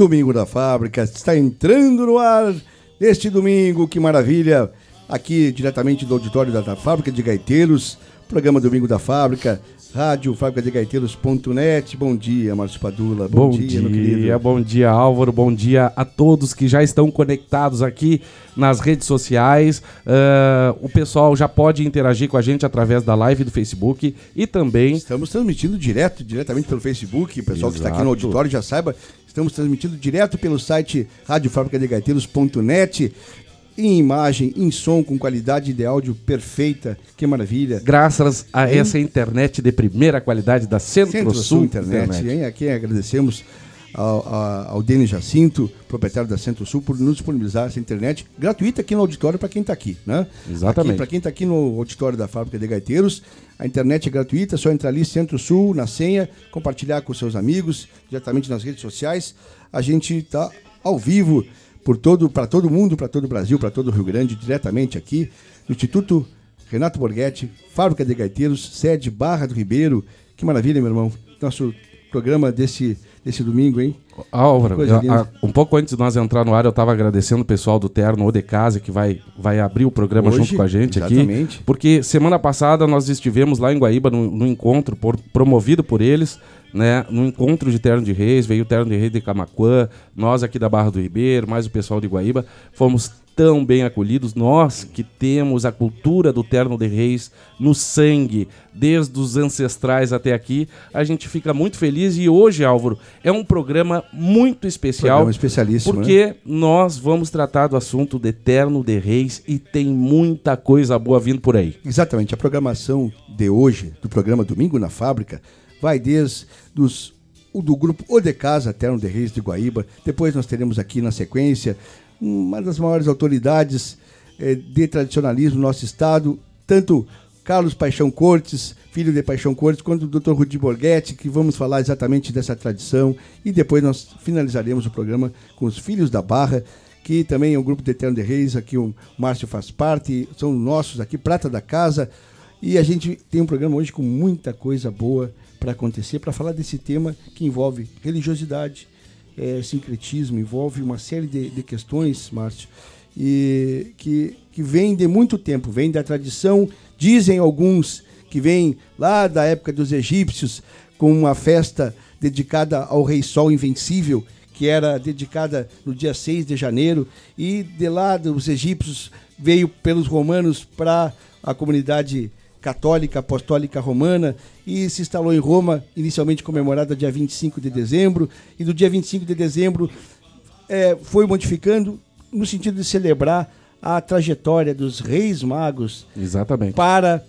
Domingo da Fábrica está entrando no ar neste domingo, que maravilha! Aqui diretamente do auditório da, da Fábrica de Gaiteiros, programa Domingo da Fábrica, rádio fabricadegaiteiros.net. Bom dia, Márcio Padula. Bom, bom dia, meu querido. Bom dia, Álvaro. Bom dia a todos que já estão conectados aqui nas redes sociais. Uh, o pessoal já pode interagir com a gente através da live do Facebook e também. Estamos transmitindo direto, diretamente pelo Facebook. O pessoal Exato. que está aqui no auditório já saiba. Estamos transmitindo direto pelo site radiofabricadegaiteiros.net em imagem, em som, com qualidade de áudio perfeita. Que maravilha. Graças a hein? essa internet de primeira qualidade da Centro-Sul Centro Internet. internet. Hein? Aqui agradecemos ao, ao, ao Denis Jacinto, proprietário da Centro-Sul, por nos disponibilizar essa internet gratuita aqui no auditório para quem está aqui. Né? Exatamente. Para quem está aqui no auditório da Fábrica de Gaiteiros, a internet é gratuita, é só entrar ali, Centro-Sul, na senha, compartilhar com seus amigos, diretamente nas redes sociais. A gente está ao vivo por todo, para todo mundo, para todo o Brasil, para todo o Rio Grande, diretamente aqui no Instituto Renato Borghetti, Fábrica de Gaiteiros, sede Barra do Ribeiro. Que maravilha, meu irmão. Nosso programa desse, desse domingo, hein? Álvaro, um pouco antes de nós entrar no ar, eu estava agradecendo o pessoal do Terno ou de Casa que vai, vai abrir o programa Hoje, junto com a gente exatamente. aqui. Porque semana passada nós estivemos lá em Guaíba no, no encontro por, promovido por eles né, no encontro de Terno de Reis, veio o Terno de Reis de Camacuã, nós aqui da Barra do Ribeiro, mais o pessoal de Guaíba, fomos tão bem acolhidos, nós que temos a cultura do Terno de Reis no sangue, desde os ancestrais até aqui, a gente fica muito feliz e hoje, Álvaro, é um programa muito especial, programa especialíssimo, porque né? nós vamos tratar do assunto do Eterno de Reis e tem muita coisa boa vindo por aí. Exatamente, a programação de hoje, do programa Domingo na Fábrica, vai desde dos, do grupo O de Casa, Terno de Reis de Guaíba. Depois nós teremos aqui na sequência uma das maiores autoridades eh, de tradicionalismo no nosso estado, tanto Carlos Paixão Cortes, filho de Paixão Cortes, quanto o Dr. Rudi Borghetti, que vamos falar exatamente dessa tradição. E depois nós finalizaremos o programa com os Filhos da Barra, que também é um grupo de Eterno de Reis, aqui o Márcio faz parte, são nossos aqui, Prata da Casa. E a gente tem um programa hoje com muita coisa boa para acontecer, para falar desse tema que envolve religiosidade, é, sincretismo, envolve uma série de, de questões, Márcio, e que, que vem de muito tempo, vem da tradição, dizem alguns que vem lá da época dos egípcios, com uma festa dedicada ao Rei Sol Invencível, que era dedicada no dia 6 de janeiro, e de lá dos egípcios veio pelos romanos para a comunidade católica apostólica romana e se instalou em Roma, inicialmente comemorada dia 25 de dezembro, e do dia 25 de dezembro é, foi modificando no sentido de celebrar a trajetória dos reis magos Exatamente. para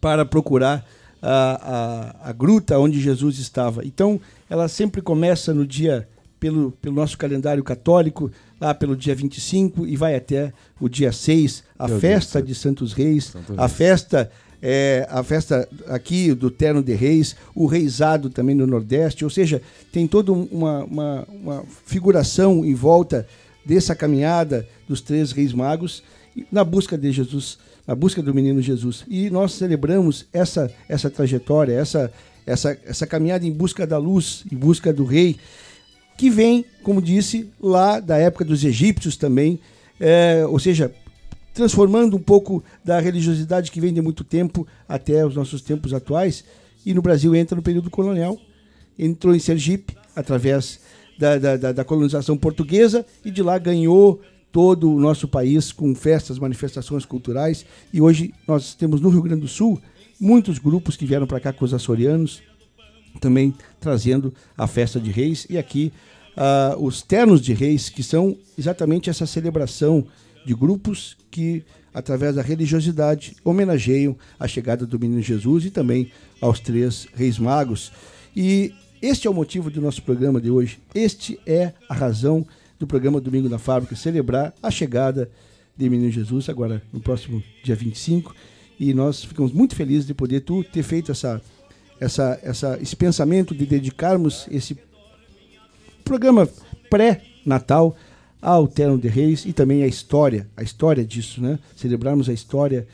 para procurar a, a, a gruta onde Jesus estava. Então, ela sempre começa no dia pelo, pelo nosso calendário católico, lá pelo dia 25 e vai até o dia 6, a Meu festa Deus de Santos Reis, Santos a Reis. festa é, a festa aqui do Terno de Reis, o Reisado também no Nordeste, ou seja, tem toda uma, uma, uma figuração em volta dessa caminhada dos três reis magos na busca de Jesus, na busca do menino Jesus. E nós celebramos essa, essa trajetória, essa, essa, essa caminhada em busca da luz, em busca do rei, que vem, como disse, lá da época dos egípcios também, é, ou seja, transformando um pouco da religiosidade que vem de muito tempo até os nossos tempos atuais. E no Brasil entra no período colonial, entrou em Sergipe através da, da, da colonização portuguesa e de lá ganhou todo o nosso país com festas, manifestações culturais. E hoje nós temos no Rio Grande do Sul muitos grupos que vieram para cá com os açorianos, também trazendo a festa de reis. E aqui uh, os ternos de reis, que são exatamente essa celebração de grupos que, através da religiosidade, homenageiam a chegada do menino Jesus e também aos três reis magos. E este é o motivo do nosso programa de hoje. Este é a razão do programa Domingo na Fábrica, celebrar a chegada de menino Jesus, agora no próximo dia 25. E nós ficamos muito felizes de poder tu ter feito essa, essa, essa, esse pensamento de dedicarmos esse programa pré-natal ao Terno de Reis e também a história, a história disso, né? Celebrarmos a história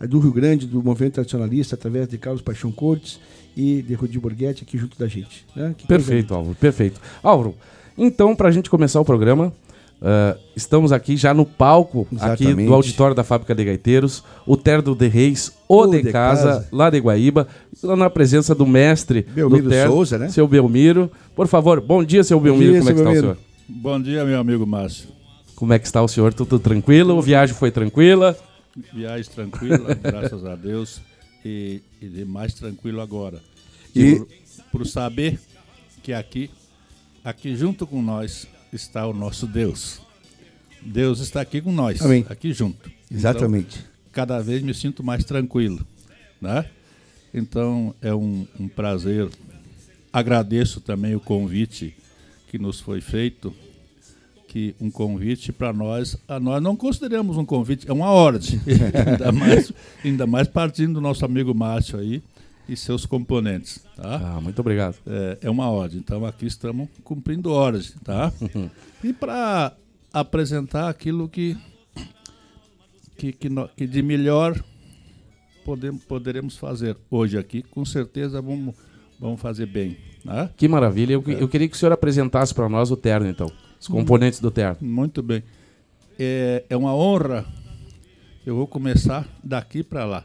do Rio Grande, do movimento tradicionalista, através de Carlos Paixão Cortes e de Rudi Borghetti aqui junto da gente. Né? perfeito, Álvaro, perfeito. Álvaro, Então, para a gente começar o programa, uh, estamos aqui já no palco aqui do auditório da Fábrica de Gaiteiros, o Terno de Reis, o, de, de casa, casa, lá de Guaíba, na presença do mestre Belmiro do Terno, Souza, né? Seu Belmiro. Por favor, bom dia, seu Belmiro, dia, como é que está o senhor? Bom dia, meu amigo Márcio. Como é que está o senhor? Tudo tranquilo? A viagem foi tranquila? Viagem tranquila, graças a Deus. E, e mais tranquilo agora. E por, por saber que aqui, aqui junto com nós está o nosso Deus. Deus está aqui com nós, Amém. aqui junto. Exatamente. Então, cada vez me sinto mais tranquilo, né? Então é um, um prazer. Agradeço também o convite que nos foi feito que um convite para nós, a nós não consideramos um convite, é uma ordem, ainda, mais, ainda mais partindo do nosso amigo Márcio aí e seus componentes. Tá? Ah, muito obrigado. É, é uma ordem, então aqui estamos cumprindo ordem. Tá? e para apresentar aquilo que, que, que, no, que de melhor podemos, poderemos fazer hoje aqui, com certeza vamos, vamos fazer bem. Tá? Que maravilha. Eu, é. eu queria que o senhor apresentasse para nós o terno, então. Os componentes do terno. Muito bem. É, é uma honra. Eu vou começar daqui para lá.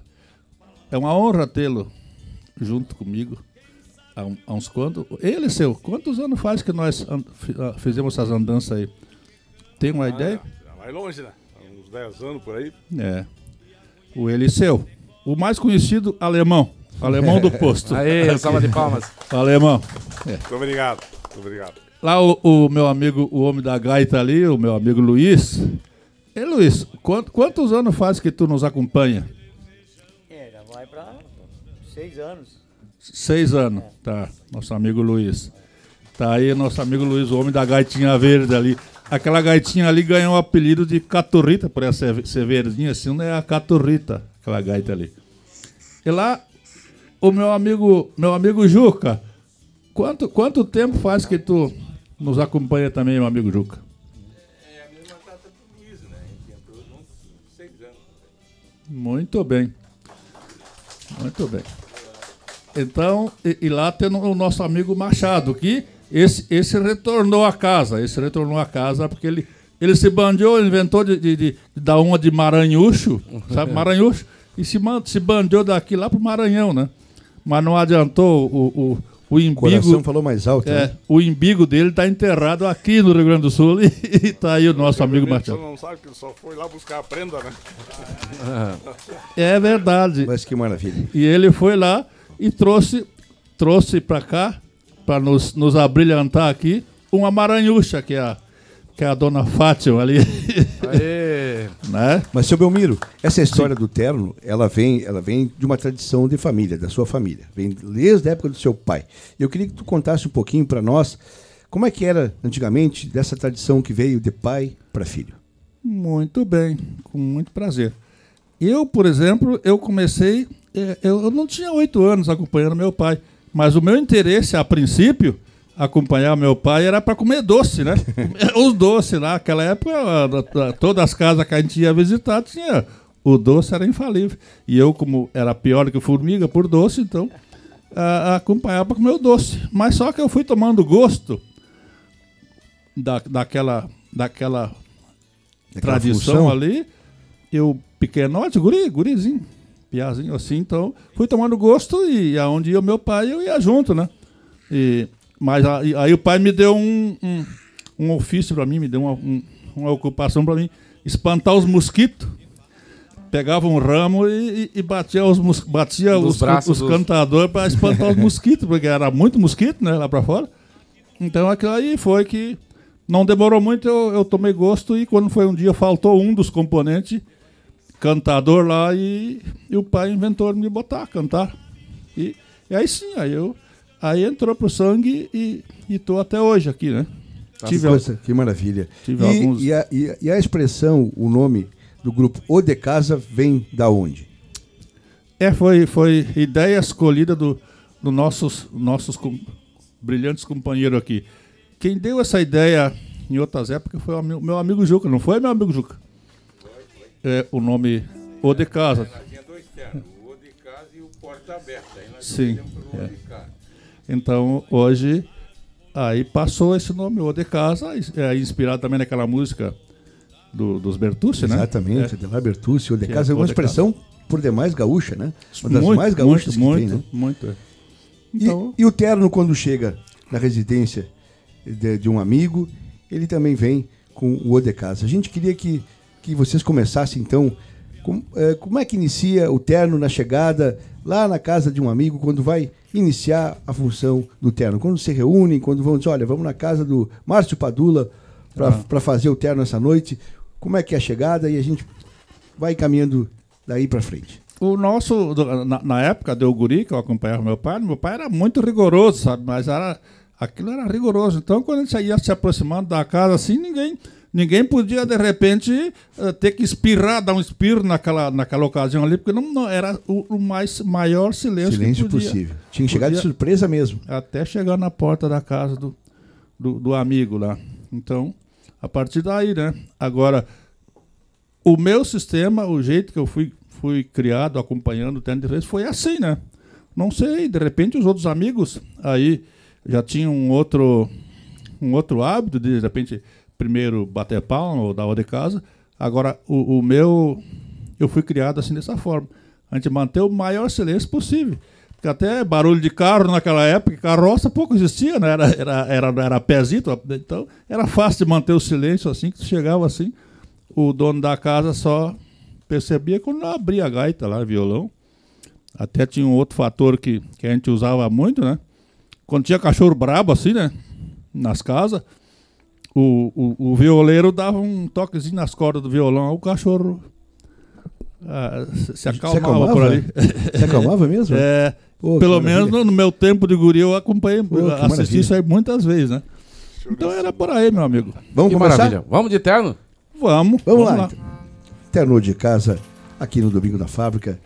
É uma honra tê-lo junto comigo. Há, há uns quantos. Ele, seu, quantos anos faz que nós ah, fizemos essas andanças aí? Tem uma ah, ideia? Vai longe, né? Uns 10 anos por aí. É. O Eliseu, o mais conhecido alemão. Alemão do posto. Aí, salva de palmas. Alemão. É. Muito obrigado. Muito obrigado. Lá o, o, meu amigo, o homem da gaita ali, o meu amigo Luiz. Ei, Luiz, quant, quantos anos faz que tu nos acompanha? É, já vai para seis anos. Seis anos, é. tá. Nosso amigo Luiz. Tá aí nosso amigo Luiz, o homem da gaitinha verde ali. Aquela gaitinha ali ganhou o apelido de caturrita, por essa ser verdinha assim, não é a caturrita, aquela gaita ali. E lá, o meu amigo, meu amigo Juca, quanto, quanto tempo faz que tu nos acompanha também meu amigo Juca. É a mesma data do Luiz, né? A gente entrou juntos seis anos. Muito bem. Muito bem. Então, e, e, lá tem o nosso amigo Machado, que esse, esse retornou a casa. Esse retornou a casa porque ele, ele se bandeou, inventou de, de, de, de dar uma de Maranhucho, sabe? Maranhucho. E se, se bandeou daqui lá pro Maranhão, né? Mas não adiantou o, o o imbigo, coração falou mais alto. É, né? O imbigo dele está enterrado aqui no Rio Grande do Sul e está aí o nosso amigo Marcelo. Você não sabe que ele só foi lá buscar a prenda, né? É verdade. Mas que maravilha. E ele foi lá e trouxe, trouxe para cá, para nos, nos abrilhantar aqui, uma maranhucha, que é a, que é a dona Fátima ali. Aê. né? Mas, seu Belmiro, essa história Sim. do terno, ela vem, ela vem de uma tradição de família, da sua família. Vem desde a época do seu pai. Eu queria que tu contasse um pouquinho para nós como é que era antigamente dessa tradição que veio de pai para filho. Muito bem, com muito prazer. Eu, por exemplo, eu comecei, é, eu não tinha oito anos acompanhando meu pai, mas o meu interesse a princípio acompanhar meu pai era para comer doce, né? Os doces lá, naquela época, todas as casas que a gente ia visitar tinha. O doce era infalível. E eu, como era pior que formiga por doce, então acompanhava para comer o doce. Mas só que eu fui tomando gosto da, daquela, daquela tradição função. ali. Eu, pequenote, guri, gurizinho, piazinho assim, então fui tomando gosto e aonde ia o meu pai, eu ia junto, né? E mas aí, aí o pai me deu um, um, um ofício para mim, me deu uma, um, uma ocupação para mim, espantar os mosquitos. Pegava um ramo e, e batia os, batia os, os dos... cantadores para espantar os mosquitos, porque era muito mosquito, né, lá para fora. Então aquilo aí foi que não demorou muito, eu, eu tomei gosto e quando foi um dia faltou um dos componentes, cantador lá, e, e o pai inventou de me botar a cantar. E, e aí sim, aí eu Aí entrou pro sangue e, estou até hoje aqui, né? Tive Coisa, que maravilha. Tive e, alguns... e, a, e, a, expressão, o nome do grupo O de Casa vem da onde? É, foi, foi ideia escolhida do, do nossos, nossos com, brilhantes companheiros aqui. Quem deu essa ideia em outras épocas foi o meu, meu amigo Juca, não foi, meu amigo Juca? Foi, foi. É, o nome O de Casa. Tinha dois termos, o O de Casa e o Porta Aberta. Aí nós Sim. É. Então, hoje, Aí passou esse nome, O de Casa, é, inspirado também naquela música do, dos Bertucci, né? Exatamente, é. Ademar Bertucci, O de Casa é uma expressão por demais gaúcha, né? Uma das muito, mais gaúchas muito, que muito, tem, né? Muito, então... e, e, o terno, quando chega na residência de, de, um amigo, ele também vem com o O de Casa. A gente queria que, que vocês começassem, então, com, é, como é que inicia o terno na chegada lá na casa de um amigo, quando vai iniciar a função do terno? Quando se reúnem, quando vão dizer, olha, vamos na casa do Márcio Padula para ah. fazer o terno essa noite, como é que é a chegada? E a gente vai caminhando daí para frente. O nosso, na, na, época do guri, que eu acompanhava meu pai, meu pai era muito rigoroso, sabe? Mas era, aquilo era rigoroso. Então, quando a gente ia se aproximando da casa assim, ninguém ninguém podia de repente eh, ter que espirrar, dar um espirro naquela, naquela ocasião ali, porque não, não era o, o, mais maior silêncio, silêncio podia, possível. Tinha que chegar de surpresa mesmo. Até chegar na porta da casa do, do, do, amigo lá. Então, a partir daí, né? Agora, o meu sistema, o jeito que eu fui, fui criado acompanhando o Terno de Reis foi assim, né? Não sei, de repente os outros amigos aí já tinham um outro, um outro hábito de, de repente primeiro bater palma ou dar de casa. Agora, o, o, meu, eu fui criado assim dessa forma. A gente manter o maior silêncio possível. Porque até barulho de carro naquela época, carroça pouco existia, né? Era, era, era, era pezito, então era fácil de manter o silêncio assim, que chegava assim, o dono da casa só percebia quando abria a gaita lá, violão. Até tinha um outro fator que, que a gente usava muito, né? Quando tinha cachorro brabo assim, né? Nas casas, o, o, o violeiro dava um toquezinho nas cordas do violão, o cachorro ah, se, acalmava se, acalmava por ali. Se acalmava mesmo? É, Pô, pelo menos no, no, meu tempo de guri eu acompanhei, Pô, assisti maravilha. isso aí muitas vezes, né? Então era por aí, meu amigo. Vamos que começar? Maravilha. Vamos de terno? Vamos. Vamos, vamos lá. lá. Então. Terno de casa, aqui no Domingo da Fábrica.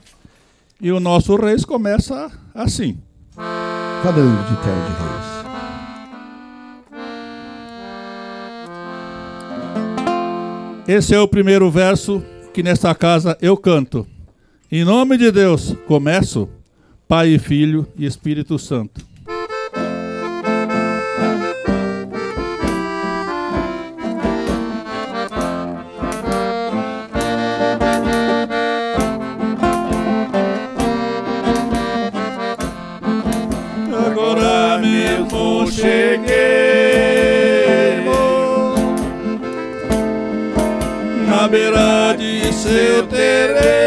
E o nosso Reis começa assim. Falando de terno de Reis. Esse é o primeiro verso que nessa casa eu canto. Em nome de Deus, começo, Pai e Filho e Espírito Santo. Beira de seu terreiro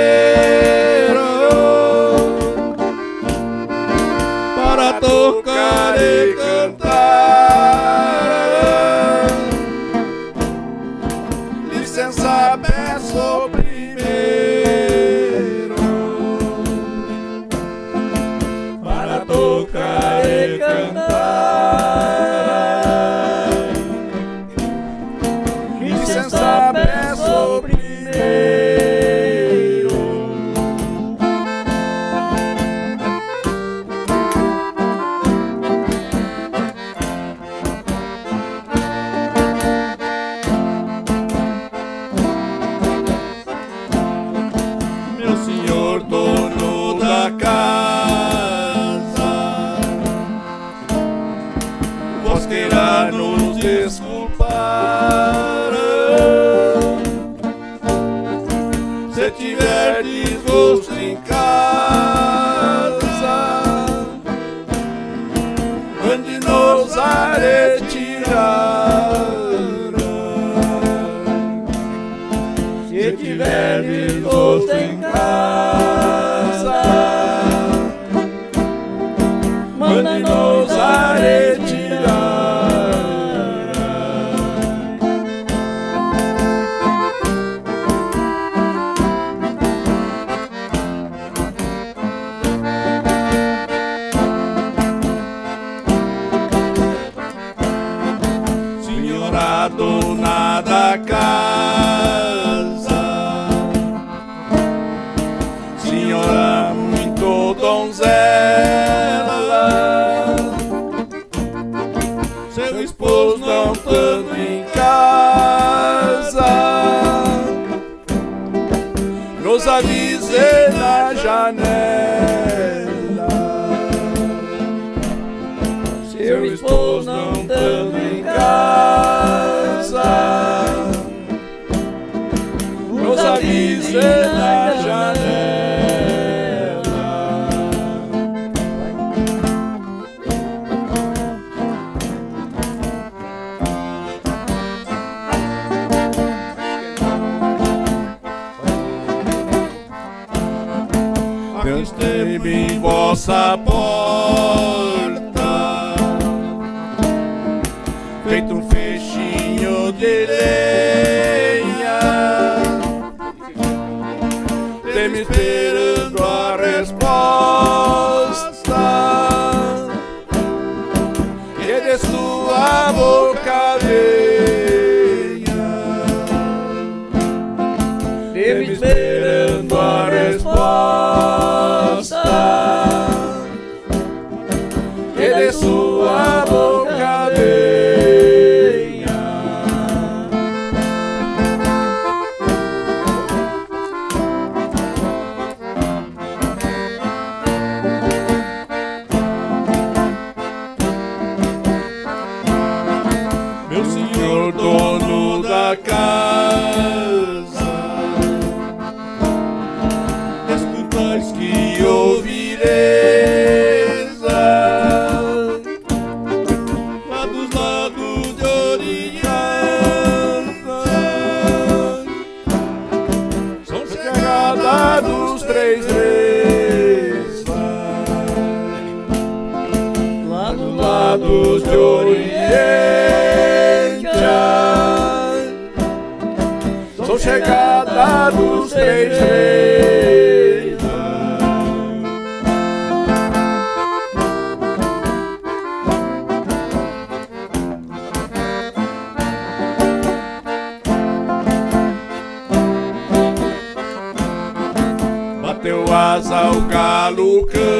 casa o galo canta.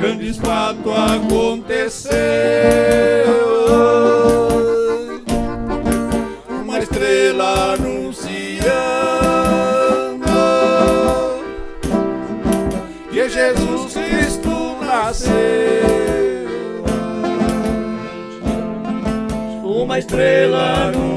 Grandes fato aconteceu. Uma estrela anunciando que Jesus Cristo nasceu. Uma estrela anunciando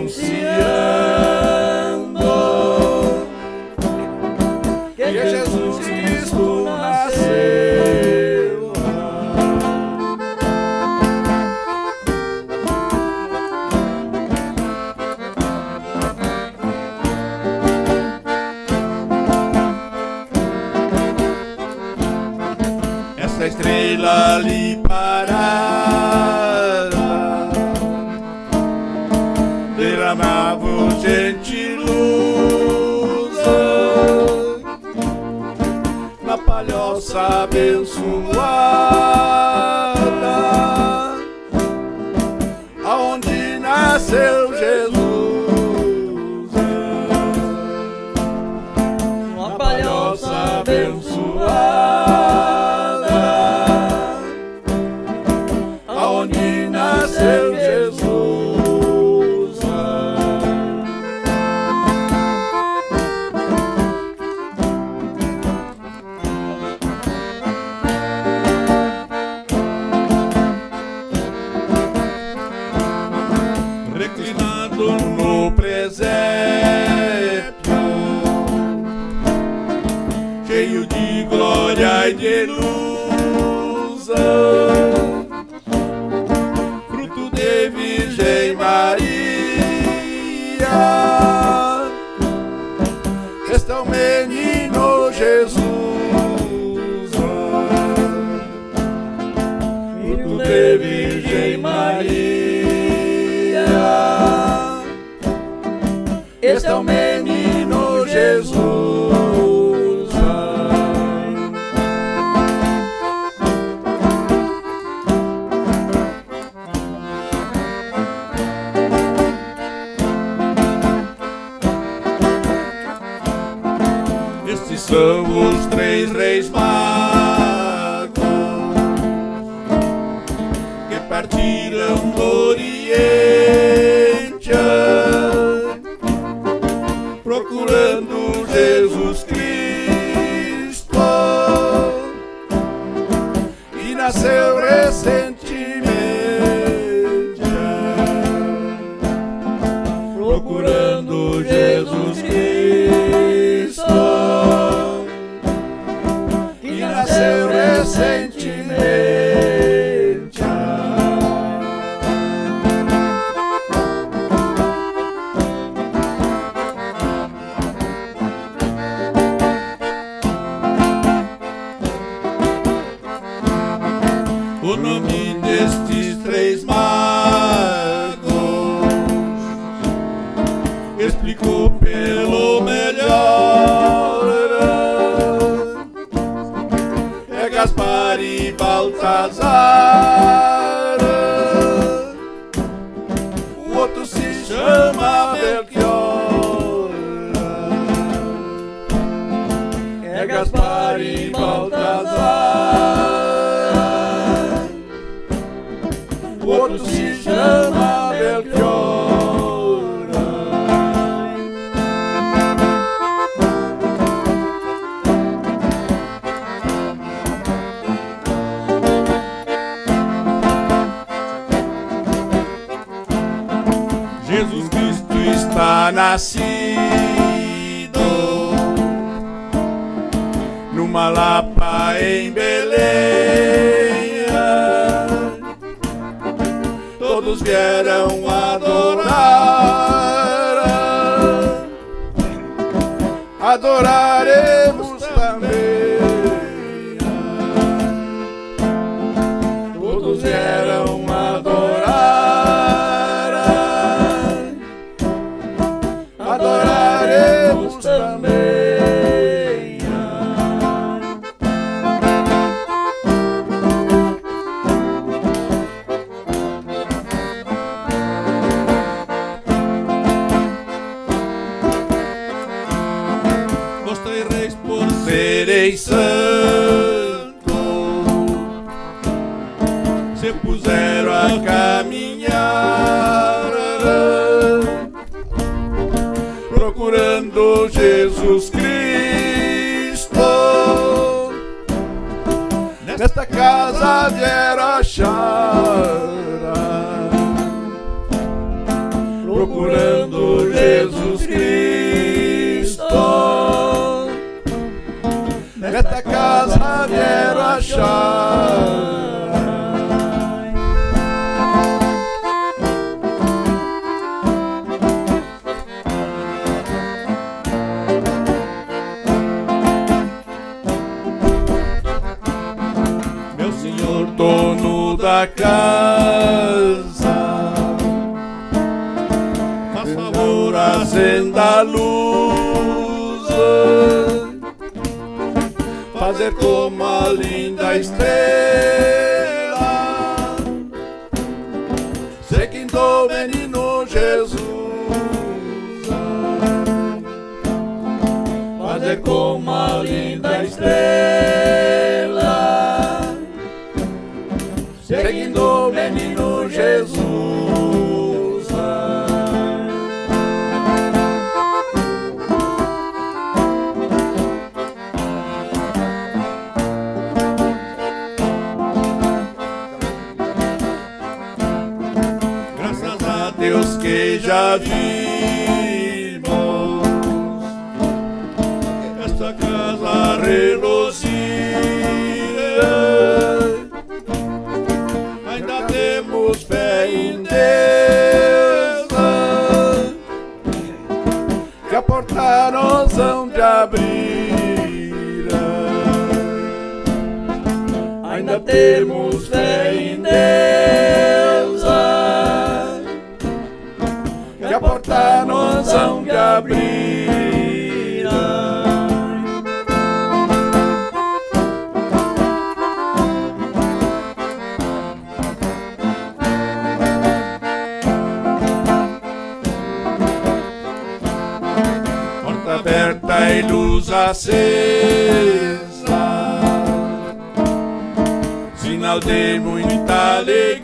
nascido numa lapa em Belém. Todos vieram adorar, adorar. deixará. Procurando Jesus Cristo, nesta casa vieram achar. da luz. Fazer como a linda estrela, seguindo o menino Jesus. Fazer como a linda estrela. Deus, que a porta nos hão de abrir. Porta aberta e luz acesa. De muita alegria.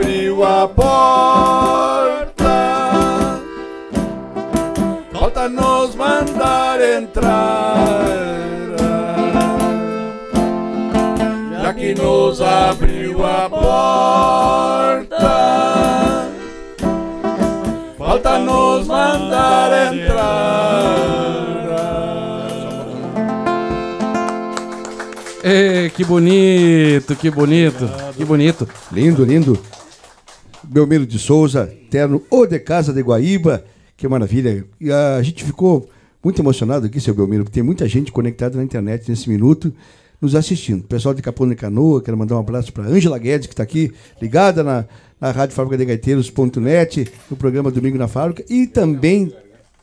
Abriu a porta. Falta nos mandar entrar. Já que nos abriu a porta. Falta nos mandar entrar. Ei, que bonito, que bonito, que bonito. Lindo, lindo. Belmiro de Souza, terno O de Casa de Guaíba. Que maravilha. E a gente ficou muito emocionado aqui, seu Belmiro, porque tem muita gente conectada na internet nesse minuto nos assistindo. Pessoal de Capão Canoa, quero mandar um abraço para Ângela Guedes, que está aqui ligada na, na Rádio Fábrica de Gaiteiros.net, no programa Domingo na Fábrica, e também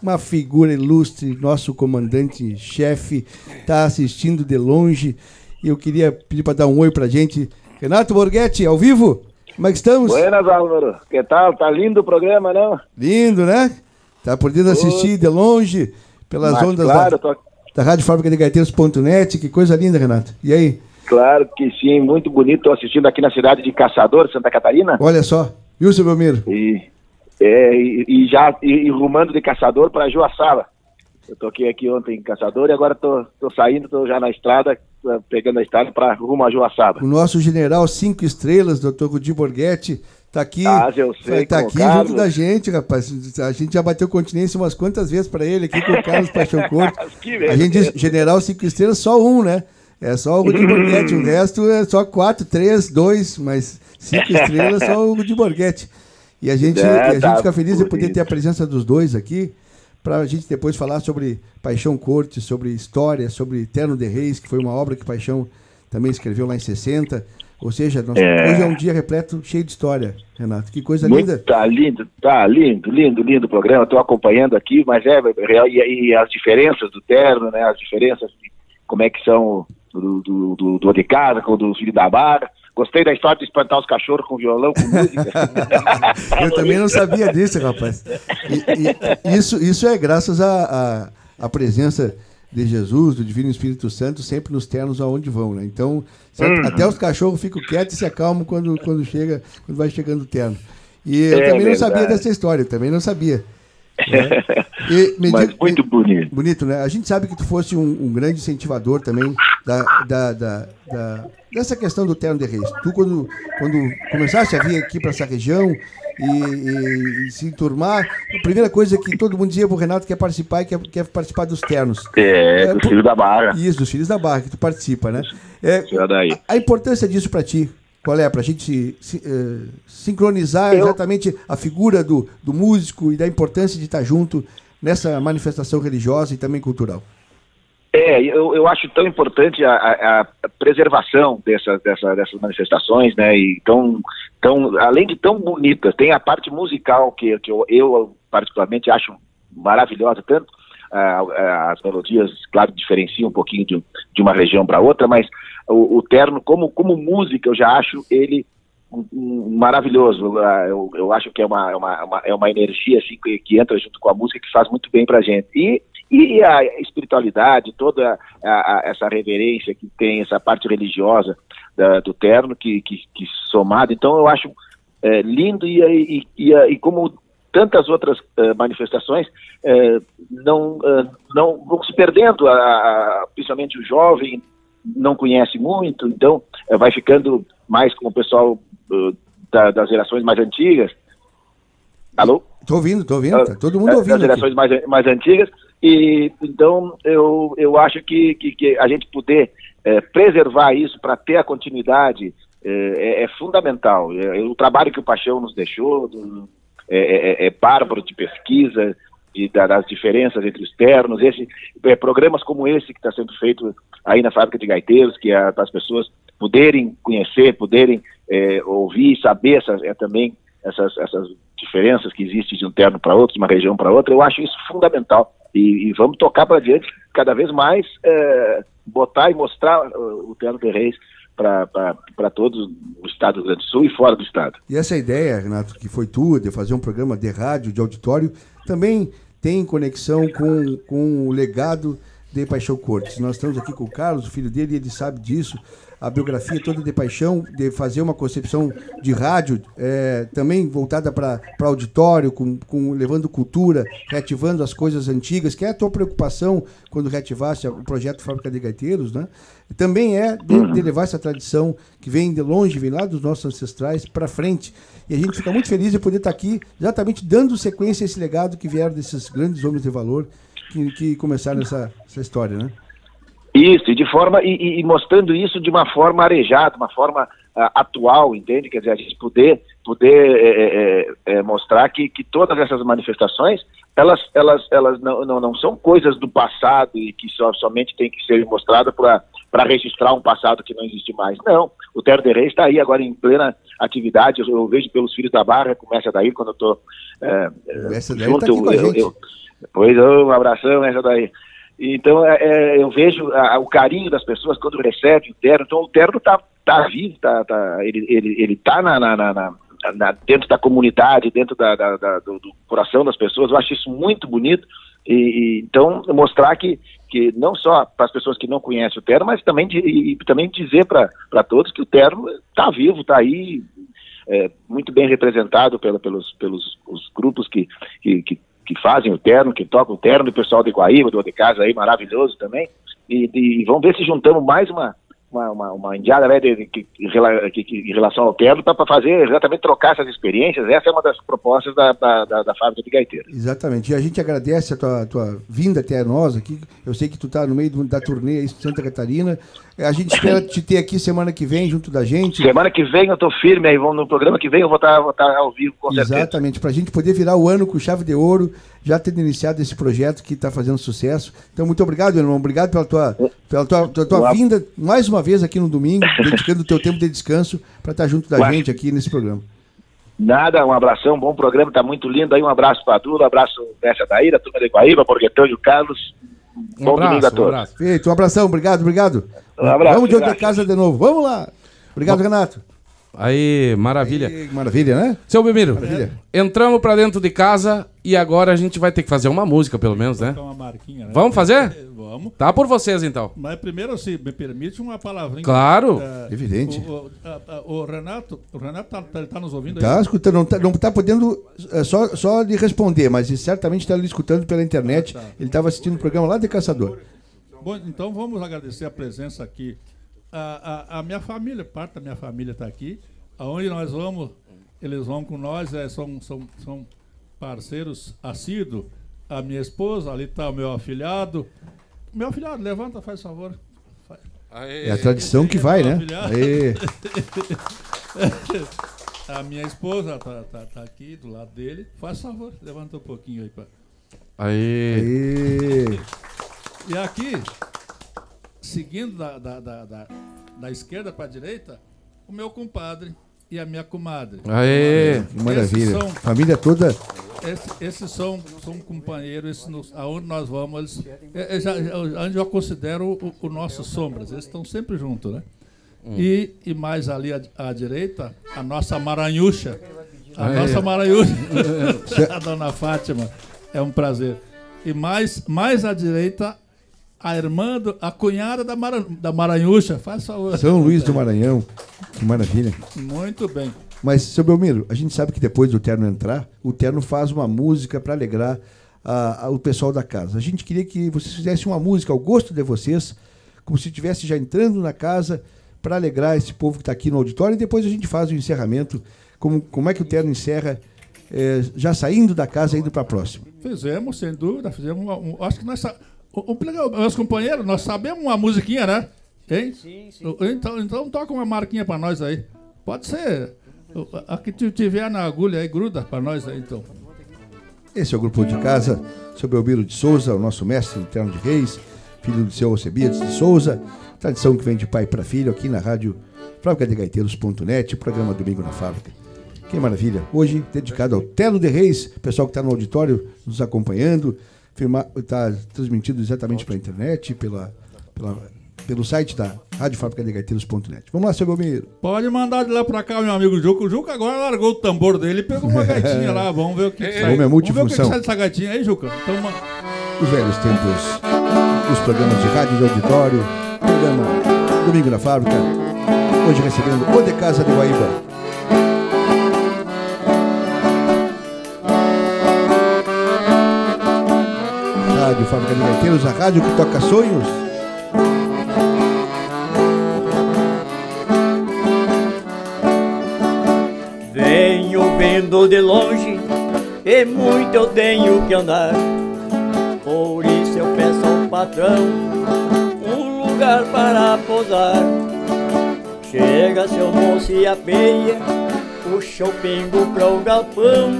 uma figura ilustre, nosso comandante-chefe, está assistindo de longe. E eu queria pedir para dar um oi pra gente. Renato Borghetti, ao vivo? Como é que estamos? Buenas, Álvaro. Que tal? Tá lindo o programa, não? Lindo, né? Tá podendo assistir de longe pelas Mas, ondas claro, da, tô... da Rádio Fábrica de Gaiteiros.net. Que coisa linda, Renato. E aí? Claro que sim, muito bonito. Estou assistindo aqui na cidade de Caçador, Santa Catarina. Olha só. Viu, seu Belmiro? E, é, e, e já e, e rumando de Caçador para Joaçaba. Eu toquei aqui ontem em Caçador e agora tô, tô saindo, tô já na estrada, pegando a estrada para rumo a Joaçaba. O nosso general cinco estrelas, doutor Rudi Borghetti, tá aqui. Ah, eu sei. Tá aqui junto da gente, rapaz. A gente já bateu continência umas quantas vezes para ele aqui com o Carlos Paixão Corto. a gente diz general cinco estrelas, só um, né? É só o Rudi Borghetti, o resto é só quatro, três, dois, mas cinco estrelas só o Rudi Borghetti. E a gente, é, a gente tá fica feliz de poder ter a presença dos dois aqui para a gente depois falar sobre Paixão Corte, sobre história, sobre Terno de Reis, que foi uma obra que Paixão também escreveu lá em 60. Ou seja, nós, é... hoje é um dia repleto, cheio de história, Renato. Que coisa Muito, linda. Tá lindo, tá lindo, lindo, lindo o programa. Estou acompanhando aqui, mas é, e, e, as diferenças do terno, né? As diferenças, como é que são do, do, do, do de casa com do filho da barra. Gostei da história de espantar os cachorros com violão, com música. Eu também não sabia disso, rapaz. E, e isso, isso é graças à a, a, a, presença de Jesus, do Divino Espírito Santo, sempre nos ternos aonde vão, né? Então, uhum. até os cachorros ficam quietos e se acalmam quando, quando, chega, quando vai chegando o terno. E eu é também verdade. não sabia dessa história, eu também não sabia. Né? E, Mas muito bonito. Bonito, né? A gente sabe que tu fosse um, um grande incentivador também da, da, da, da, dessa questão do terno de reis. Tu, quando, quando começaste a vir aqui para essa região e, e, e, se enturmar, a primeira coisa que todo mundo dizia pro Renato que quer participar e quer, quer participar dos ternos. É, é dos filhos da barra. Isso, dos filhos da barra, que tu participa, né? É, a, a importância disso para ti, qual é? Para a gente se, uh, sincronizar eu... exatamente a figura do, do músico e da importância de estar junto nessa manifestação religiosa e também cultural. É, eu, eu acho tão importante a, a, a preservação dessa, dessa, dessas manifestações, né? E tão, tão, além de tão bonitas, tem a parte musical que, que eu, eu particularmente acho maravilhosa, tanto as melodias, claro, diferenciam um pouquinho de, de uma região para outra, mas o, o, terno, como, como música, eu já acho ele maravilhoso. Uh, eu, eu acho que é uma, é uma, uma, é uma energia assim, que, que entra junto com a música que faz muito bem para gente. E e a espiritualidade, toda a, a, essa reverência que tem, essa parte religiosa da, do terno que, que, que somado. Então eu acho é, lindo e, e, e, e, como tantas outras uh, manifestações uh, não, uh, não vão se perdendo, a, a, principalmente o jovem não conhece muito, então vai ficando mais com o pessoal da, das gerações mais antigas. Alô? Tô ouvindo, tô ouvindo, tá todo mundo ouvindo. Das gerações mais, mais antigas, e então eu, eu acho que, que, que a gente poder é, preservar isso para ter a continuidade é, é, é fundamental. É, o trabalho que o Paixão nos deixou do, é, é, é, é bárbaro de pesquisa, das diferenças entre os ternos, esse, programas como esse que está sendo feito aí na fábrica de gaiteiros, que é as pessoas poderem conhecer, poderem ouvir, saber essas, é, também essas, essas diferenças que existem de um terno para outro, de uma região para outra, eu acho isso fundamental. E, e vamos tocar para diante cada vez mais, é, botar e mostrar o, o Terno de Reis para todos o estado do Rio Grande do Sul e fora do estado. E essa ideia, Renato, que foi tua, de fazer um programa de rádio, de auditório, também tem conexão com, com o legado de Paixão Cortes. Nós estamos aqui com o Carlos, o filho dele, e ele sabe disso. A biografia toda de paixão, de fazer uma concepção de rádio, é, também voltada para auditório, com, com, levando cultura, reativando as coisas antigas, que é a tua preocupação quando reativasse o projeto Fábrica de Gaiteiros, né? também é de, de, levar essa tradição que vem de longe, vem lá dos nossos ancestrais, para frente. E a gente fica muito feliz de poder estar tá aqui, exatamente dando sequência a esse legado que vieram desses grandes homens de valor que, que começaram essa, essa história, né? Isso, e de forma e, e, mostrando isso de uma forma arejada, uma forma uh, atual, entende? Quer dizer, a gente poder poder é, é, é, mostrar que, que todas essas manifestações elas elas elas não, não, não são coisas do passado e que só, somente tem que ser mostrada para registrar um passado que não existe mais. Não, o Terra de Reis está aí agora em plena atividade. Eu, eu, vejo pelos filhos da Barra, começa daí quando eu estou é, junto. Tá eu, eu, pois um abração, essa daí. Então, é, é, eu vejo a, o carinho das pessoas quando recebem o terno. Então, o terno está tá vivo, tá, tá, ele está ele, ele tá na, na, na, na, dentro da comunidade, dentro da, da, da do, do, coração das pessoas. Eu acho isso muito bonito. E, e então, mostrar que, que não só para as pessoas que não conhecem o terno, mas também, de, e, também dizer para todos que o terno está vivo, está aí, é, muito bem representado pela, pelos, pelos os grupos que, que, que que fazem o terno, que tocam o terno, o pessoal de Guaíba, do de casa aí, maravilhoso também. E, e, vamos ver se juntamos mais uma, uma, uma, uma indiada né, de, de, de, em relação ao terno para fazer exatamente trocar essas experiências. Essa é uma das propostas da, da, da, da fábrica de gaiteiro. Exatamente. E a gente agradece a tua, tua vinda até nós aqui. Eu sei que tu está no meio da turnê em Santa Catarina. A gente espera te ter aqui semana que vem junto da gente. Semana que vem eu estou firme aí, no programa que vem eu vou estar tá, tá ao vivo com certeza. Exatamente, para a gente poder virar o ano com chave de ouro, já tendo iniciado esse projeto que está fazendo sucesso. Então, muito obrigado, meu irmão. Obrigado pela tua, pela tua, tua, tua vinda mais uma vez aqui no domingo, dedicando o teu tempo de descanso para estar tá junto da Ué. gente aqui nesse programa. Nada, um abração, bom programa, tá muito lindo aí. Um abraço para a Dula, um abraço Bessa Daíra, turma de Guaíba, Borguetão e o Carlos. Um bom abraço, domingo a todos. Um abraço. Feito, um abração, obrigado, obrigado. Um abraço, Vamos de outra casa de novo. Vamos lá. Obrigado, Renato. Aí, maravilha. Aí, maravilha, né? Seu Bemiro, maravilha. entramos pra dentro de casa e agora a gente vai ter que fazer uma música, pelo menos, né? Uma marquinha, né? Vamos fazer? Vamos. Tá por vocês, então. Mas primeiro, se me permite uma palavrinha. Claro. É, Evidente. O, o, o, Renato, o Renato tá, tá, tá nos ouvindo tá aí? escutando, não tá, não tá podendo é, só, só lhe responder, mas certamente está lhe escutando pela internet. Ah, tá. Ele estava assistindo o programa lá de Caçador. Bom, então vamos agradecer a presença aqui. A, a, a minha família, parte da minha família está aqui. Aonde nós vamos, eles vão com nós, é, são, são, são parceiros assíduos. A minha esposa, ali está o meu afilhado. Meu afilhado, levanta, faz favor. Aê. É a tradição que vai, né? a minha esposa está tá, tá aqui do lado dele. Faz favor, levanta um pouquinho aí. Pra... Aê. Aê. E aqui, seguindo da, da, da, da, da esquerda para a direita, o meu compadre e a minha comadre. Aê, que maravilha. São, Família toda. Esses, esses são, são companheiros, nos, aonde nós vamos, eles, é, é, já, eu considero o, o nosso sombras. Eles estão sempre juntos, né? Hum. E, e mais ali à, à direita, a nossa Maranhucha. A Aê. nossa Maranhucha, a dona Fátima. É um prazer. E mais, mais à direita, a irmã, do, a cunhada da, Mara, da Maranhucha. Faz favor. São Luís do Maranhão. Que maravilha. Muito bem. Mas, seu Belmiro, a gente sabe que depois do Terno entrar, o Terno faz uma música para alegrar a, a, o pessoal da casa. A gente queria que vocês fizessem uma música ao gosto de vocês, como se estivesse já entrando na casa para alegrar esse povo que está aqui no auditório e depois a gente faz o encerramento. Como, como é que o Terno encerra é, já saindo da casa e indo para a próxima? Fizemos, sem dúvida. Fizemos uma, um, acho que nós o, o, meus companheiros, nós sabemos uma musiquinha, né? Hein? Sim, sim. Então, então toca uma marquinha pra nós aí. Pode ser. A que tiver na agulha aí, gruda pra nós aí, então. Esse é o grupo de casa, seu Belmiro de Souza, o nosso mestre interno de reis, filho do seu Alcebiades de Souza. Tradição que vem de pai para filho aqui na rádio fábricadegaiteiros.net, programa Domingo na Fábrica. Que maravilha! Hoje dedicado ao Telo de Reis, pessoal que está no auditório nos acompanhando está transmitido exatamente pela internet, pela, pela, pelo site da radiofabricadegaiteiros.net. Vamos lá, seu Belmiro. Pode mandar de lá para cá, meu amigo Juca. O Juca agora largou o tambor dele e pegou uma gaitinha lá. Vamos ver o que, que sai. Vamos, é ver o que, sai dessa gaitinha aí, Juca. Então, uma... Os velhos tempos, os programas de rádio de auditório, programa Domingo na Fábrica, Hoje recebendo o de Casa de Guaíba. Rádio Fábrica de Gaiteiros, a rádio que toca sonhos. Venho vendo de longe e muito eu tenho que andar. Por isso eu peço ao patrão um lugar para posar. Chega seu moço e apeia, puxa o pingo para o galpão.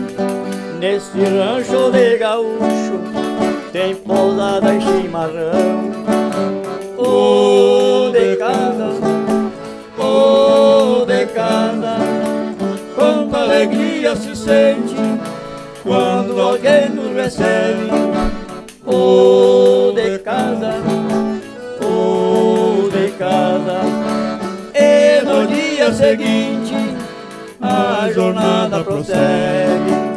Nesse rancho de gaúcho tem pousada e chimarrão. O de casa, o de casa, quanta alegria se sente quando alguém nos recebe. O de casa, o de casa, e no dia seguinte a jornada prossegue.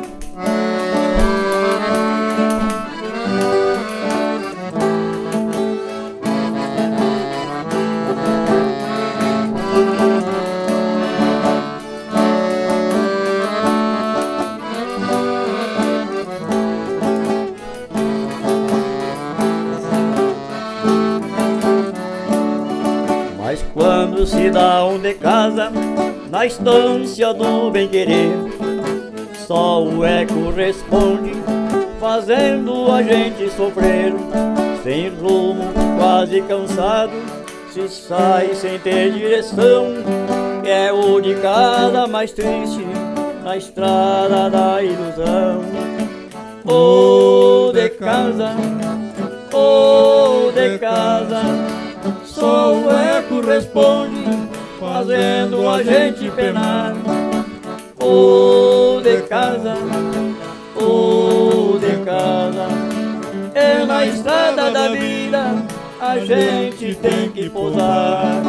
Quando se um de casa na estância do bem-querer. Só o eco responde, fazendo a gente sofrer. Sem rumo, quase cansado, se sai sem ter direção. É o de casa mais triste na estrada da ilusão. O de casa, o de casa só o eco responde, fazendo a gente penar. O de casa, o de casa, é na estrada da vida a gente tem que pousar.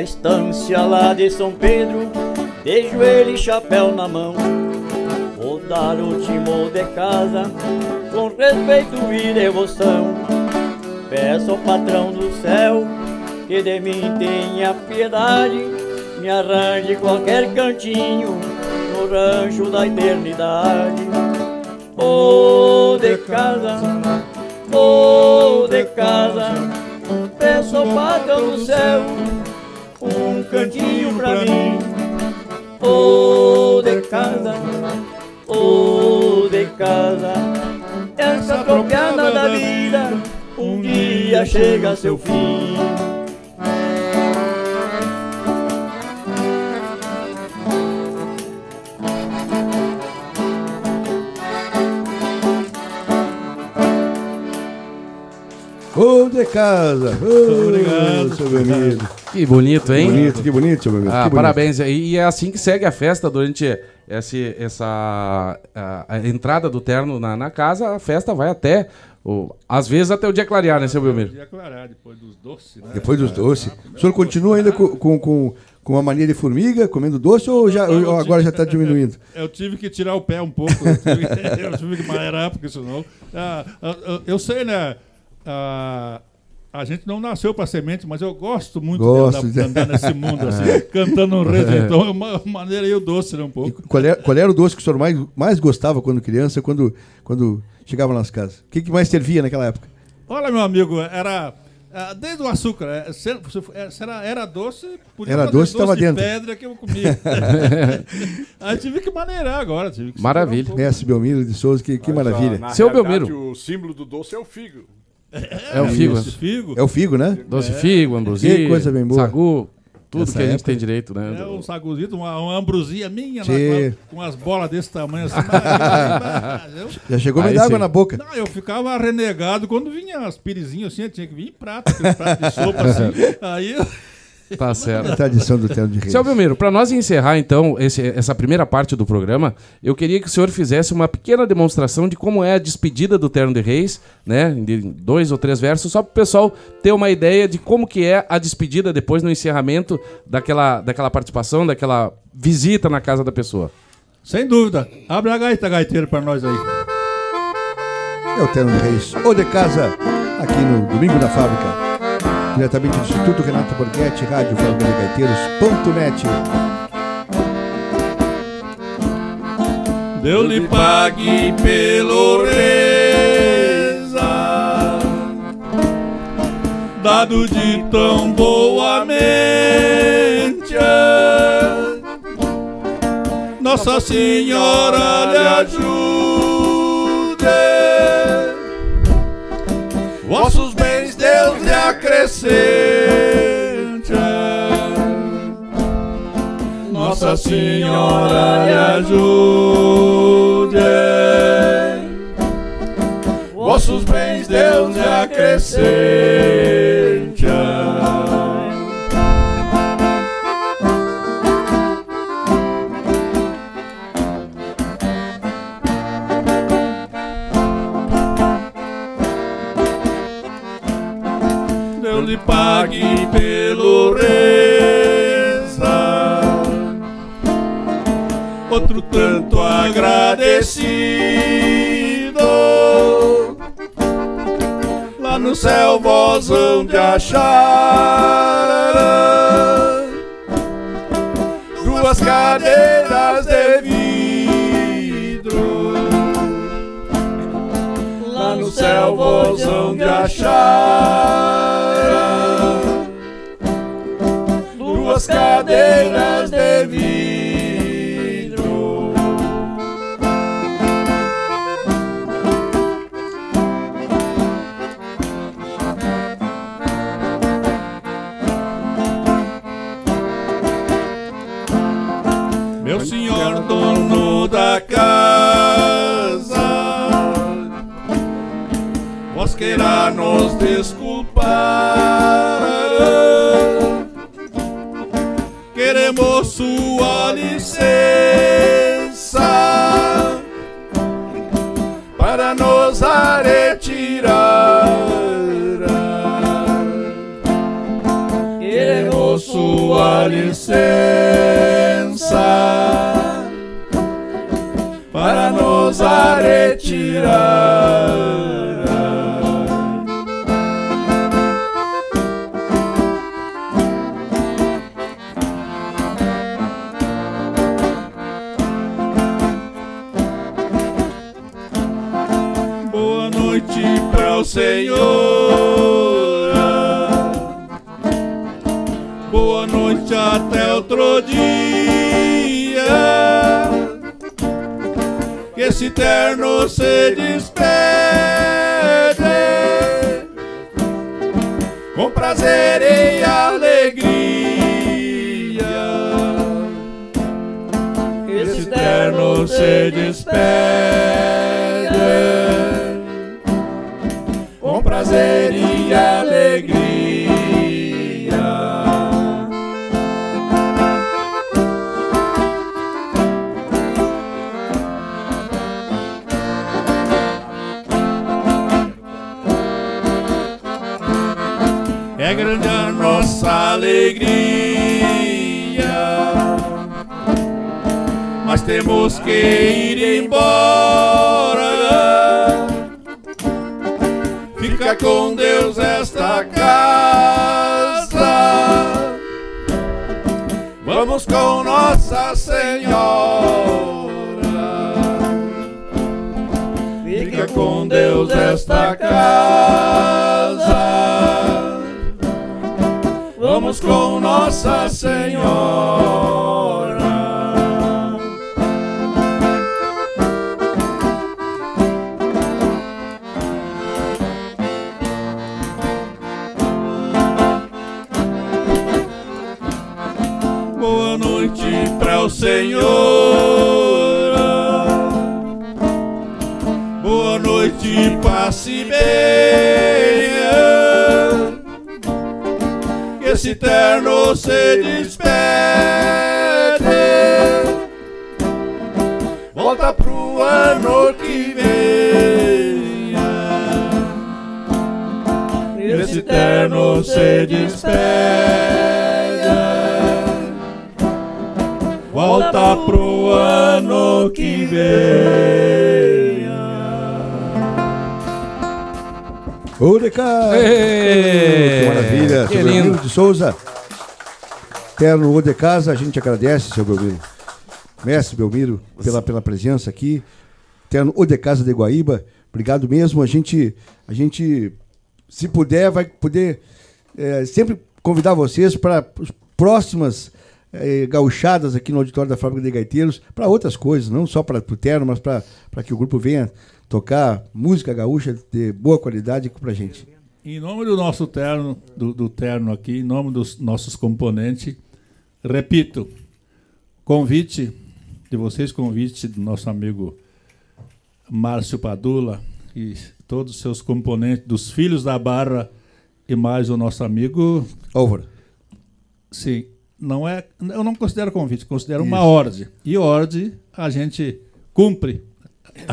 Na estância lá de São Pedro, de joelho e chapéu na mão, vou dar o timão de casa com respeito e devoção. Peço ao patrão do céu que de mim tenha piedade, me arranje qualquer cantinho no rancho da eternidade. Oh, de casa, oh, de casa, peço ao patrão do céu um cantinho pra mim. Oh, de casa, oh, de casa, essa tropiada da vida um dia chega a seu fim. Ô de casa! Ô, Obrigado, seu Belmiro. Que bonito, hein? Bonito, que bonito, seu Belmiro. Ah, parabéns. E é assim que segue a festa durante esse, essa a, a entrada do terno na, na, casa. A festa vai até, o, às vezes, até o dia clarear, né, seu Belmiro? O dia clarear, depois dos doces, né? Depois dos doces. O senhor continua ainda com, com, com com a mania de formiga, comendo doce, ou, já, ou agora já está diminuindo? Eu tive que tirar o pé um pouco. Eu tive, eu tive que maneirar, porque senão. Ah, eu sei, né? Ah, a gente não nasceu para semente, mas eu gosto muito gosto de andar, andar nesse mundo, assim, cantando um rezo. Então, é uma maneira aí o doce, né, um pouco. E qual, era, qual era o doce que o senhor mais, mais gostava quando criança, quando, quando chegava nas casas? O que, que mais servia naquela época? Olha, meu amigo, era desde o açúcar. Era, era doce, podia era doce, estava de dentro. pedra que eu comia. aí tive que maneirar agora. Tive que maravilha. Um Mestre Belmiro de Souza, que, que maravilha. Na Seu Belmiro. O símbolo do doce é o figo. É, é o figo. Doce figo. É o figo, né? Doce figo, ambrosia, Que coisa bem boa. sagu, tudo Essa que a gente época. tem direito, né? É um saguzito, uma, uma ambrosia minha, lá, com, as bolas desse tamanho assim. mas- eu- Já chegou a me Aí dar água na boca. Não, eu ficava renegado quando vinha as pirizinhas assim, eu tinha que vir em prato, prato de sopa assim. Aí eu, Tá certo. É a tradição do Terno de Reis. Seu Belmiro, para nós encerrar então esse, essa primeira parte do programa, eu queria que o senhor fizesse uma pequena demonstração de como é a despedida do Terno de Reis, né? De dois ou três versos, só para o pessoal ter uma ideia de como que é a despedida depois no encerramento daquela, daquela participação, daquela visita na casa da pessoa. Sem dúvida. Abre a gaita, gaiteiro, para nós aí. É o Terno de Reis, ou de casa, aqui no Domingo da Fábrica. Diretamente do Instituto Renato Borghetti, Rádio Gaiteiros.net. Deus lhe pague pelo reza, dado de tão boa mente. Nossa Senhora lhe ajude, vossos acrescente. Nossa Senhora lhe ajude, vossos bens Deus lhe acrescente. Lhe pague pelo reza, outro tanto agradecido. Lá no céu vós vão de achar duas cadeiras de vidro. Lá no céu vós vão de achar duas cadeiras de vidro. Meu senhor dono da casa, vós queira nos desculpar. Sua licença para nos retirar. Queremos sua licença para nos retirar. Que esse terno se despede com prazer e alegria. Esse terno se despede com prazer e alegria. Temos que ir embora. Fica com Deus esta casa. Vamos com Nossa Senhora. Fica com Deus esta casa. Vamos com Nossa Senhora. Para o Senhor. Boa noite, passe bem. Esse terno se despede. Volta pro ano que vem. Esse terno se despede. Volta pro ano que vem. Deca! Que maravilha! Que lindo. Belmiro de Souza. Terno O de Casa, a gente agradece, seu Belmiro. Mestre Belmiro, pela, pela presença aqui. Terno O de Casa de Guaíba. Obrigado mesmo. A gente, a gente se puder, vai poder é, sempre convidar vocês para as próximas é, gauchadas aqui no auditório da Fábrica de Gaiteiros, para outras coisas, não só para o terno, mas para que o grupo venha tocar música gaúcha de boa qualidade para a gente. Em nome do nosso terno, do, do terno aqui, em nome dos nossos componentes, repito, convite de vocês, convite do nosso amigo Márcio Padula e todos os seus componentes, dos filhos da Barra e mais o nosso amigo. Álvaro. Sim, não é, eu não considero convite, considero uma ordem. E ordem a gente cumpre.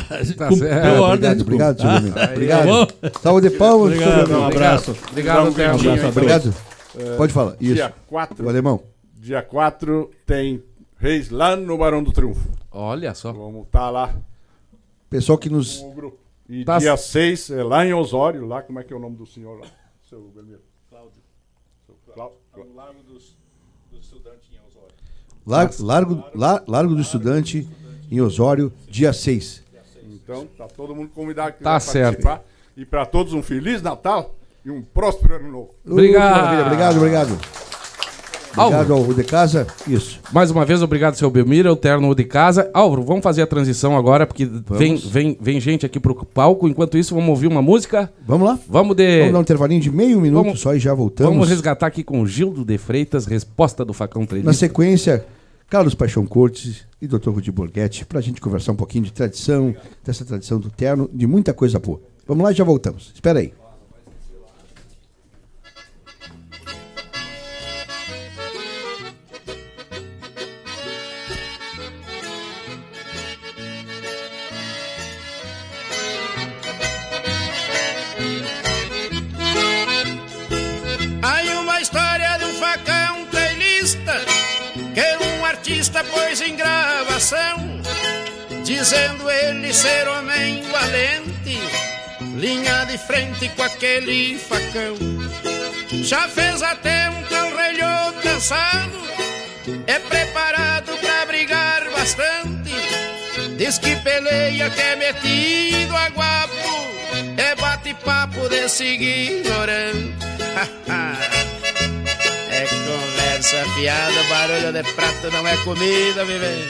A gente Tá cumpre- certo. deu ordem, a gente Obrigado, cumpre, tá? Belmiro. Obrigado. bom? Salve de palmas, Obrigado, um abraço. Obrigado, Dá um pra Obrigado. Pode falar. Isso. Dia 4, O alemão. dia 4 tem Reis lá no Barão do Triunfo. Olha só. Vamos estar lá Pessoal que nos. E Tá dia 6 é lá em Osório, lá, como é que é o nome do senhor lá? Seu Belmiro. Cláudio. Seu Cláudio. Lar- Largo, La- Largo do Estudante, em Osório, dia 6. Então, tá todo mundo convidado que Tá certo. participar. E para todos um Feliz Natal e um próspero ano novo. Obrigado. Uh, maravilha. Obrigado, obrigado. Ao de casa. Isso. Mais uma vez, obrigado, seu Belmiro, o terno de casa. Álvaro, vamos fazer a transição agora, porque vem, vem, vem gente aqui pro palco. Enquanto isso, vamos ouvir uma música. Vamos lá? Vamos de. Vamos dar um intervalinho de meio minuto Vamos- só e já voltamos. Vamos resgatar aqui com o Gildo de Freitas, resposta do Facão Na Trelista. sequência, Carlos Paixão Cortes e Dr. Rudi Borghetti, para a gente conversar um pouquinho de tradição, dessa tradição do terno, de muita coisa boa. Vamos lá e já voltamos. Espera. Aí artista pôs em gravação, dizendo ele ser homem valente, linha de frente com aquele facão. Já fez até um calrelho cansado, é preparado pra brigar bastante. Diz que peleia que é metido a guapo, é bate-papo desse ignorante. conversa fiada, barulho de prato não é comida, viver.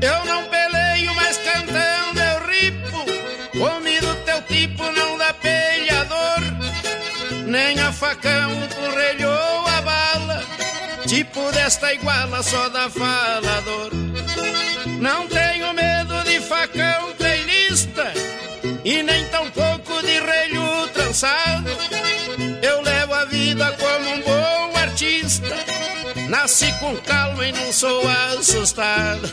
Eu não peleio, mas cantando eu ripo. Homem do teu tipo não dá peleador, nem a facão porrelhou a bala. Tipo desta iguala só dá falador. Não tenho medo facão treilista e nem tão pouco de relho trançado. Eu levo a vida como um bom artista. Nasci com calma e não sou assustado.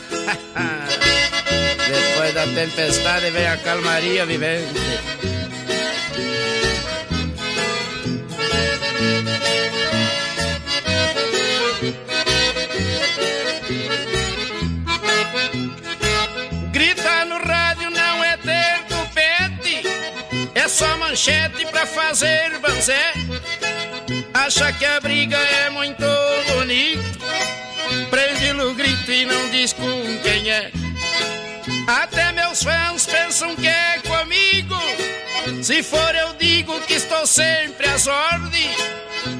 Depois da tempestade vem a calmaria vivente. Grita no rádio não é ter tupete, é só manchete pra fazer banzé. Acha que a briga é muito bonita, prende o grito e não diz com quem é. Até meus fãs pensam que é comigo. Se for, eu digo que estou sempre às ordens.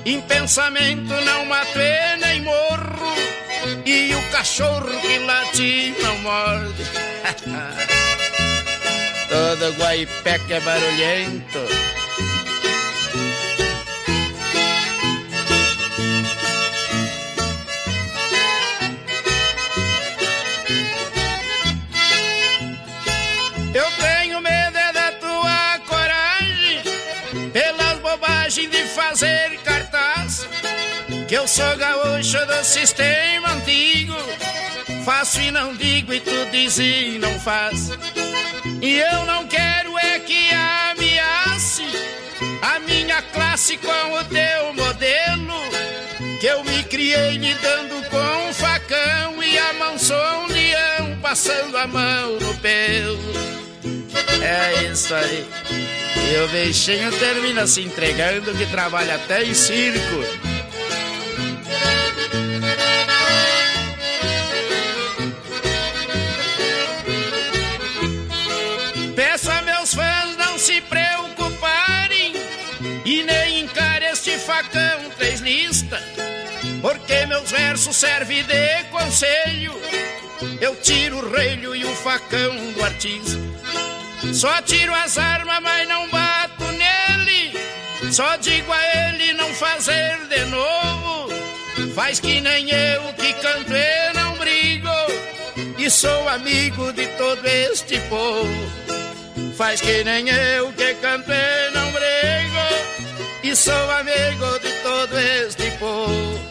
Em pensamento não mato e nem morro. E o cachorro que late não morde. Todo Guaipeca é barulhento. Eu tenho medo é da tua coragem Pelas bobagens de fazer que eu sou gaúcho do sistema antigo. Faço e não digo, e tu diz e não faz. E eu não quero é que ameace a minha classe com o teu modelo. Que eu me criei lidando com um facão e amansou um leão passando a mão no pelo. É isso aí. E o bichinho termina se entregando que trabalha até em circo. Peço a meus fãs não se preocuparem e nem encare este facão três listas, porque meus versos servem de conselho. Eu tiro o relho e o facão do artista. Só tiro as armas, mas não bato nele. Só digo a ele não fazer de novo. Faz que nem eu que canto e não brigo. E sou amigo de todo este povo. Faz que nem eu que canto e não brigo. E sou amigo de todo este povo.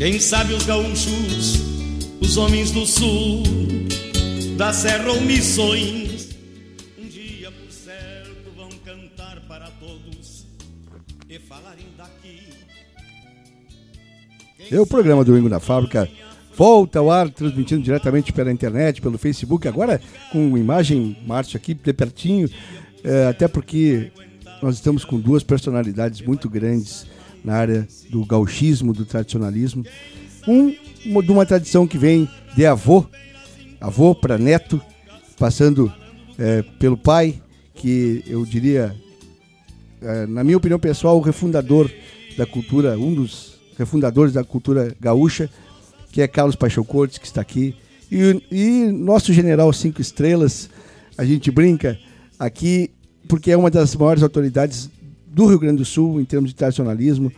Quem sabe os gaúchos, os homens do sul, da serra ou missões, um dia por certo vão cantar para todos e falarem daqui. É o programa Domingo na Fábrica. Volta ao ar, transmitindo diretamente pela internet, pelo Facebook, agora com imagem, Márcio, aqui de pertinho, é, até porque nós estamos com duas personalidades muito grandes na área do gauchismo, do tradicionalismo. Um de uma tradição que vem de avô, avô para neto, passando é, pelo pai, que eu diria, é, na minha opinião pessoal, o refundador da cultura, um dos refundadores da cultura gaúcha, que é Carlos Paixão Cortes, que está aqui. E, e nosso general cinco estrelas, a gente brinca aqui, porque é uma das maiores autoridades do Rio Grande do Sul em termos de tradicionalismo.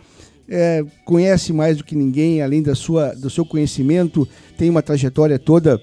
É, conhece mais do que ninguém, além da sua, do seu conhecimento, tem uma trajetória toda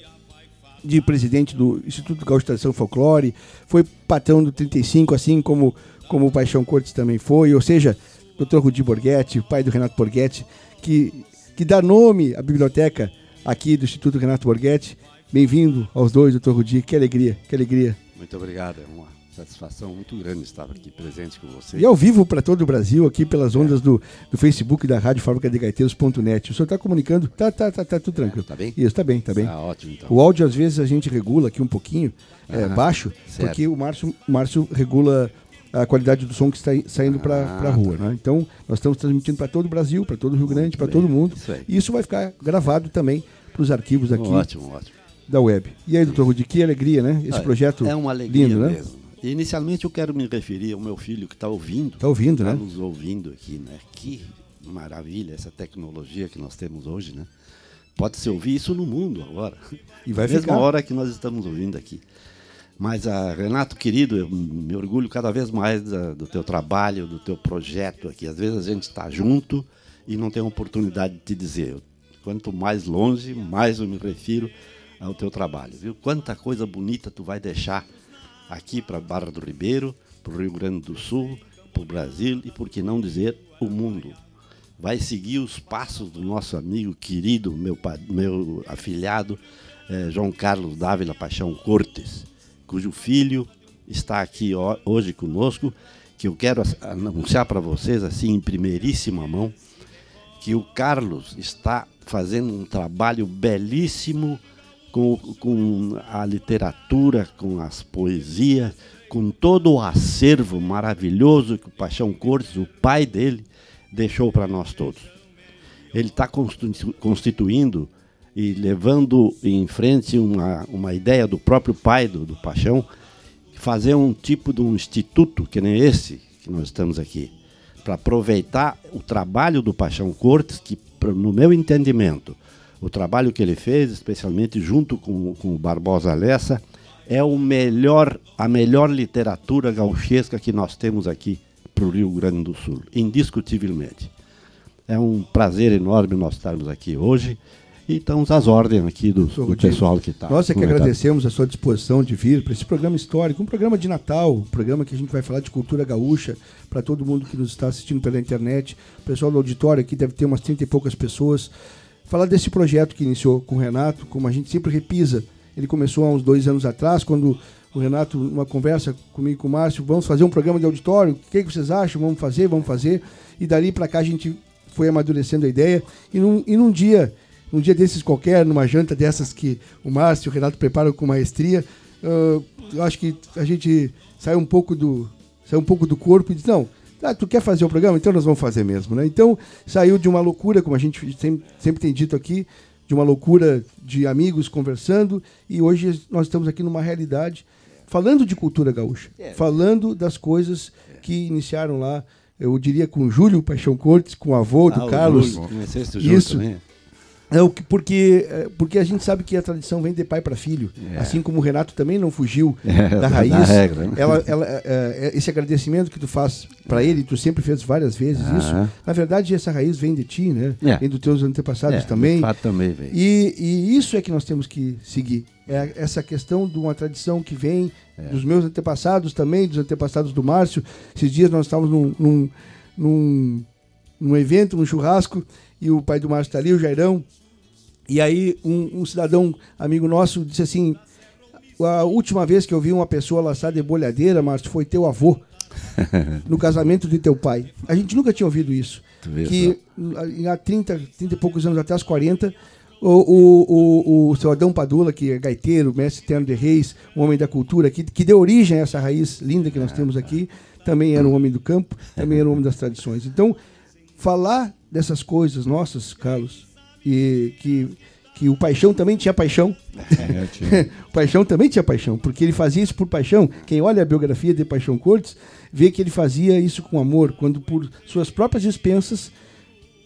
de presidente do Instituto Gaúcho de Tradição Folclore, foi patrão do 35, assim como, como o Paixão Cortes também foi, ou seja, Dr. Rudi Borghetti, pai do Renato Borghetti, que, que dá nome à biblioteca aqui do Instituto Renato Borghetti. Bem-vindo aos dois, doutor Rudi, que alegria, que alegria. Muito obrigado, é uma satisfação muito grande estar aqui presente com você. E ao vivo para todo o Brasil, aqui pelas ondas do, do Facebook da Rádio Fábrica de Gaiteiros.net. O senhor está comunicando? Tá, tá, tá, tá tudo tranquilo. Tá bem? Isso, tá bem, tá bem. Ah, ótimo, então. O áudio, às vezes, a gente regula aqui um pouquinho, é, baixo, certo. porque o Márcio, Márcio regula a qualidade do som que está saindo para Ah, a rua. tá. Né? Então, nós estamos transmitindo para todo o Brasil, para todo o Rio Grande, para todo mundo. Isso. E isso vai ficar gravado também para os arquivos aqui Ótimo, ótimo. da web. E aí, doutor Rudi, que alegria, né? Esse projeto é uma alegria lindo, né? mesmo. Inicialmente eu quero me referir ao meu filho que está ouvindo. Tá ouvindo, Tá né? nos ouvindo aqui, né? Que maravilha essa tecnologia que nós temos hoje, né? Pode-se ouvir isso no mundo agora. E vai mesma ficar. hora que nós estamos ouvindo aqui. Mas, a Renato, querido, eu me orgulho cada vez mais da- do teu trabalho, do teu projeto aqui. Às vezes a gente está junto e não tem oportunidade de te dizer. Quanto mais longe, mais eu me refiro ao teu trabalho. Viu? Quanta coisa bonita tu vai deixar aqui para Barra do Ribeiro, para o Rio Grande do Sul, para o Brasil e, por que não dizer, o mundo. Vai seguir os passos do nosso amigo querido, meu, meu afilhado, eh, João Carlos Dávila Paixão Cortes, cujo filho está aqui ho- hoje conosco, que eu quero anunciar para vocês, assim, em primeiríssima mão, que o Carlos está fazendo um trabalho belíssimo com, com a literatura, com as poesias, com todo o acervo maravilhoso que o Paixão Cortes, o pai dele, deixou para nós todos. Ele está constitu- constituindo e levando em frente uma, uma ideia do próprio pai do, do Paixão, fazer um tipo de um instituto, que nem esse que nós estamos aqui, para aproveitar o trabalho do Paixão Cortes, que, no meu entendimento, o trabalho que ele fez, especialmente junto com, com o Barbosa Lessa, é o melhor, a melhor literatura gauchesca que nós temos aqui para o Rio Grande do Sul, indiscutivelmente. É um prazer enorme nós estarmos aqui hoje e estamos às ordens aqui do, do pessoal que está. Nós é que agradecemos a sua disposição de vir para esse programa histórico, um programa de Natal, um programa que a gente vai falar de cultura gaúcha para todo mundo que nos está assistindo pela internet. O pessoal do auditório aqui deve ter umas 30 e poucas pessoas. Falar desse projeto que iniciou com o Renato, como a gente sempre repisa. Ele começou há uns dois anos atrás, quando o Renato, numa conversa comigo e com o Márcio, vamos fazer um programa de auditório, o que, vocês acham? Vamos fazer, vamos fazer. E dali para cá a gente foi amadurecendo a ideia. E num, e num dia num dia desses qualquer, numa janta dessas que o Márcio e o Renato preparam com maestria, ah, eu acho que a gente saiu um pouco do saiu um pouco do corpo e disse, não, ah, tu quer fazer o programa? Então nós vamos fazer mesmo, né? Então saiu de uma loucura, como a gente sempre, sempre tem dito aqui, de uma loucura de amigos conversando e hoje nós estamos aqui numa realidade falando de cultura gaúcha, falando das coisas que iniciaram lá, eu diria com o Júlio Paixão Cortes, com o avô do Ah, o Carlos. Júlio, Júlio Isso. também? É o que, porque, é, porque a gente sabe que a tradição vem de pai para filho. Assim como o Renato também não fugiu É, da da raiz. regra, né? ela, ela, é, é, esse agradecimento que tu faz para ele, tu sempre fez várias vezes Ah. isso. Na verdade, essa raiz vem de ti, né? É. Vem dos teus antepassados É, também. também vem. E, e isso é que nós temos que seguir. É essa questão de uma tradição que vem É. dos meus antepassados também, dos antepassados do Márcio. Esses dias nós estávamos num, num, num, num evento, num churrasco, e o pai do Márcio está ali, o Jairão. E aí um, um, cidadão amigo nosso disse assim, a última vez que eu vi uma pessoa laçar de bolhadeira, Márcio, foi teu avô. no casamento de teu pai. A gente nunca tinha ouvido isso. Que há 30, 30 e poucos anos até, as 40, o, o, o, o seu Adão Padula, que é gaiteiro, mestre terno de reis, um homem da cultura, que, que deu origem a essa raiz linda que nós temos aqui, também era um homem do campo, também era um homem das tradições. Então, falar dessas coisas nossas, Carlos, e que, que o Paixão também tinha paixão. É, tinha. o Paixão também tinha paixão, porque ele fazia isso por paixão. Quem olha a biografia de Paixão Cortes vê que ele fazia isso com amor, quando por suas próprias expensas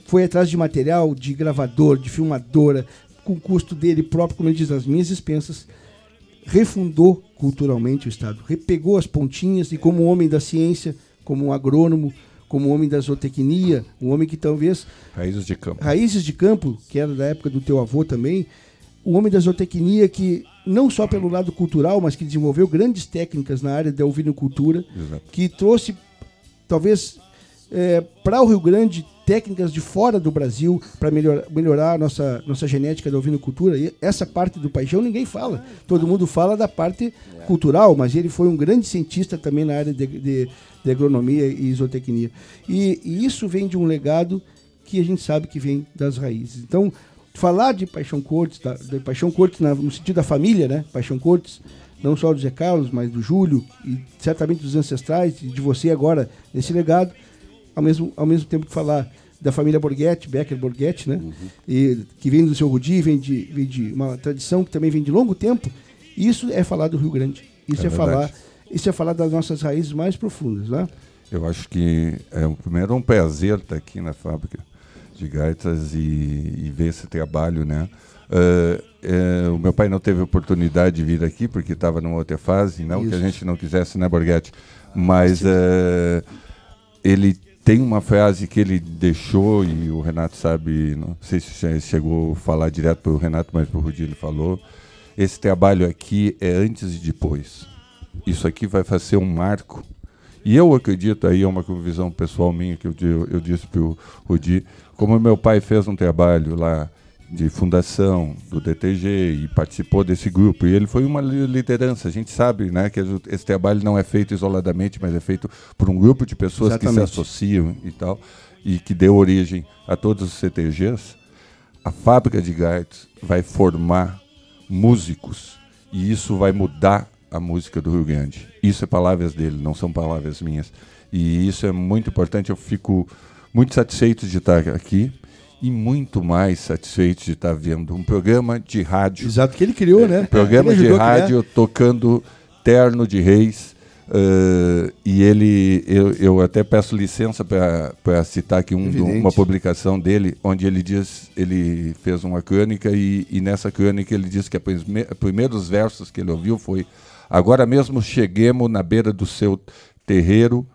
foi atrás de material, de gravador, de filmadora, com custo dele próprio, como ele diz, as minhas expensas, refundou culturalmente o Estado, repegou as pontinhas e como homem da ciência, como um agrônomo, como homem da zootecnia, um homem que talvez... Raízes de campo. Raízes de campo, que era da época do teu avô também, um homem da zootecnia que, não só pelo lado cultural, mas que desenvolveu grandes técnicas na área da ovinocultura, Exato. que trouxe, talvez, é, para o Rio Grande técnicas de fora do Brasil para melhor, melhorar a nossa, nossa genética da ovinocultura. E essa parte do paixão ninguém fala. Todo mundo fala da parte cultural, mas ele foi um grande cientista também na área de, de, de agronomia e zootecnia. E, e, isso vem de um legado que a gente sabe que vem das raízes. Então, falar de Paixão Cortes, da, de Paixão Cortes no sentido da família, né? Paixão Cortes, não só do Zé Carlos, mas do Júlio e certamente dos ancestrais e de você agora nesse legado ao mesmo, ao mesmo tempo que falar da família Borghetti, Becker Borghetti, né? Uhum. E, que vem do seu Rudi, vem de, vem de uma tradição que também vem de longo tempo. Isso é falar do Rio Grande. Isso é, é falar, isso é falar das nossas raízes mais profundas, né? Eu acho que é primeiro um prazer estar aqui na fábrica de gaitas e, e ver esse trabalho, né? Uh, uh, o meu pai não teve oportunidade de vir aqui porque estava numa outra fase, não Isso. que a gente não quisesse, né, Borghetti? Mas uh, ele tem uma frase que ele deixou, e o Renato sabe, não sei se chegou a falar direto para o Renato, mas para o Rudi ele falou. Esse trabalho aqui é antes e depois. Isso aqui vai fazer um marco. E eu acredito, aí é uma visão pessoal minha que eu, eu, eu disse para o Rudi, como meu pai fez um trabalho lá de fundação do DTG e participou desse grupo. E ele foi uma liderança. A gente sabe né, que esse trabalho não é feito isoladamente, mas é feito por um grupo de pessoas Exatamente. que se associam e tal, e que deu origem a todos os CTGs. A fábrica de Gartes vai formar músicos e isso vai mudar a música do Rio Grande. Isso é palavras dele, não são palavras minhas. E isso é muito importante. Eu fico muito satisfeito de estar aqui e muito mais satisfeito de estar vendo um programa de rádio. Exato, que ele criou, né? Programa de rádio tocando Terno de Reis. Uh, e ele, eu, eu até peço licença para citar aqui um, uma publicação dele, onde ele diz, ele fez uma crônica e, e nessa crônica ele diz que os primeiros versos que ele ouviu foi Agora mesmo cheguemos na beira do seu terreiro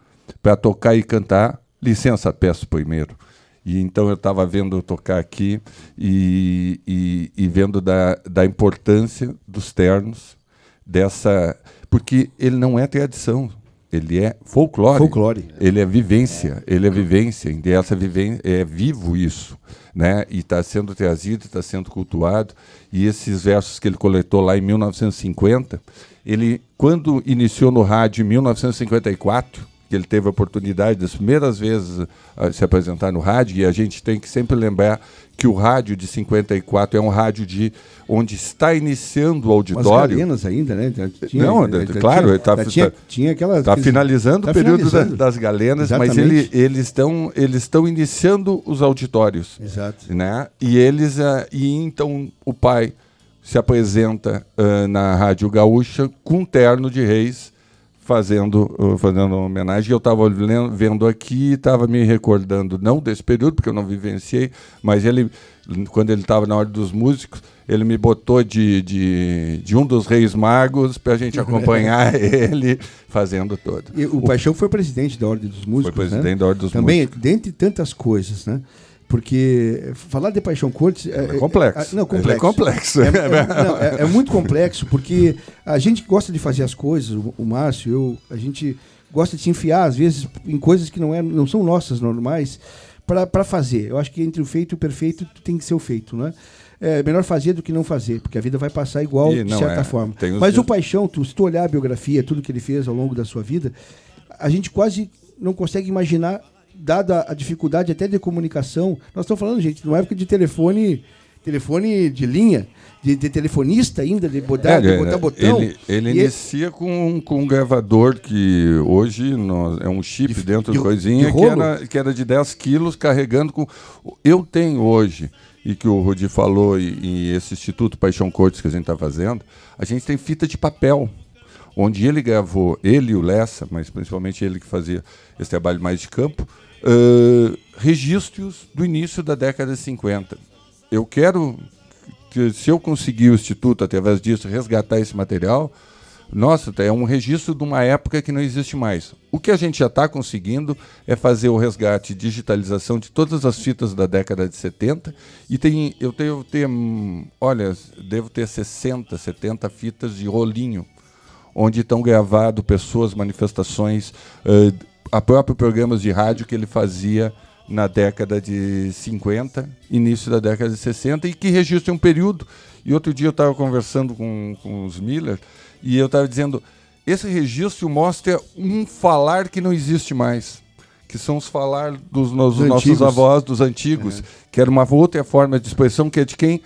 para tocar e cantar. Licença, peço primeiro. E então eu estava vendo tocar aqui e, e, e, vendo da, da importância dos ternos, dessa. Porque ele não é tradição, ele é folclore. Folclore. Ele é vivência, é. ele é vivência, e essa vivência é vivo isso, né? E está sendo trazido, está sendo cultuado. E esses versos que ele coletou lá em 1950, ele quando iniciou no rádio em 1954, que ele teve a oportunidade das primeiras vezes se apresentar no rádio, e a gente tem que sempre lembrar que o rádio de 54 é um rádio de onde está iniciando o auditório. As ainda, né? Tinha, Não, né? claro, está tá, tinha, tinha aquela, tá finalizando tá o período finalizando. Da, das galenas, Exatamente. mas ele, eles estão eles estão iniciando os auditórios. Exato. Né? E eles uh, e então o pai se apresenta uh, na Rádio Gaúcha com terno de reis fazendo, uh, fazendo homenagem. Eu estava vendo aqui, estava me recordando, não desse período, porque eu não vivenciei, mas ele, quando ele estava na hora dos músicos, ele me botou de, de, de um dos reis magos para a gente acompanhar ele fazendo todo. E o, o Paixão foi presidente da Ordem dos Músicos. Foi presidente né? da Ordem dos Também, Músicos. Também, dentre tantas coisas, né? Porque falar de Paixão Cortes. É, é complexo. É, não, complexo. É complexo. É, é, não, é, é, muito complexo, porque a gente gosta de fazer as coisas, o, o Márcio, eu, a gente gosta de se enfiar, às vezes, em coisas que não, é, não são nossas normais, para fazer. Eu acho que entre o feito e o perfeito tem que ser o feito, né? É melhor fazer do que não fazer, porque a vida vai passar igual, e, de certa é. forma. Mas dias... o Paixão, tu, se tu olhar a biografia, tudo que ele fez ao longo da sua vida, a gente quase não consegue imaginar, dada a dificuldade até de comunicação. Nós estamos falando, gente, numa época de telefone telefone de linha, de, de telefonista ainda, de botar, é, de botar botão. Ele, ele inicia com, com um gravador que hoje nós, é um chip de, dentro de, coisinha que era, que era de 10 quilos carregando com. Eu tenho hoje, e que o Rudi falou, e, e esse Instituto Paixão Cortes que a gente está fazendo, a gente tem fita de papel onde ele gravou, ele e o Lessa, mas principalmente ele que fazia esse trabalho mais de campo, uh, registros do início da década de 50 eu quero que, se eu conseguir o Instituto, através disso, resgatar esse material, nossa, é um registro de uma época que não existe mais. O que a gente já está conseguindo é fazer o resgate e digitalização de todas as fitas da década de 70. E tem, eu devo ter, olha, devo ter 60, 70 fitas de rolinho, onde estão gravadas pessoas, manifestações, uh, a próprio programas de rádio que ele fazia na década de 50, início da década de 60, e que registra um período. E outro dia eu estava conversando com, com os Miller e eu estava dizendo: esse registro mostra um falar que não existe mais. Que são os falar dos, dos nossos avós, dos antigos, é. que era uma outra forma de expressão que é de quem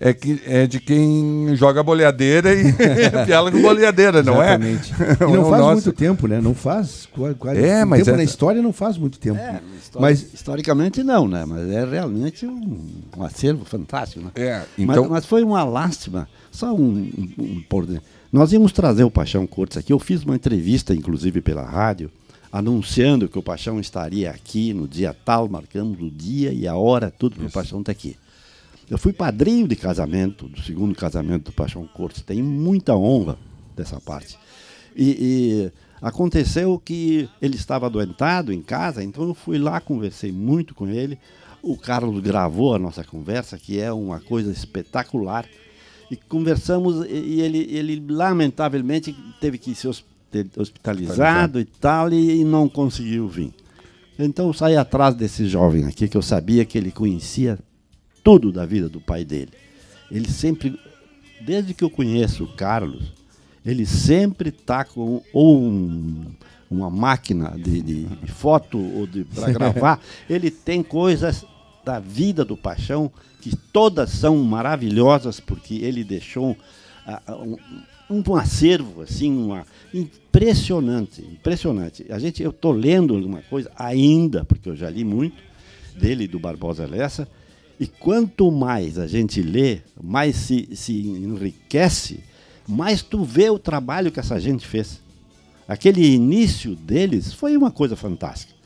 é, que, é de quem joga boleadeira e piala com boleadeira, não é? Exatamente. é? E não faz Nossa. muito tempo, né? Não faz. Quase, é, mas tempo essa... na história não faz muito tempo. É, mas historicamente não, né? Mas é realmente um, um acervo fantástico, né? É, então... mas, mas foi uma lástima. Só um, um, um, Nós íamos trazer o Paixão Cortes aqui. Eu fiz uma entrevista, inclusive pela rádio, anunciando que o Paixão estaria aqui no dia tal, marcando o dia e a hora, tudo para o Paixão estar tá aqui. Eu fui padrinho de casamento, do segundo casamento do Paixão Cortes. Tem muita honra dessa parte. E, e, aconteceu que ele estava adoentado em casa, então eu fui lá, conversei muito com ele. O Carlos gravou a nossa conversa, que é uma coisa espetacular. E conversamos, e ele, ele lamentavelmente teve que ser hospitalizado e tal, e, e não conseguiu vir. Então eu saí atrás desse jovem aqui, que eu sabia que ele conhecia tudo da vida do pai dele. Ele sempre, desde que eu conheço o Carlos, ele sempre está com ou um, uma máquina de, de, de foto ou para gravar. ele tem coisas da vida do Paixão que todas são maravilhosas porque ele deixou uh, um, um, acervo assim, uma, impressionante, impressionante. A gente, eu estou lendo alguma coisa ainda porque eu já li muito dele do Barbosa Lessa e quanto mais a gente lê, mais se, se enriquece, mais tu vê o trabalho que essa gente fez. Aquele início deles foi uma coisa fantástica.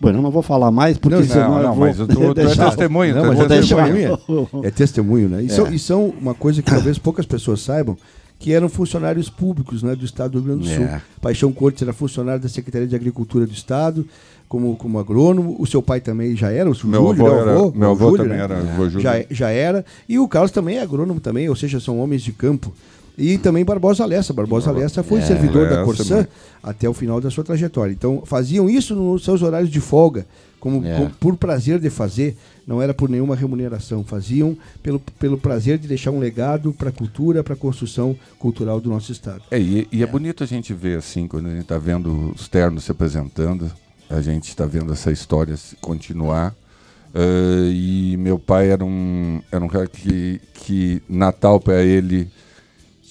Bom, eu não vou falar mais, porque não, senão não, não, mas tu, tu é testemunho. Não, mas testemunho. É testemunho, né? Isso é. isso é uma coisa que talvez poucas pessoas saibam, que eram funcionários públicos né, do Estado do Rio Grande do Sul. É. Paixão Cortes era funcionário da Secretaria de Agricultura do Estado, como, como agrônomo. O seu pai também já era, o meu Júlio, avô, era, avô, meu avô Júlio, também né? era. Avô Júlio. Já, já era. E o Carlos também é agrônomo também, ou seja, são homens de campo. E também Barbosa Lessa. Barbosa Lessa foi é, servidor Lessa, da Corsã mano. até o final da sua trajetória. Então, faziam isso nos seus horários de folga, como, é. como, por prazer de fazer, não era por nenhuma remuneração. Faziam pelo, pelo prazer de deixar um legado para a cultura, para a construção cultural do nosso Estado. É, e, e é. é. bonito a gente ver assim, quando a gente está vendo os ternos se apresentando, a gente está vendo essa história continuar. Uh, e meu pai era um, era um cara que, que Natal para ele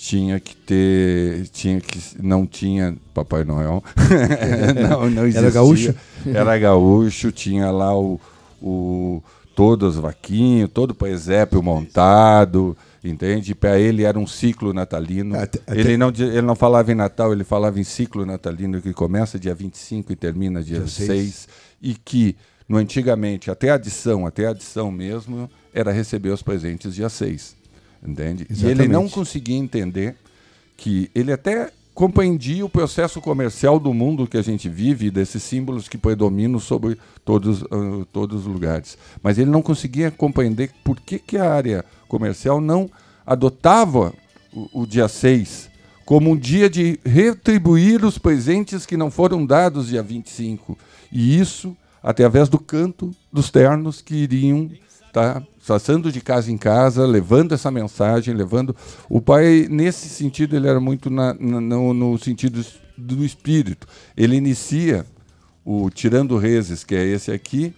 tinha que ter, tinha que não tinha Papai Noel, não, não existia. Era gaúcho, era gaúcho, tinha lá o, o todos os vaquinhos, todo o presépio montado, entende? Para ele era um ciclo natalino. Até, até... Ele, não, ele não falava em Natal, ele falava em ciclo natalino que começa dia 25 e termina dia, dia 6. 6 e que no antigamente até a adição, até a adição mesmo, era receber os presentes dia 6 entende? Exatamente. E ele não conseguia entender que ele até compreendia o processo comercial do mundo que a gente vive, desses símbolos que predominam sobre todos, uh, todos os lugares. Mas ele não conseguia compreender por que, que a área comercial não adotava o, o dia 6 como um dia de retribuir os presentes que não foram dados dia 25. E isso através do canto dos ternos que iriam estar tá, passando de casa em casa, levando essa mensagem, levando. O pai, nesse sentido, ele era muito na, na, no, no sentido do espírito. Ele inicia o Tirando Rezes, que é esse aqui,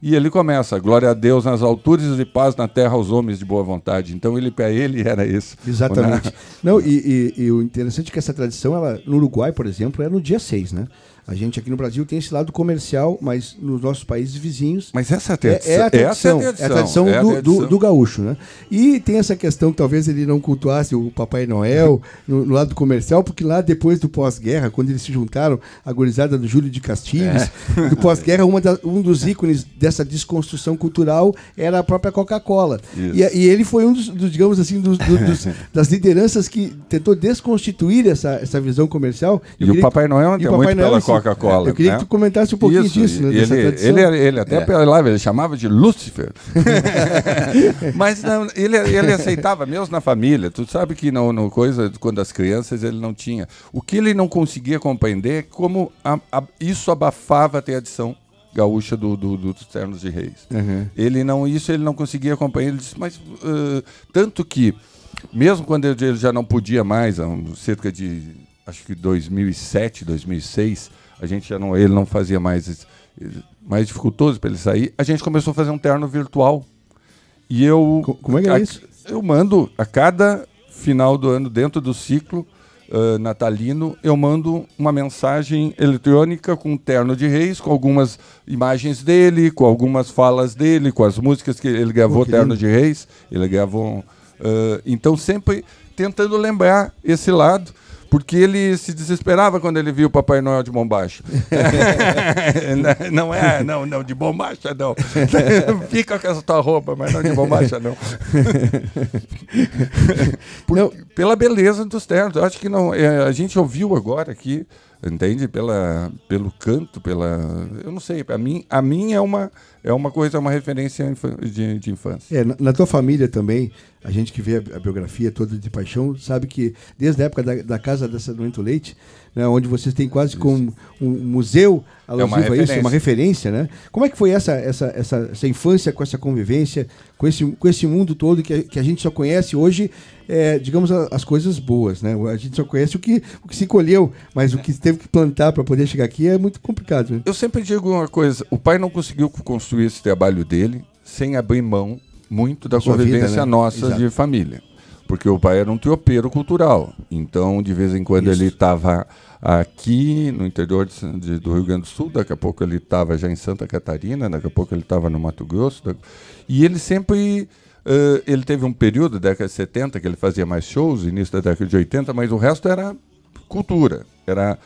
e ele começa, glória a Deus nas alturas e paz na terra aos homens de boa vontade. Então ele para ele era isso. Exatamente. Não, e, e, e, o interessante é que essa tradição, ela, no Uruguai, por exemplo, é no dia 6, né? A gente aqui no Brasil tem esse lado comercial, mas nos nossos países vizinhos. Mas essa é a tradição. É, é a tradição, é a tradição, é a tradição, é do, do, do, gaúcho, né? E tem essa questão que talvez ele não cultuasse o Papai Noel no, no lado comercial, porque lá depois do pós-guerra, quando eles se juntaram, a gorizada do Júlio de Castilhos, é. do pós-guerra, um dos ícones dessa desconstrução cultural era a própria Coca-Cola. E, e, ele foi um dos, dos digamos assim, dos, dos, das lideranças que tentou desconstituir essa, essa visão comercial. Eu e o Papai Noel é muito pela Coca Coca-Cola. Eu queria né? que tu comentasse um pouquinho Isso, disso, né? Ele, ele, ele, até é. pela live, ele chamava de Lúcifer. Mas não, ele, ele aceitava, mesmo na família. Tu sabe que no, no coisa, quando as crianças, ele não tinha. O que ele não conseguia compreender é como a, a, isso abafava a tradição gaúcha do, do, do, dos ternos de reis. Uhum. Ele não, isso ele não conseguia acompanhar. Ele disse, mas uh, tanto que, mesmo quando ele, ele já não podia mais, há um, cerca de acho que 2007, 2006, a gente já não, ele não fazia mais mais dificultoso para ele sair. A gente começou a fazer um terno virtual. E eu como é que é isso? Eu mando a cada final do ano dentro do ciclo uh, natalino, eu mando uma mensagem eletrônica com um terno de reis, com algumas imagens dele, com algumas falas dele, com as músicas que ele gravou, que terno lindo. de reis. Ele gravou. Uh, então sempre tentando lembrar esse lado porque ele se desesperava quando ele viu o Papai Noel de bombacha. não é, não, não, de bombacha não. Fica com essa tua roupa, mas não de bombacha não. Por, não. Pela beleza dos ternos. Eu acho que não. É, a gente ouviu agora aqui, entende? Pela, pelo canto, pela. Eu não sei, a mim, a mim é uma é uma coisa, é uma referência de, de infância. É, na, na, tua família também, a gente que vê a, biografia toda de paixão, sabe que desde a época da, da Casa da Santo Leite, né, onde vocês têm quase como um museu alusivo é a isso, uma referência, né? Como é que foi essa, essa, essa, essa infância com essa convivência, com esse, com esse mundo todo que a, que a gente só conhece hoje, é, digamos, as coisas boas, né? A gente só conhece o que, o que se colheu, mas o que teve que plantar para poder chegar aqui é muito complicado. Né? Eu sempre digo uma coisa, o pai não conseguiu construir esse trabalho dele sem abrir mão muito da convivência vida, né? nossa Exato. de família. Porque o pai era um tropeiro cultural. Então, de vez em quando, Isso. ele estava aqui no interior de, de, do Rio Grande do Sul, daqui a pouco ele estava já em Santa Catarina, daqui a pouco ele estava no Mato Grosso. E ele sempre. Uh, ele teve um período, década de 70, que ele fazia mais shows, início da década de 80, mas o resto era cultura. Era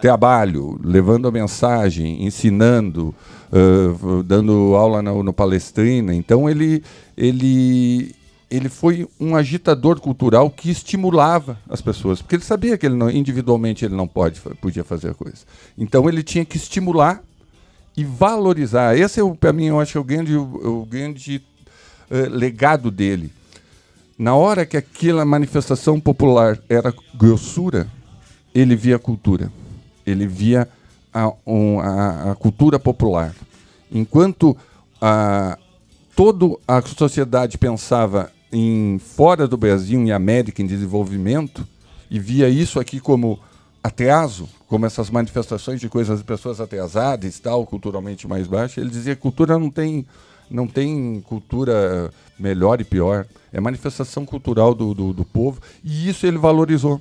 trabalho, levando a mensagem, ensinando, uh, dando aula no, no Palestrina. Então ele, ele, ele foi um agitador cultural que estimulava as pessoas, porque ele sabia que ele não, individualmente ele não pode, podia fazer coisa. Então ele tinha que estimular e valorizar. Esse é para mim eu acho que é o grande, o grande uh, legado dele. Na hora que aquela manifestação popular era grossura, ele via a cultura ele via a, um, a, a cultura popular. Enquanto a, toda a sociedade pensava em fora do Brasil, em América, em desenvolvimento, e via isso aqui como atraso, como essas manifestações de coisas de pessoas atrasadas, tal, culturalmente mais baixa, ele dizia que cultura não tem não tem cultura melhor e pior, é manifestação cultural do, do, do povo, e isso ele valorizou.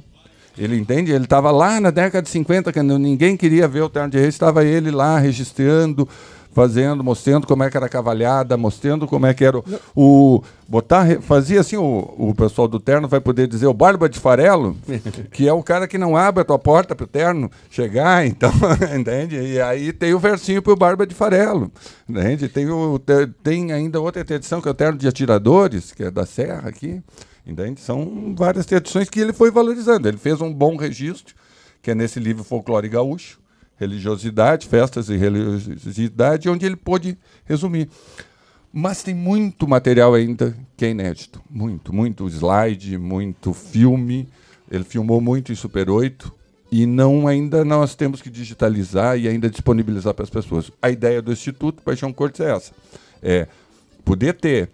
Ele entende? Ele estava lá na década de 50, quando ninguém queria ver o Terno de Reis, estava ele lá registrando, fazendo, mostrando como é que era a cavalhada, mostrando como é que era o. o botar, fazia assim, o, o pessoal do terno vai poder dizer o Barba de Farelo, que é o cara que não abre a tua porta para o terno chegar, então, entende? E aí tem o versinho para o Barba de Farelo, entende? Tem, o, tem ainda outra edição que é o terno de atiradores, que é da Serra aqui. Entende? São várias tradições que ele foi valorizando. Ele fez um bom registro, que é nesse livro Folclore Gaúcho, Religiosidade, Festas e Religiosidade, onde ele pôde resumir. Mas tem muito material ainda que é inédito. Muito, muito slide, muito filme. Ele filmou muito em Super 8. e não ainda nós temos que digitalizar e ainda disponibilizar para as pessoas. A ideia do Instituto Paixão Cortes é essa: é poder ter.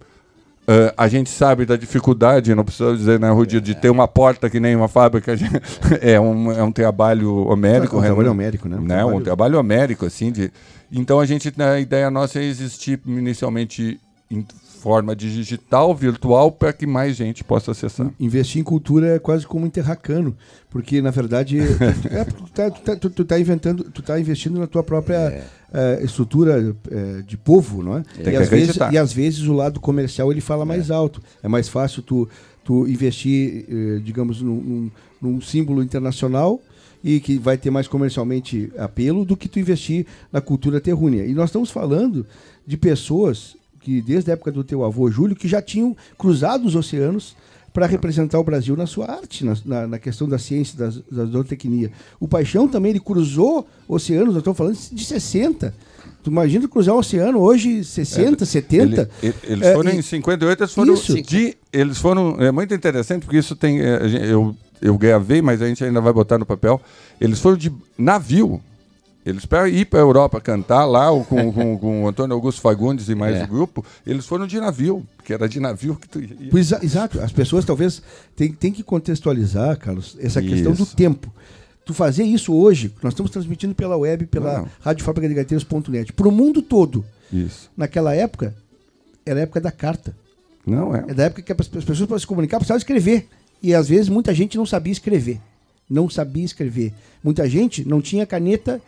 Uh, a gente sabe da dificuldade, não precisa dizer, né, Rudia, de ter uma porta que nem uma fábrica. É, um, é um trabalho homérico. É um trabalho homérico, né? Um, né? Trabalho... um trabalho homérico, assim. De, então a gente, a ideia nossa é existir inicialmente em forma digital, virtual, para que mais gente possa acessar. Investir em cultura é quase como um terracano, porque na verdade é, tu, tá, tu, tá, tu, tu tá inventando, tu tá investindo na tua própria é. uh, estrutura uh, de povo, não é? Tem e, às vezes, e às vezes o lado comercial ele fala mais é. alto. É mais fácil tu, tu investir, uh, digamos, num, num, num símbolo internacional e que vai ter mais comercialmente apelo do que tu investir na cultura terrúnea. E nós estamos falando de pessoas que desde a época do teu avô Júlio, que já tinham cruzado os oceanos para representar o Brasil na sua arte, na, na, questão da ciência, da, da zootecnia. O Paixão também, ele cruzou oceanos, nós estamos falando de 60. Tu imagina cruzar o oceano hoje, 60, é, 70? Ele, eles foram é, em 58, eles foram isso. de. Eles foram. É muito interessante, porque isso tem. É, eu, eu gravei, mas a gente ainda vai botar no papel. Eles foram de navio eles para ir para a Europa cantar lá com, com, com, o Antônio Augusto Fagundes e mais é. o grupo, eles foram de navio, que era de navio que tu ia. Pois, exato. As pessoas talvez têm tem que contextualizar, Carlos, essa isso. questão do tempo. Tu fazer isso hoje, nós estamos transmitindo pela web, pela radiofabricadegateiros.net, para o mundo todo. Isso. Naquela época, era a época da carta. Não é. É da época que as pessoas para se comunicar precisavam escrever. E às vezes muita gente não sabia escrever. Não sabia escrever. Muita gente não tinha caneta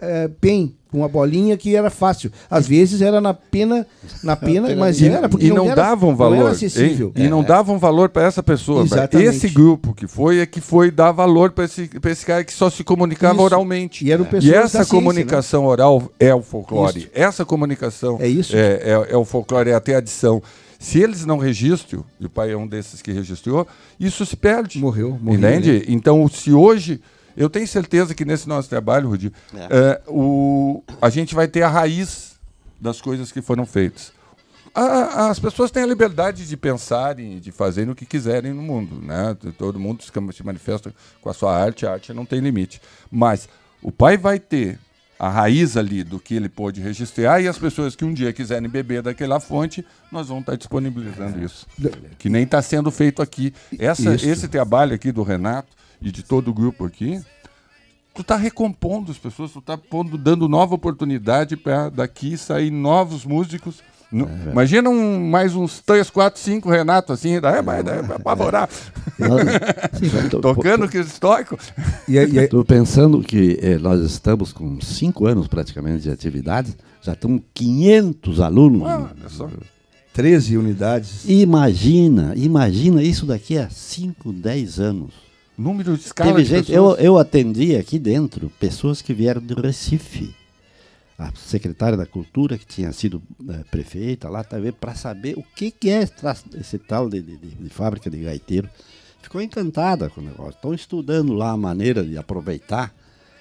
é, pen com uma bolinha que era fácil. Às vezes era na pena, na pena, mas e, era porque e não, não era, davam valor. Não acessível. E, e não é. davam valor para essa pessoa. Exatamente. Esse grupo que foi é que foi dar valor para esse, esse cara que só se comunicava isso. oralmente. E, eram e essa comunicação ciência, né? oral é o folclore. Isso. Essa comunicação é, isso. É, é, é o folclore, é a tradição. Se eles não registram, e o pai é um desses que registrou, isso se perde. Morreu, morreu. Entende? Né? Então, se hoje eu tenho certeza que nesse nosso trabalho, Rudi, é. é, o, a gente vai ter a raiz das coisas que foram feitas. A, as pessoas têm a liberdade de pensarem, de fazerem o que quiserem no mundo. Né? Todo mundo se manifesta com a sua arte, a arte não tem limite. Mas o pai vai ter a raiz ali do que ele pôde registrar e as pessoas que um dia quiserem beber daquela fonte, nós vamos estar disponibilizando é. isso. Que nem está sendo feito aqui. Essa, esse trabalho aqui do Renato e de todo o grupo aqui, tu está recompondo as pessoas, tu está dando nova oportunidade para daqui sair novos músicos. É, Imagina um, mais uns 3, 4, 5 Renato assim, daí vai, daí vai apavorar. Tocando que histórico. Estou pensando que eh, nós estamos com 5 anos praticamente de atividade, já estão 500 alunos. Ah, é só. 13 unidades. Imagina, imagina isso daqui a 5, 10 anos. Número de escala Teve de gente, eu, eu atendi aqui dentro pessoas que vieram do Recife. A secretária da Cultura, que tinha sido é, prefeita lá também, para saber o que, que é esse tal de, de, de, fábrica de gaiteiro. Ficou encantada com o negócio. Estão estudando lá a maneira de aproveitar.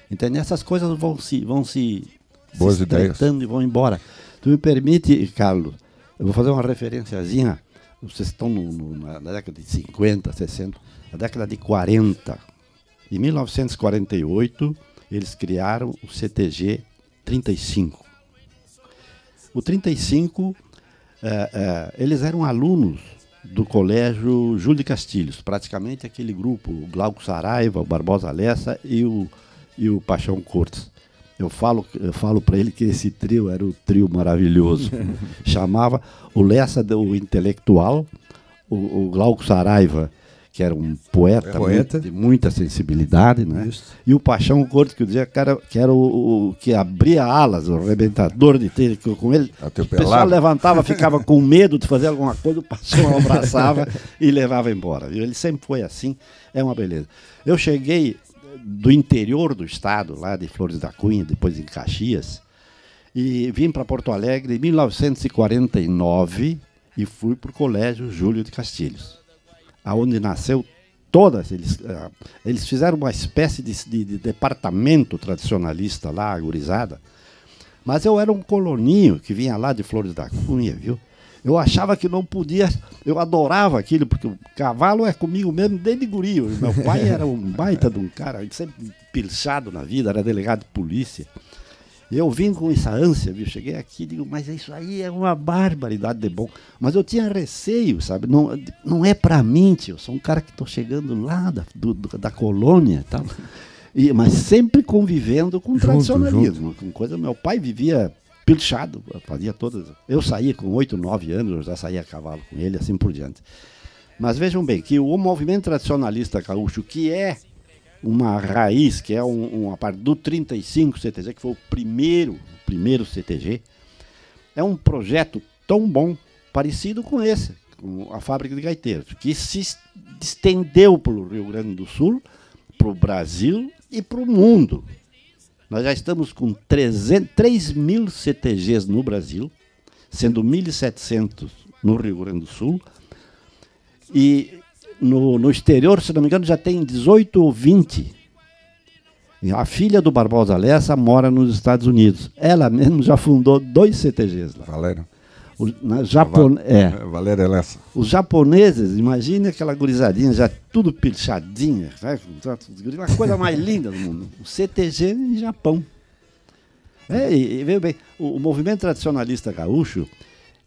Entende? Essas coisas vão se, vão se, Boas se ideias. e vão embora. Tu me permite, Carlos, eu vou fazer uma referenciazinha. Vocês estão no, no, na década de 50, 60 na década de 40. Em 1948, eles criaram o CTG 35. O 35, é, é, eles eram alunos do colégio Júlio de Castilhos, praticamente aquele grupo, o Glauco Saraiva, o Barbosa Lessa e o, e o Paixão Cortes. Eu falo, eu falo para ele que esse trio era o trio maravilhoso. Chamava o Lessa do intelectual, o, o Glauco Saraiva que era um poeta, é poeta. Muito, de muita sensibilidade, né? Isso. E o Paixão Corto, que eu dizia que era, que, era o, o que abria alas, o arrebentador de ter com ele. O pessoal levantava, ficava com medo de fazer alguma coisa, o Paixão abraçava e levava embora. Viu? Ele sempre foi assim, é uma beleza. Eu cheguei do interior do estado, lá de Flores da Cunha, depois em Caxias, e vim para Porto Alegre em 1949 e fui para o Colégio Júlio de Castilhos aonde nasceu todas, eles, uh, eles fizeram uma espécie de, de, de, departamento tradicionalista lá, agorizada. Mas eu era um coloninho que vinha lá de Flores da Cunha, viu? Eu achava que não podia, eu adorava aquilo, porque o cavalo é comigo mesmo desde guri. Meu pai era um baita de um cara, sempre pilchado na vida, era delegado de polícia. Eu vim com essa ânsia, viu? Cheguei aqui e digo, mas isso aí é uma barbaridade de bom. Mas eu tinha receio, sabe? Não, não é para mim, tio. Eu sou um cara que estou chegando lá da, do, da colônia e tal. E, mas sempre convivendo com junto, tradicionalismo, junto. com coisa. Meu pai vivia pilchado, fazia todas. Eu saía com 8, 9 anos, eu já saía a cavalo com ele, assim por diante. Mas vejam bem que o movimento tradicionalista gaúcho, que é uma raiz, que é um, uma parte do 35 CTG, que foi o primeiro, o primeiro CTG, é um projeto tão bom, parecido com esse, com a fábrica de gaiteiros, que se estendeu para o Rio Grande do Sul, para o Brasil e para o mundo. Nós já estamos com 300, 3 mil CTGs no Brasil, sendo 1.700 no Rio Grande do Sul, e no, no exterior, se não me engano, já tem 18 ou 20. A filha do Barbosa Lessa mora nos Estados Unidos. Ela mesmo já fundou dois CTGs lá. Valéria. O, na Japon... é. Valéria Lessa. Os japoneses, imagine aquela gurizadinha já tudo pilchadinha, né? uma coisa mais linda do mundo. O CTG em Japão. É, e, e veio bem, o, o movimento tradicionalista gaúcho,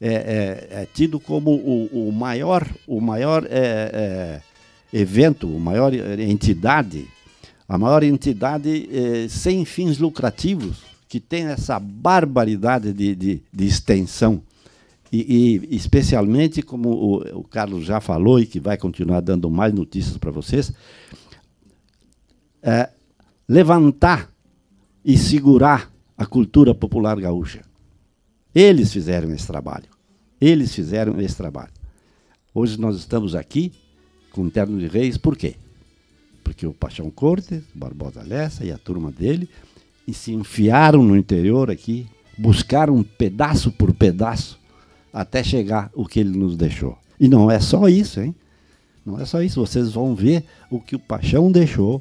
é, é, é tido como o, o, maior, o maior é, é evento, a maior entidade, a maior entidade é, sem fins lucrativos, que tem essa barbaridade de, de, de extensão. E, e, especialmente, como o, o, Carlos já falou e que vai continuar dando mais notícias para vocês, é, levantar e segurar a cultura popular gaúcha. Eles fizeram esse trabalho. Eles fizeram esse trabalho. Hoje nós estamos aqui com o Terno de Reis, por quê? Porque o Paixão Corte, Barbosa Lessa e a turma dele e se enfiaram no interior aqui, buscaram pedaço por pedaço até chegar o que ele nos deixou. E não é só isso, hein? Não é só isso. Vocês vão ver o que o Paixão deixou.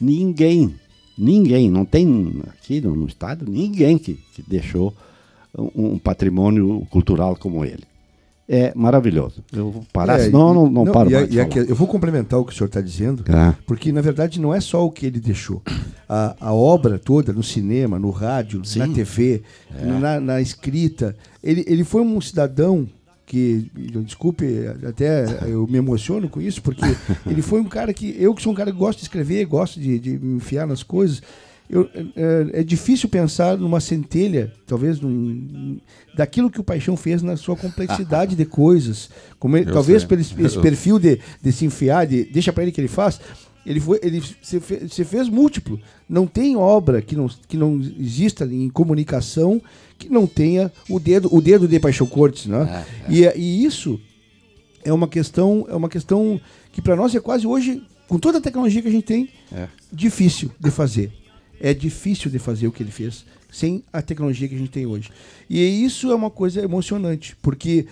Ninguém, ninguém, não tem aqui no, no estado ninguém que, que deixou um patrimônio cultural como ele. É maravilhoso. Eu vou parar, é, senão não, não, não paro mais. E aqui, eu vou complementar o que o senhor está dizendo, é. porque na verdade não é só o que ele deixou. A, a obra toda, no cinema, no rádio, Sim. na TV, é. na, na, escrita, ele, ele foi um cidadão que, desculpe, até eu me emociono com isso, porque ele foi um cara que, eu que sou um cara que gosto de escrever, gosto de, de me enfiar nas coisas, eu, é, é, difícil pensar numa centelha, talvez, num, daquilo que o Paixão fez na sua complexidade de coisas. Como ele, talvez sei. pelo esse perfil de, de se enfiar, de deixa para ele que ele faz. Ele foi, ele se fez, se fez múltiplo. Não tem obra que não, que não exista em comunicação que não tenha o dedo, o dedo de Paixão Cortes, né? É, é. E, e isso é uma questão, é uma questão que para nós é quase hoje, com toda a tecnologia que a gente tem, é. difícil de fazer é difícil de fazer o que ele fez sem a tecnologia que a gente tem hoje. E isso é uma coisa emocionante, porque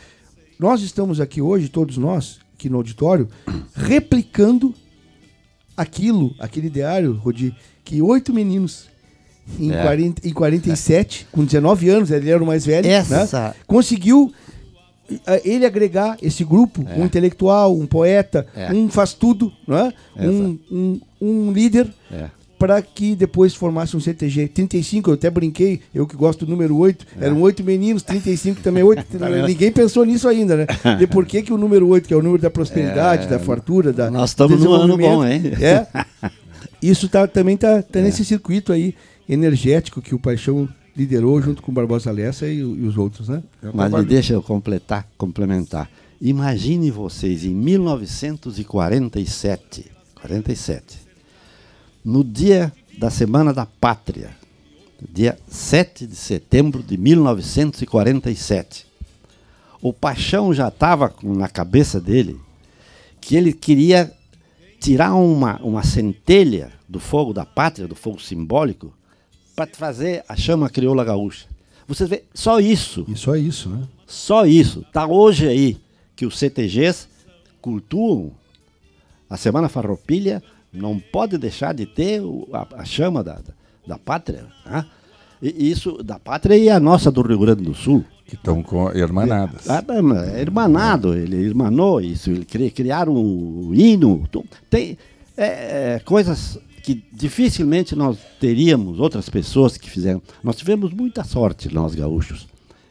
nós estamos aqui hoje, todos nós, aqui no auditório, replicando aquilo, aquele ideário, Rodi, que oito meninos em, é. 40, em 47, é. com 19 anos, ele era o mais velho, né, Essa... né, conseguiu ele agregar esse grupo, é. um intelectual, um poeta, é. um faz tudo, né? um, um, um líder é para que depois formasse um CTG. 35, eu até brinquei, eu que gosto do número 8, é. eram oito meninos, 35 também 8. Tá ninguém pensou nisso ainda, né? De por que, que o número 8, que é o número da prosperidade, é. da fartura, da. Nós estamos num ano bom, hein? É. Isso tá, também está tá nesse circuito aí energético que o Paixão liderou junto com o Barbosa Lessa e, e os outros, né? Mas me deixa eu completar, complementar. Imagine vocês em 1947, 47, no dia da Semana da Pátria, dia 7 de setembro de 1947. O Paixão já estava na cabeça dele que ele queria tirar uma, uma centelha do fogo da pátria, do fogo simbólico, para fazer a chama crioula gaúcha. Você vê, só isso. E só isso, né? Só isso. Está hoje aí que os CTGs cultuam a Semana Farroupilha não pode deixar de ter a, chama da, da, pátria. Né? E isso, da pátria e a nossa do Rio Grande do Sul. Que estão hermanadas. É, é, hermanado, ele irmanou isso, ele criaram um hino. Tem é, é, coisas que dificilmente nós teríamos, outras pessoas que fizeram. Nós tivemos muita sorte, nós gaúchos.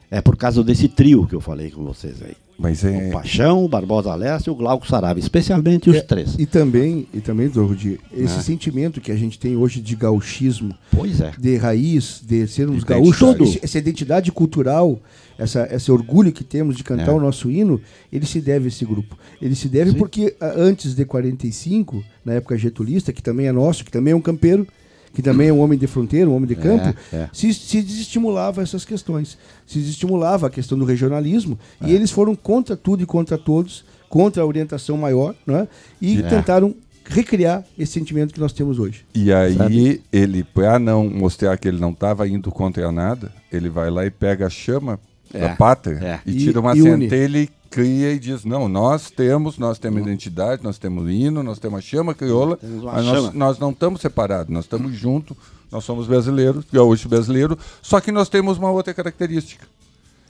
É por causa desse trio que eu falei com vocês aí. Mas é... O Paixão, o Barbosa Leste e o Glauco Saraiva, especialmente os é, três. E também, e também Dordi, esse é. sentimento que a gente tem hoje de gauchismo, pois é. de raiz, de sermos gaúchos, essa identidade cultural, essa, esse orgulho que temos de cantar é. o nosso hino, ele se deve a esse grupo. Ele se deve Sim. porque antes de 45, na época getulista, que também é nosso, que também é um campeiro, que também é um homem de fronteira, um homem de campo, é, é. Se, se desestimulava essas questões. Se desestimulava a questão do regionalismo é. e eles foram contra tudo e contra todos, contra a orientação maior, né? e é. tentaram recriar esse sentimento que nós temos hoje. E aí Sabe? ele, para não mostrar que ele não estava indo contra nada, ele vai lá e pega a chama da é. pátria e, e tira uma centelha e cria e diz, não, nós temos, nós temos uhum. identidade, nós temos hino, nós temos a chama crioula, mas chama. Nós, nós, não estamos separados, nós estamos uhum. juntos, nós somos brasileiros, gaúcho brasileiro, só que nós temos uma outra característica.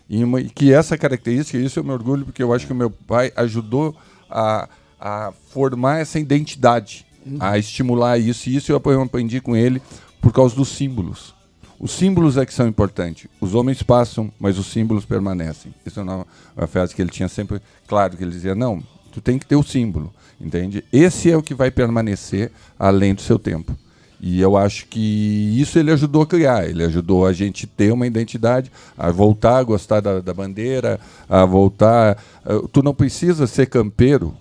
E uma, que essa característica, isso eu me orgulho, porque eu acho que o meu pai ajudou a, a formar essa identidade, uhum. a estimular isso, e isso eu aprendi com ele por causa dos símbolos. Os símbolos é que são importantes. Os homens passam, mas os símbolos permanecem. Isso é uma, uma frase que ele tinha sempre claro, que ele dizia, não, tu tem que ter o símbolo, entende? Esse é o que vai permanecer além do seu tempo. E eu acho que isso ele ajudou a criar, ele ajudou a gente ter uma identidade, a voltar a gostar da, da bandeira, a voltar. Uh, tu não precisa ser campeiro,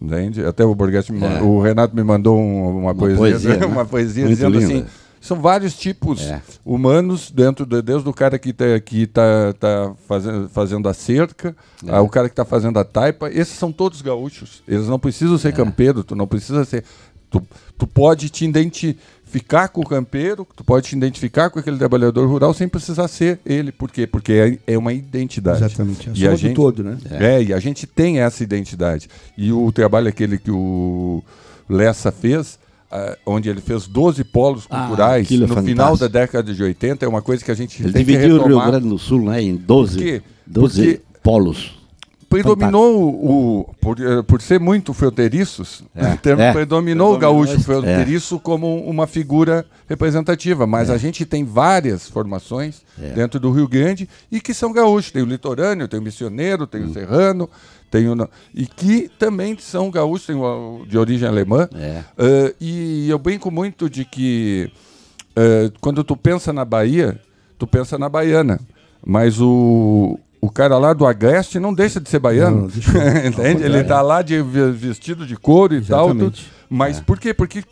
entende? Até o Borghetti, é. o Renato me mandou um, uma, uma, poesia, poesia né? uma poesia dizendo linda. assim são vários tipos é. humanos dentro de, desde o cara que está que tá, tá fazendo, fazendo a cerca, é. ao cara que está fazendo a taipa. Esses são todos gaúchos. Eles não precisam ser é. campeiro, tu não precisa ser. Tu, tu pode te identificar com o campeiro, tu pode te identificar com aquele trabalhador rural sem precisar ser ele. Por quê? Porque é, é uma identidade. Exatamente. É e a gente, todo, né? É. é, e a gente tem essa identidade. E o trabalho aquele que o Lessa fez Uh, onde ele fez 12 polos ah, culturais ah, no final da década de 80, é uma coisa que a gente ele tem que retomar. dividiu o Rio Grande do Sul né, em 12, Por quê? 12 Porque polos. Predominou o, por, eh, por ser muito fronteiriços, é, termo, é, predominou o gaúcho fronteiriço é. como uma figura representativa, mas é. a gente tem várias formações é. dentro do Rio Grande e que são gaúchos. Tem o litorâneo, tem o missioneiro, tem hum. o serrano, tem o, e que também são gaúchos, tem o, de origem alemã. É. Uh, e eu brinco muito de que uh, quando tu pensa na Bahia, tu pensa na baiana. Mas o, o cara lá do Agreste não deixa de ser baiano. Não, Entende? Ele está lá de vestido de couro e Exatamente. tal. Mas é. por quê? Porque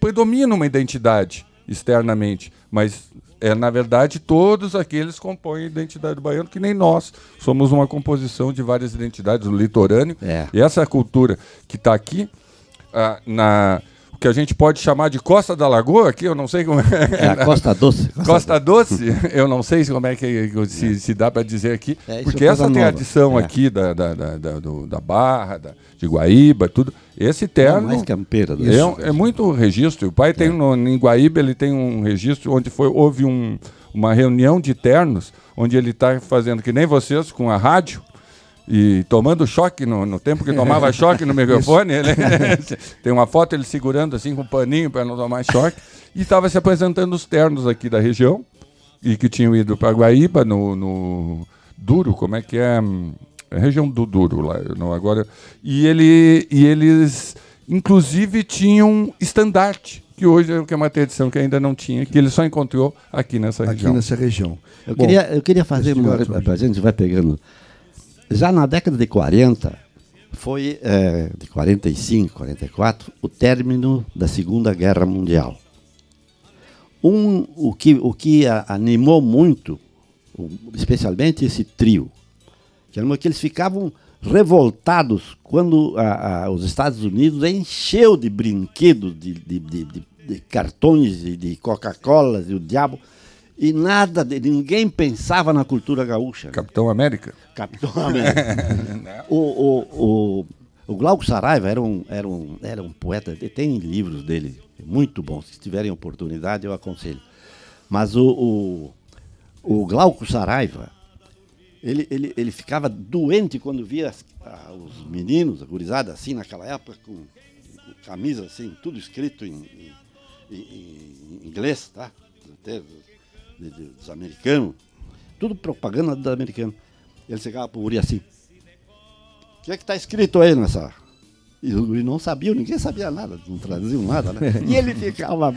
predomina uma identidade externamente. Mas é, na verdade, todos aqueles compõem a identidade baiana, que nem nós. Somos uma composição de várias identidades, o litorâneo. É. E essa cultura que está aqui, ah, na que a gente pode chamar de Costa da Lagoa, aqui eu não sei como é. É a Costa Doce. Costa, Costa Doce, eu não sei como é que se, é. se dá para dizer aqui, é, porque é essa tradição é. aqui da, da, da, da, do, da Barra, da, de Guaíba, tudo. Esse terno. É mais campeira do é, é muito registro. O pai tem no, em Guaíba, ele tem um registro onde foi, houve um, uma reunião de ternos, onde ele está fazendo que nem vocês com a rádio e tomando choque no, no tempo que tomava choque no microfone. Ele, tem uma foto ele segurando assim com um paninho para não tomar choque. E estava se apresentando os ternos aqui da região e que tinham ido para Guaíba, no, no, Duro, como é que é? é região do Duro lá, não agora. E, ele, e eles, inclusive, tinham estandarte que hoje é uma tradição que ainda não tinha, que ele só encontrou aqui nessa aqui região. Aqui nessa região. Eu, Bom, queria, eu queria fazer uma. A gente vai pegando já na década de 40, foi é, de 45, 44, o término da Segunda Guerra Mundial. Um, o, que, o que animou muito, especialmente esse trio, que era que eles ficavam revoltados quando a, a, os Estados Unidos encheu de brinquedos, de, de, de, de cartões, de, de Coca-Cola e o diabo e nada, de, ninguém pensava na cultura gaúcha. Capitão América? Capitão América. o, o, o, o Glauco Saraiva era um, era, um, era um poeta, tem livros dele muito bons, se tiverem oportunidade eu aconselho. Mas o, o, o Glauco Saraiva, ele, ele, ele ficava doente quando via ah, os meninos, a gurizada, assim, naquela época, com, com camisa assim, tudo escrito em, em, em, em inglês, tá? De, de, dos americanos, tudo propaganda dos americanos. Ele chegava pro Uri assim, o que é que está escrito aí nessa e o guri não sabia, ninguém sabia nada, não traziam nada, né? E ele ficava.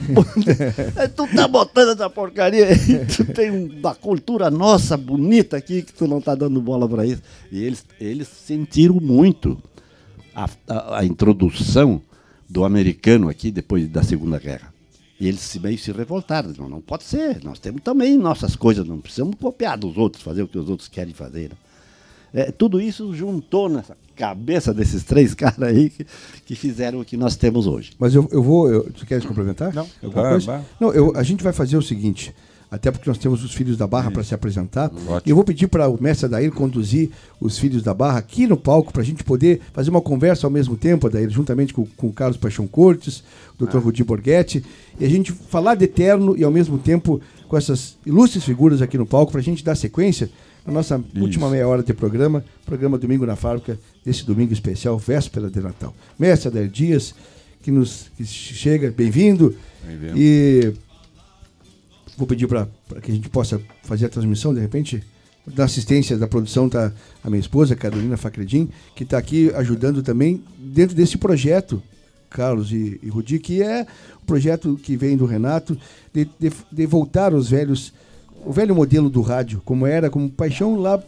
tu tá botando essa porcaria aí, tu tem uma cultura nossa bonita aqui que tu não tá dando bola para isso. E eles, eles sentiram muito a, a, a, introdução do americano aqui depois da Segunda Guerra. E eles meio se revoltaram. Não, não pode ser, nós temos também nossas coisas, não precisamos copiar dos outros, fazer o que os outros querem fazer. Né? É, tudo isso juntou nessa cabeça desses três caras aí que, que, fizeram o que nós temos hoje. Mas eu, eu vou. Eu, tu queres complementar? Não. Vai, Não, eu, a gente vai fazer o seguinte. Até porque nós temos os filhos da Barra para se apresentar. Ótimo. E eu vou pedir para o mestre Adair conduzir os filhos da Barra aqui no palco para a gente poder fazer uma conversa ao mesmo tempo, Adair, juntamente com, com o Carlos Paixão Cortes, o Dr. Ah. Rudi Borghetti, e a gente falar de eterno e ao mesmo tempo com essas ilustres figuras aqui no palco para a gente dar sequência na nossa Isso. última meia hora de programa, programa Domingo na Fábrica, esse domingo especial, véspera de Natal. Mestre Adair Dias, que nos que chega, bem-vindo. Bem e vou pedir para que a gente possa fazer a transmissão, de repente, da assistência da produção está a minha esposa, Carolina Facredin, que está aqui ajudando também dentro desse projeto, Carlos e, e Rudi, que é o projeto que vem do Renato, de, de, de voltar os velhos o velho modelo do rádio, como era, como Paixão lá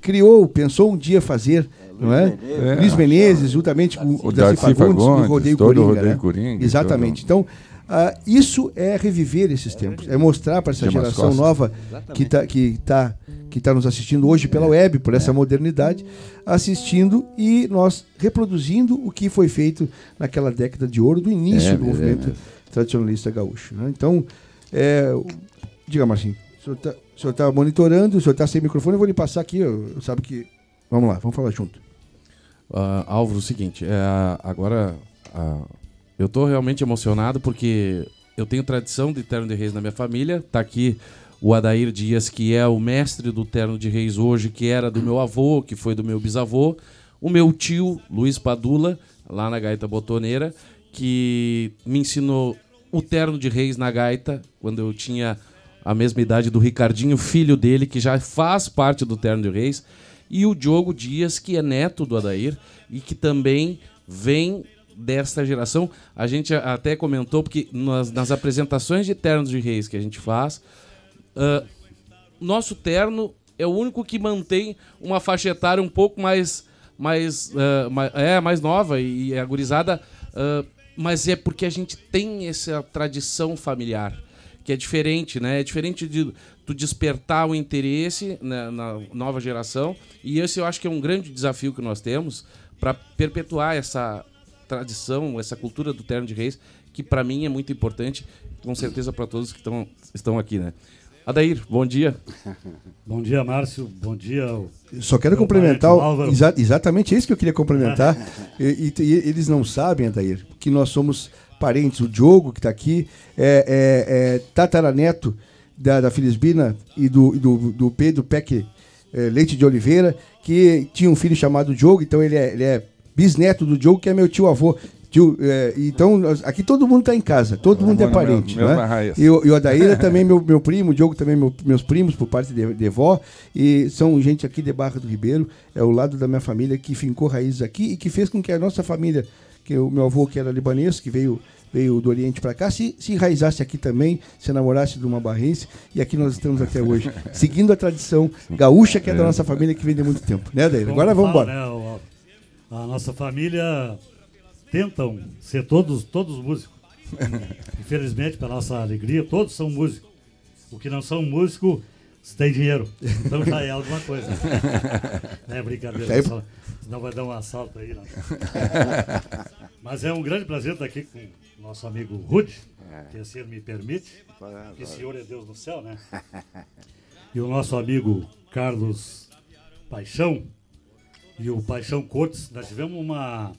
criou, pensou um dia fazer, é, não é? é? Luiz Menezes, juntamente com o Darcy Fagundes, no Rodeio Coringa. Rodeio né? Coringa Exatamente. Então, uh, isso é reviver esses tempos, é mostrar para essa geração nova que está que tá, que tá nos assistindo hoje pela web, por essa modernidade, assistindo e nós reproduzindo o que foi feito naquela década de ouro do início é, do movimento tradicionalista gaúcho. Né? Então, é, diga, Marcinho o senhor está tá monitorando, o senhor está sem microfone, eu vou lhe passar aqui, eu, eu sabe que. Vamos lá, vamos falar junto. Uh, Álvaro, o seguinte, é, agora uh, eu estou realmente emocionado porque eu tenho tradição de terno de reis na minha família. Está aqui o Adair Dias, que é o mestre do terno de reis hoje, que era do meu avô, que foi do meu bisavô. O meu tio, Luiz Padula, lá na Gaita Botoneira, que me ensinou o terno de reis na gaita, quando eu tinha a mesma idade do Ricardinho, filho dele, que já faz parte do Terno de Reis, e o Diogo Dias, que é neto do Adair e que também vem desta geração. A gente até comentou, porque nas, nas apresentações de ternos de reis que a gente faz, uh, nosso terno é o único que mantém uma faixa etária um pouco mais, mais, uh, mais é, mais nova e, e agorizada, uh, mas é porque a gente tem essa tradição familiar que é diferente, né? É diferente de tu despertar o interesse na, na nova geração. E esse eu acho que é um grande desafio que nós temos para perpetuar essa tradição, essa cultura do terno de reis, que para mim é muito importante, com certeza para todos que tão, estão aqui, né? Adair, bom dia. Bom dia, Márcio. Bom dia. Só quero complementar, exa exatamente isso que eu queria complementar. e, e, e, eles não sabem, Adair, que nós somos parentes, o Diogo, que está aqui, é, é, é, tataraneto da, da Filisbina e do, do, do Pedro Peck é, Leite de Oliveira, que tinha um filho chamado Diogo, então ele é, ele é bisneto do Diogo, que é meu tio avô. Tio, é, então, aqui todo mundo está em casa, todo mundo é parente. Meu, né? e, o, e o Adaíra é também meu, meu primo, o Diogo também meu, meus primos, por parte de, de vó, e são gente aqui de Barra do Ribeiro, é o lado da minha família que fincou raízes aqui e que fez com que a nossa família que o meu avô, que era libanês, que veio veio do Oriente para cá, se, se enraizasse aqui também, se namorasse de uma barrense, e aqui nós estamos até hoje, seguindo a tradição gaúcha, que é da nossa família, que vem de muito tempo. Né, Daí? Agora vamos embora. A nossa família tentam ser todos, todos músicos. Infelizmente, para nossa alegria, todos são músicos. O que não são músicos, tem dinheiro. Então já é alguma coisa. é brincadeira. Só, senão vai dar um assalto aí. Né? Mas é um grande prazer estar aqui com o nosso amigo Rude, é. que assim me permite. Que o Senhor é Deus no céu, né? E o nosso amigo Carlos Paixão e o Paixão Cortes. Nós tivemos uma.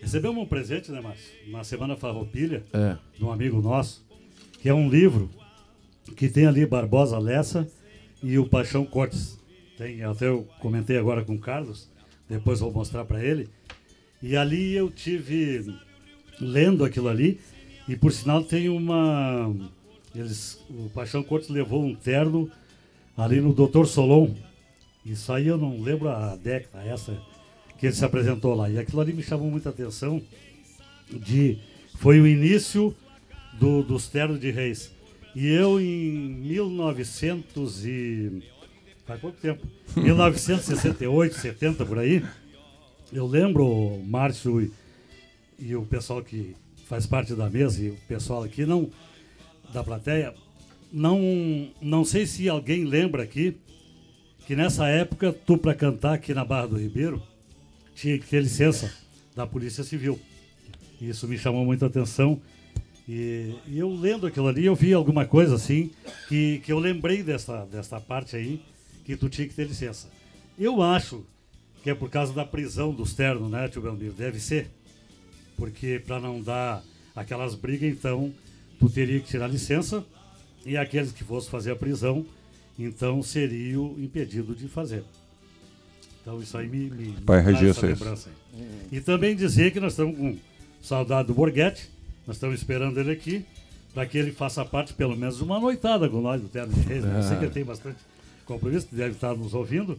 Recebemos um presente, né, Márcio? Uma semana farroupilha é. de um amigo nosso, que é um livro que tem ali Barbosa Lessa e o Paixão Cortes. Tem, até eu comentei agora com o Carlos, depois vou mostrar para ele. E ali eu tive lendo aquilo ali, e por sinal tem uma. Eles, o Paixão Cortes levou um terno ali no Dr. Solon. Isso aí eu não lembro a década, essa que ele se apresentou lá. E aquilo ali me chamou muita atenção. De, foi o início do, dos ternos de reis. E eu em 1900 e faz pouco tempo, 1968, 70 por aí, eu lembro Márcio e, e, o pessoal que faz parte da mesa e o pessoal aqui não da plateia, não não sei se alguém lembra aqui que nessa época tu para cantar aqui na Barra do Ribeiro tinha que ter licença da Polícia Civil. Isso me chamou muita atenção e, e, eu lendo aquilo ali, eu vi alguma coisa assim que, que eu lembrei dessa, dessa parte aí, que tu tinha que ter licença. Eu acho que é por causa da prisão dos ternos, né, tio Belmiro? Deve ser. Porque para não dar aquelas brigas, então, tu teria que tirar licença e aqueles que fossem fazer a prisão, então, seriam impedidos de fazer. Então, isso aí me, me, Pai me essa lembrança aí. E também dizer que nós estamos com saudade do Borghetti, nós estamos esperando ele aqui para que ele faça parte, pelo menos, de uma noitada com nós do Terno de Reis. Né? Eu sei que ele tem bastante compromisso, deve estar nos ouvindo,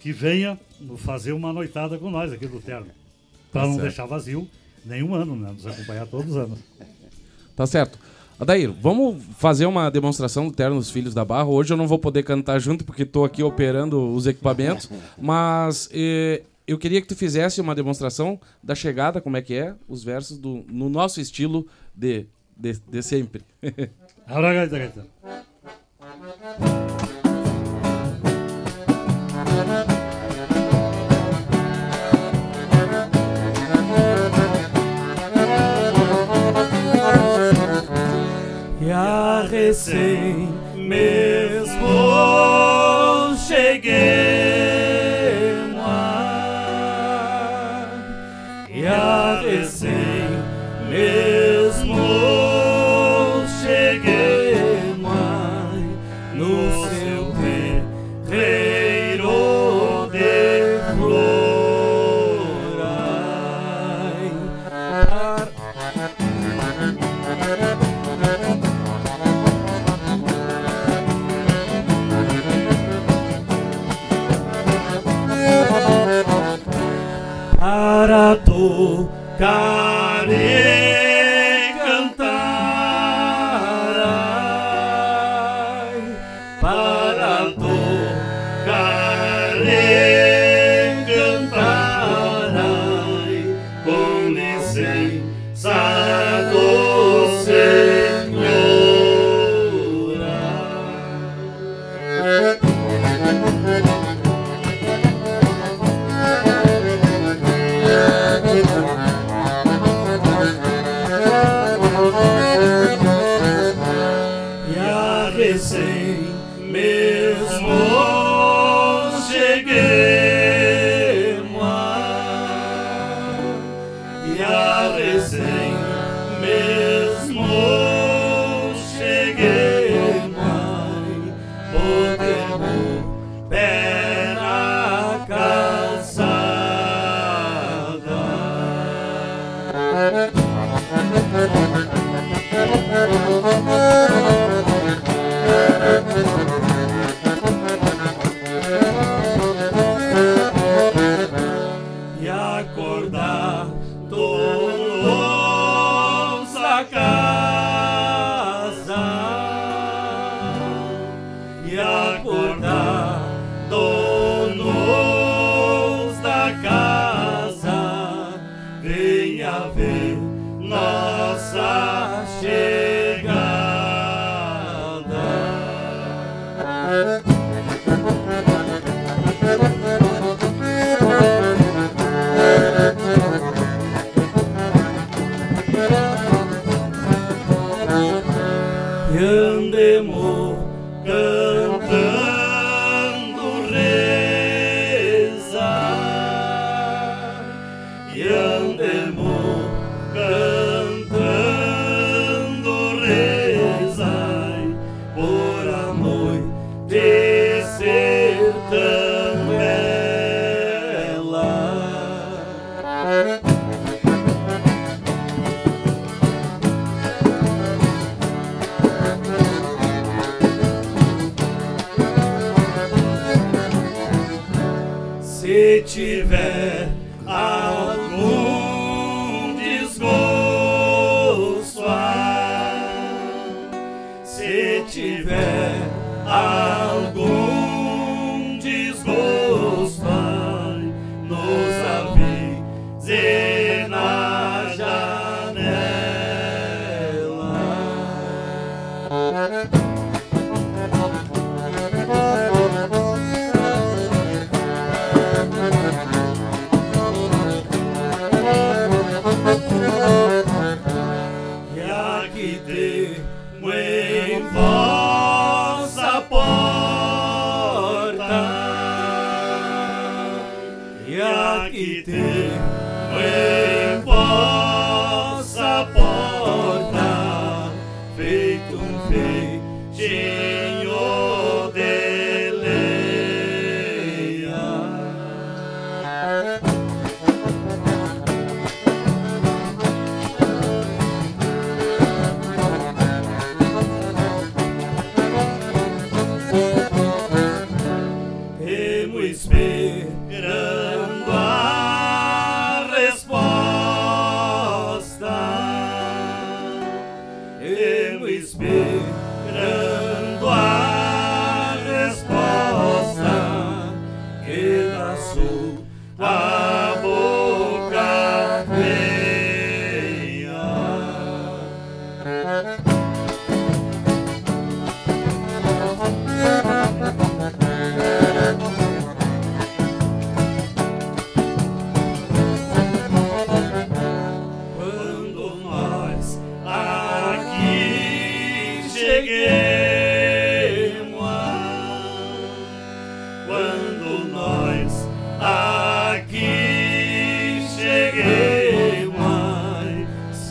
que venha fazer uma noitada com nós aqui do Terno. Para tá não certo. deixar vazio nenhum ano, né? Nos acompanhar todos os anos. Tá certo. Adair, vamos fazer uma demonstração do Terno dos Filhos da Barra. Hoje eu não vou poder cantar junto porque estou aqui operando os equipamentos, mas eh, eu queria que tu fizesse uma demonstração da chegada, como é que é, os versos do, no nosso estilo de, de, de sempre. Ahora gaita. Já recém mesmo cheguei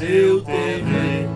seu terreiro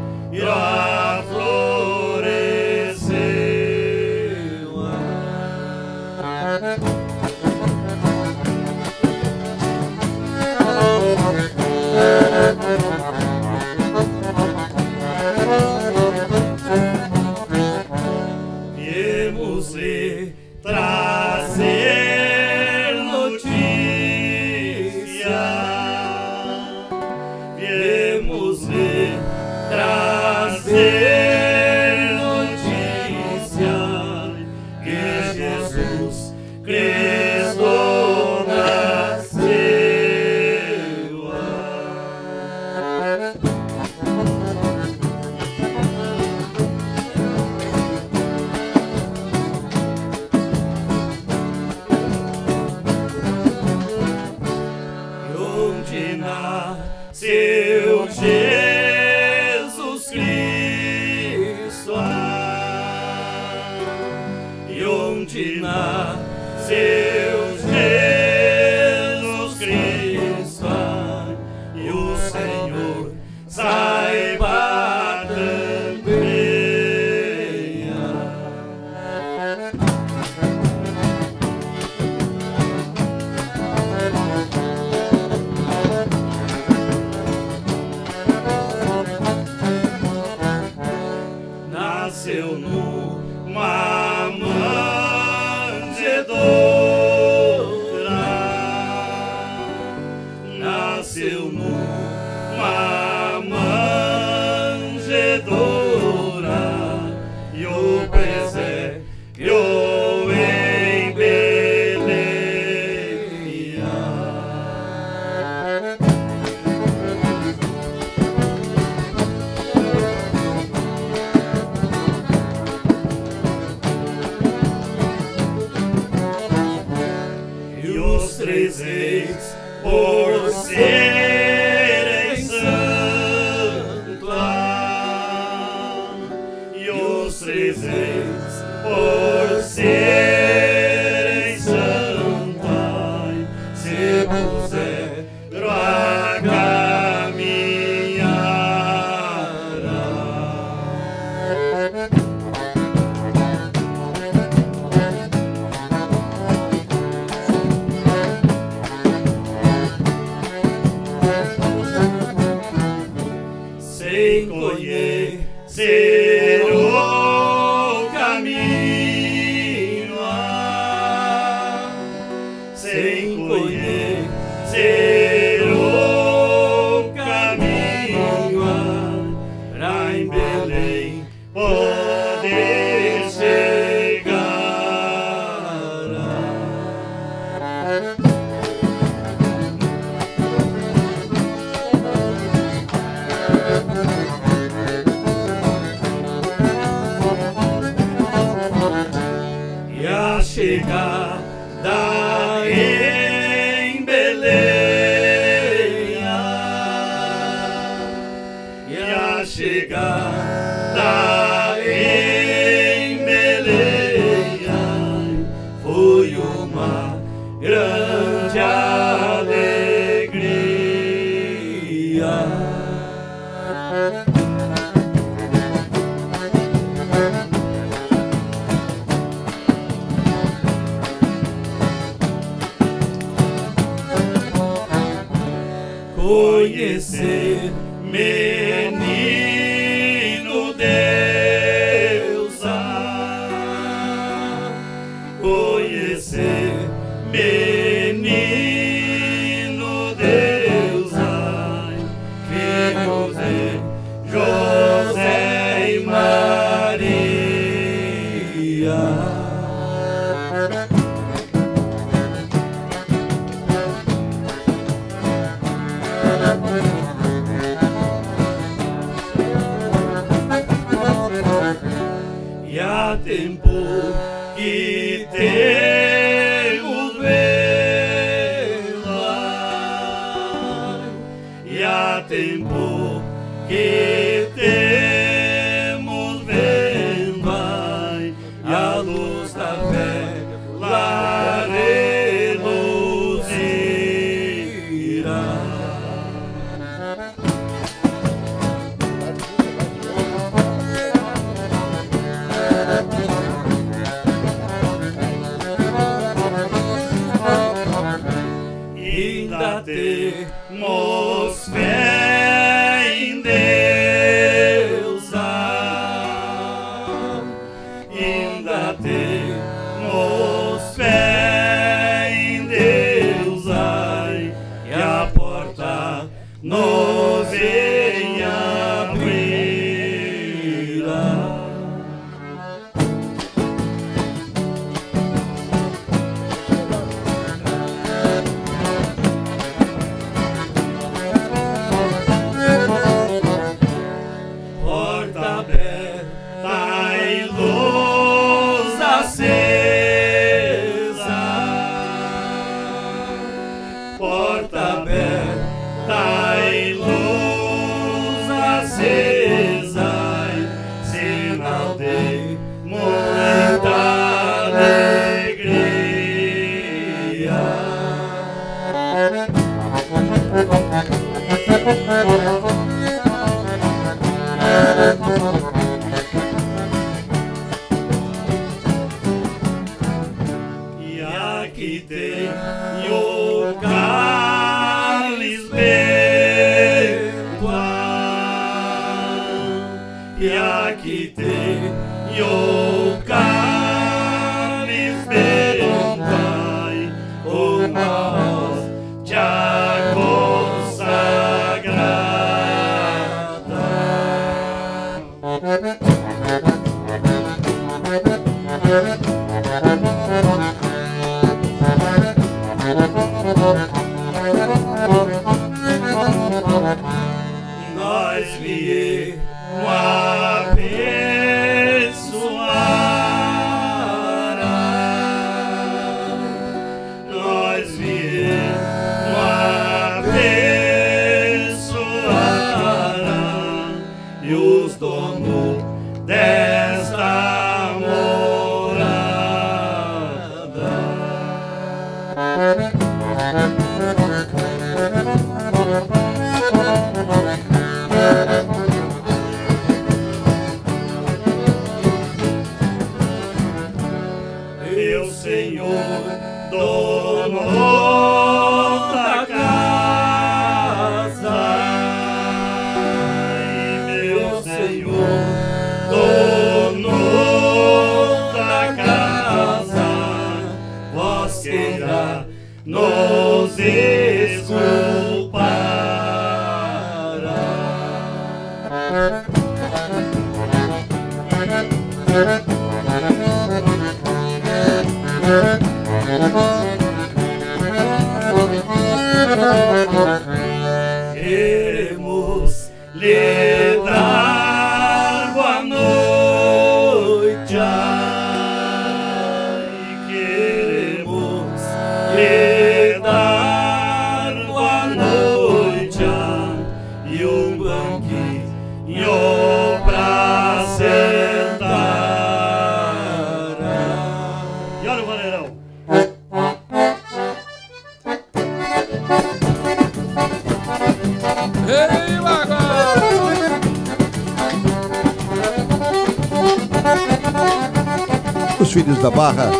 da Barra.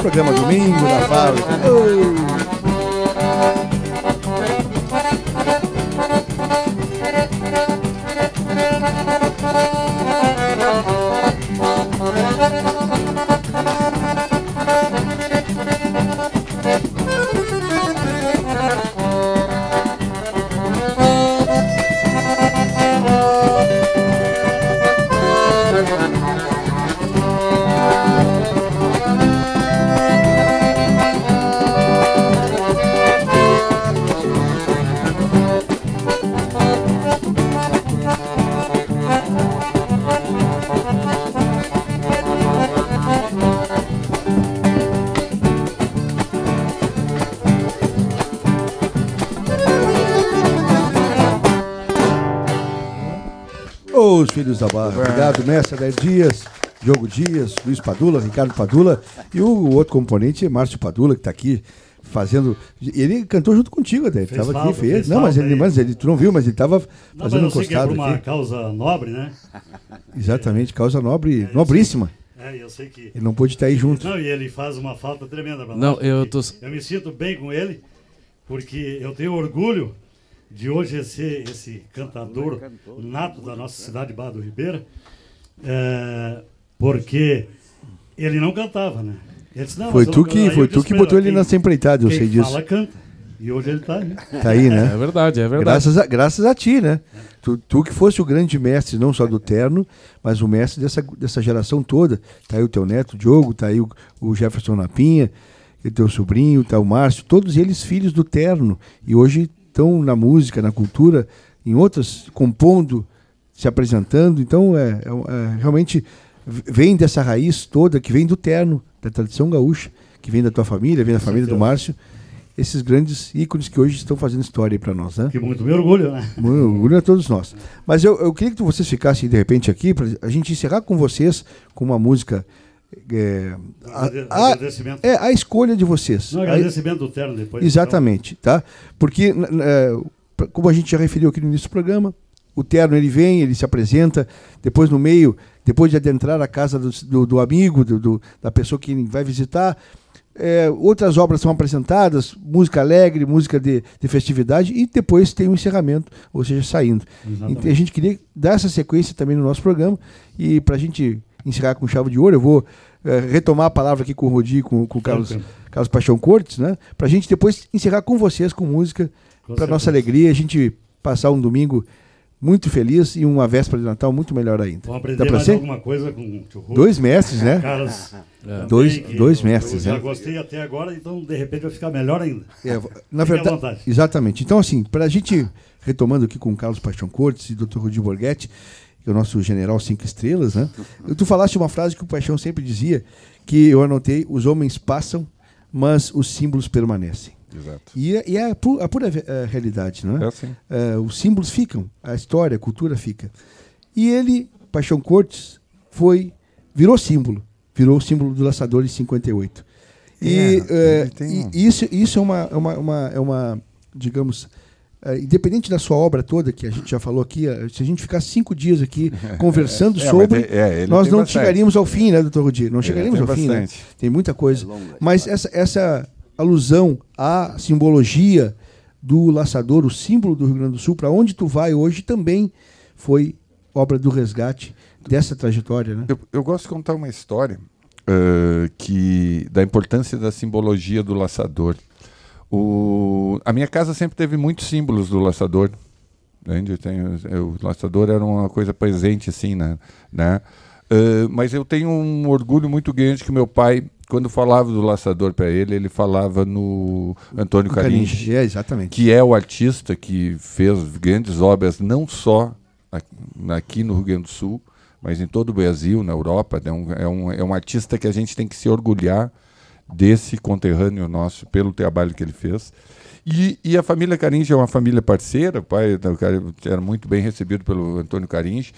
Programa domingo na fábrica. Filhos da barra. Obrigado, mestre Adé Dias, Diogo Dias, Luiz Padula, Ricardo Padula e o outro componente, Márcio Padula, que está aqui fazendo. Ele cantou junto contigo, Adé. Estava aqui, fez. fez não, mas ele, mas ele, tu não viu, mas ele estava fazendo um encostado. Por uma aqui. causa nobre, né? Exatamente, causa nobre, é, nobríssima. É, eu sei que. Ele não pôde estar aí junto. Não, e ele faz uma falta tremenda pra Não, eu tô. Eu me sinto bem com ele, porque eu tenho orgulho de hoje ser esse cantador nato da nossa cidade, Barra do Ribeira, é, porque ele não cantava, né? Disse, foi tu que, foi tu que botou ele nessa empreitada, eu sei disso. Fala, canta. E hoje ele está aí. Tá aí, né? É verdade, é verdade. Graças a, graças a ti, né? Tu, tu que fosse o grande mestre, não só do terno, mas o mestre dessa, dessa geração toda. Tá aí o teu neto, o Diogo, tá aí o, o Jefferson Napinha, o teu sobrinho, tá o Márcio, todos eles filhos do terno. E hoje estão na música, na cultura, em outras, compondo, se apresentando. Então, é, é, é, realmente vem dessa raiz toda que vem do terno, da tradição gaúcha, que vem da tua família, vem da família do Márcio. Esses grandes ícones que hoje estão fazendo história para nós, né? Que muito me orgulho, né? Muito orgulho a todos nós. Mas eu, eu queria que vocês ficassem de repente aqui para a gente encerrar com vocês com uma música é, a, a, é a escolha de vocês. No agradecimento do terno depois. Exatamente, então. tá? Porque, é, como a gente já referiu aqui no início do programa, o terno ele vem, ele se apresenta, depois no meio, depois de adentrar a casa do, do, do amigo, do, do, da pessoa que vai visitar, é, outras obras são apresentadas, música alegre, música de, de, festividade, e depois tem o um encerramento, ou seja, saindo. Exatamente. A gente queria dar essa sequência também no nosso programa, e para a gente encerrar com chave de ouro, eu vou é, retomar a palavra aqui com o Rodi, com, com o Carlos, Carlos Paixão Cortes, né? Para a gente depois encerrar com vocês com música, para nossa alegria, a gente passar um domingo muito feliz e uma véspera de Natal muito melhor ainda. Vamos aprender mais ser? alguma coisa com o tio Dois mestres, né? Carlos, é. Dois, dois mestres, eu né? Já gostei até agora, então de repente vai ficar melhor ainda. É, na verdade, exatamente. Então assim, para a gente retomando aqui com o Carlos Paixão Cortes e o Dr. Rudi Borghetti, que é o nosso general cinco estrelas, né? Tu falaste uma frase que o Paixão sempre dizia, que eu anotei, os homens passam, mas os símbolos permanecem. Exato. E, é, e é a, pu a pura uh, realidade, não é? é assim. uh, os símbolos ficam, a história, a cultura fica. E ele, Paixão Cortes, foi, virou símbolo, virou o símbolo do laçador em 58. E, é, uh, um... e isso, isso é uma, é uma, uma, é uma digamos, independente da sua obra toda, que a gente já falou aqui, uh, se a gente ficar cinco dias aqui conversando é, sobre, é, nós não bastante. chegaríamos ao fim, né, doutor Rudir? Não chegaríamos ao fim, né? Tem muita coisa. É longa, Mas essa, essa alusão à simbologia do laçador, o símbolo do Rio Grande do Sul, para onde tu vai hoje, também foi obra do resgate dessa trajetória, né? Eu, eu gosto de contar uma história uh, que da importância da simbologia do laçador. O, a minha casa sempre teve muitos símbolos do laçador. Entende? Tenho, o laçador era uma coisa presente, assim, né? né? Uh, mas eu tenho um orgulho muito grande que meu pai, quando falava do laçador para ele, ele falava no Antônio Caringe, é, exatamente. que é o artista que fez grandes obras, não só aqui no Rio Grande do Sul, mas em todo o Brasil, na Europa. É um, é um, é um artista que a gente tem que se orgulhar desse conterrâneo nosso pelo trabalho que ele fez. E, e a família Caringe é uma família parceira, o pai era muito bem recebido pelo Antônio Caringe.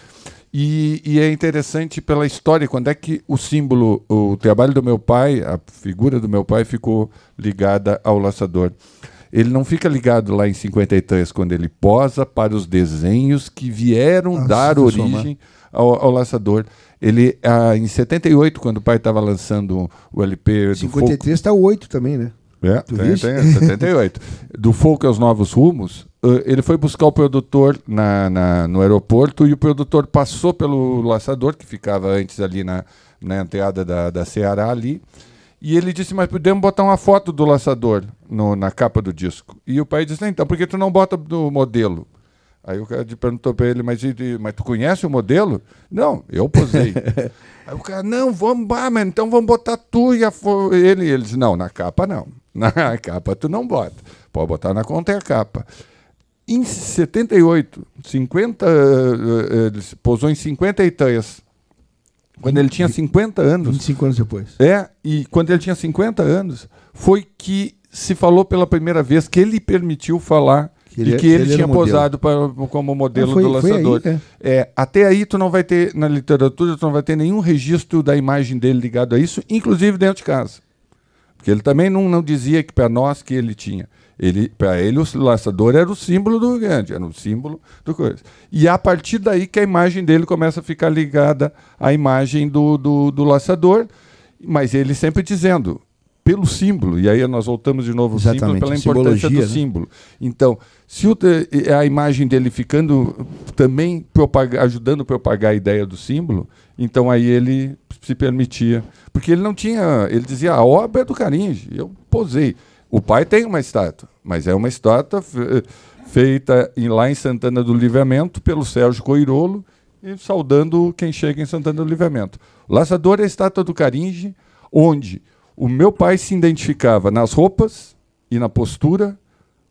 E, e, é interessante pela história, quando é que o símbolo, o trabalho do meu pai, a figura do meu pai ficou ligada ao laçador. Ele não fica ligado lá em 53, quando ele posa para os desenhos que vieram Nossa, dar origem ao, ao laçador Ele, ah, em 78, quando o pai estava lançando o LP do 53 está o 8 também, né? É, tu tem, tem, 78. do Folk aos Novos Rumos, uh, ele foi buscar o produtor na, na, no aeroporto e o produtor passou pelo laçador, que ficava antes ali na, na entrada da, da Ceará ali, e ele disse, mas podemos botar uma foto do laçador no, na capa do disco. E o pai disse, então, por que tu não bota do modelo? Aí o cara perguntou para ele, mas, mas tu conhece o modelo? Não, eu posei. Aí o cara, não, vamos, mas então vamos botar tu e a ele. Ele disse, não, na capa não. Na capa tu não bota. Pode botar na conta e a capa. Em 78, 50, ele posou em 53. Quando ele tinha 50 anos. 25 anos depois. É, e quando ele tinha 50 anos, foi que se falou pela primeira vez que ele permitiu falar ele, e que ele, ele tinha posado para, como modelo ah, foi, do lançador. Aí, é. é. até aí tu não vai ter, na literatura, tu não vai ter nenhum registro da imagem dele ligado a isso, inclusive dentro de casa. Porque ele também não, não dizia que para nós que ele tinha. Ele, para ele, o laçador era o símbolo do grande, era o símbolo do coisa. E a partir daí que a imagem dele começa a ficar ligada à imagem do, do, do laçador, mas ele sempre dizendo, pelo símbolo, e aí nós voltamos de novo ao símbolo, pela importância do né? símbolo. Então, se o, a imagem dele ficando também propaga, ajudando a propagar a ideia do símbolo, então aí ele se permitia. Porque ele não tinha. Ele dizia, a obra é do Caringe. Eu posei. O pai tem uma estátua, mas é uma estátua feita em, lá em Santana do Livramento pelo Sérgio Coirolo, e saudando quem chega em Santana do Livramento. O laçador é a estátua do Caringe, onde o meu pai se identificava nas roupas e na postura,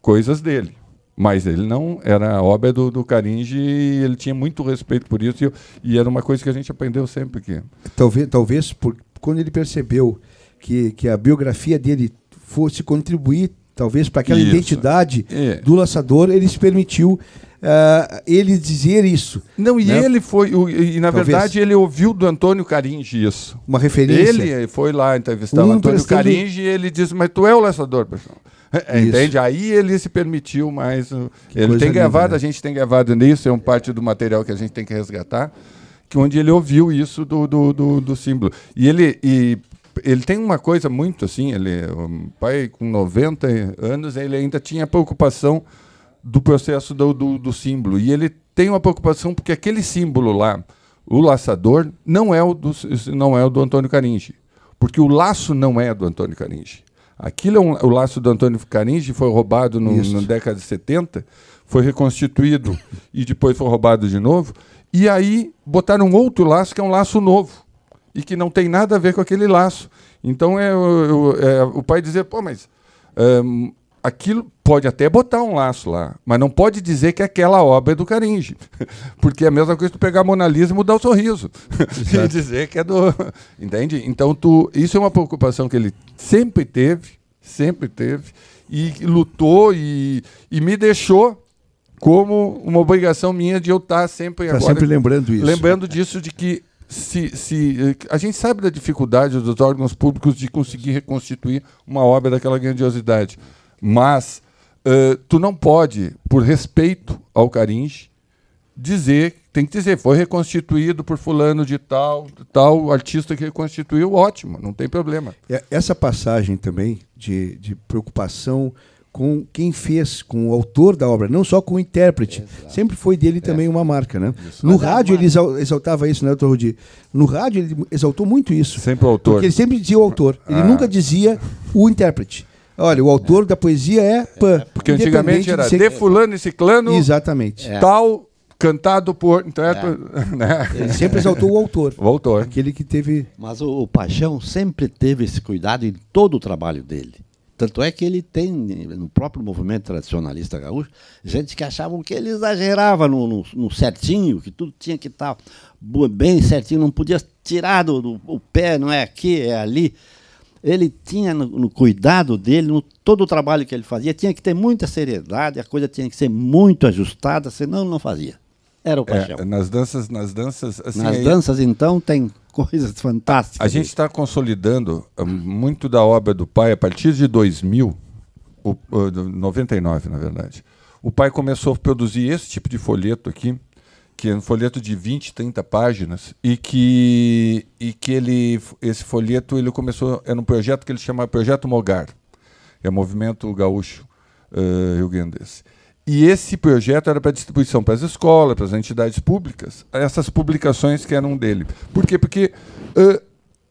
coisas dele. Mas ele não era a obra do, do Caringe e ele tinha muito respeito por isso. E, e, era uma coisa que a gente aprendeu sempre. Que... Talvez, talvez por, quando ele percebeu que, que a biografia dele fosse contribuir, talvez, para aquela isso. identidade é. do laçador, ele se permitiu Uh, ele dizer isso. Não, e né? ele foi, e na Talvez. verdade ele ouviu do Antônio Caringe isso. Uma referência. Ele foi lá entrevistar um o Antônio prestando... Caringe e ele disse, mas tu é o laçador, pessoal. É, entende? Aí ele se permitiu mais. Ele tem gravado, linda, né? a gente tem gravado nisso, é um parte do material que a gente tem que resgatar, que onde ele ouviu isso do, do, do, do símbolo. E ele, e ele tem uma coisa muito assim, ele, o pai com 90 anos, ele ainda tinha preocupação do processo do, do, do símbolo. E ele tem uma preocupação porque aquele símbolo lá, o laçador, não é o do, não é o do Antônio Caringe. Porque o laço não é do Antônio Caringe. Aquilo é um, o laço do Antônio Caringe, foi roubado no, na década de 70, foi reconstituído e depois foi roubado de novo. E aí botaram um outro laço, que é um laço novo, e que não tem nada a ver com aquele laço. Então é, é o pai dizer, pô, mas um, aquilo pode até botar um laço lá, mas não pode dizer que aquela obra é do Caringe. Porque é a mesma coisa tu pegar a Mona Lisa e mudar o sorriso. e dizer que é do. Entende? Então, tu, isso é uma preocupação que ele sempre teve, sempre teve, e lutou e, e me deixou como uma obrigação minha de eu estar sempre tá agora. sempre lembrando isso. Lembrando disso, de que se, se, a gente sabe da dificuldade dos órgãos públicos de conseguir reconstituir uma obra daquela grandiosidade. Mas uh, tu não pode, por respeito ao Caringe, dizer, tem que dizer, foi reconstituído por fulano de tal, tal artista que reconstituiu, ótimo, não tem problema. Essa passagem também de, de preocupação com quem fez, com o autor da obra, não só com o intérprete. Exato. Sempre foi dele também é. uma marca, né? Isso. No Mas rádio ele exaltava isso, né, doutor Rudi? No rádio ele exaltou muito isso. Sempre o autor. Porque ele sempre dizia o autor. Ele ah. nunca dizia o intérprete. Olha, o autor da poesia é Pan. Porque antigamente era de, ser... de fulano e ciclano. Exatamente. É. Tal, cantado por. Então é. né? Ele sempre exaltou o autor. O autor. Aquele que teve. Mas o, o Paixão sempre teve esse cuidado em todo o trabalho dele. Tanto é que ele tem, no próprio movimento tradicionalista gaúcho, gente que achavam que ele exagerava no, no, no certinho, que tudo tinha que estar bem certinho, não podia tirar do, do o pé, não é aqui, é ali ele tinha no, no, cuidado dele, no todo o trabalho que ele fazia, tinha que ter muita seriedade, a coisa tinha que ser muito ajustada, senão não fazia. Era o é, paixão. É, nas danças, nas danças, assim, nas aí, danças então tem coisas fantásticas. A gente está consolidando hum, muito da obra do pai a partir de 2000, o, o, 99 na verdade. O pai começou a produzir esse tipo de folheto aqui que é um folheto de 20, 30 páginas, e que, e que ele, esse folheto ele começou, era um projeto que ele chamava Projeto Mogar, é Movimento Gaúcho uh, Rio Grandense. E esse projeto era para distribuição para as escolas, para as entidades públicas, essas publicações que eram dele. Por quê? Porque uh,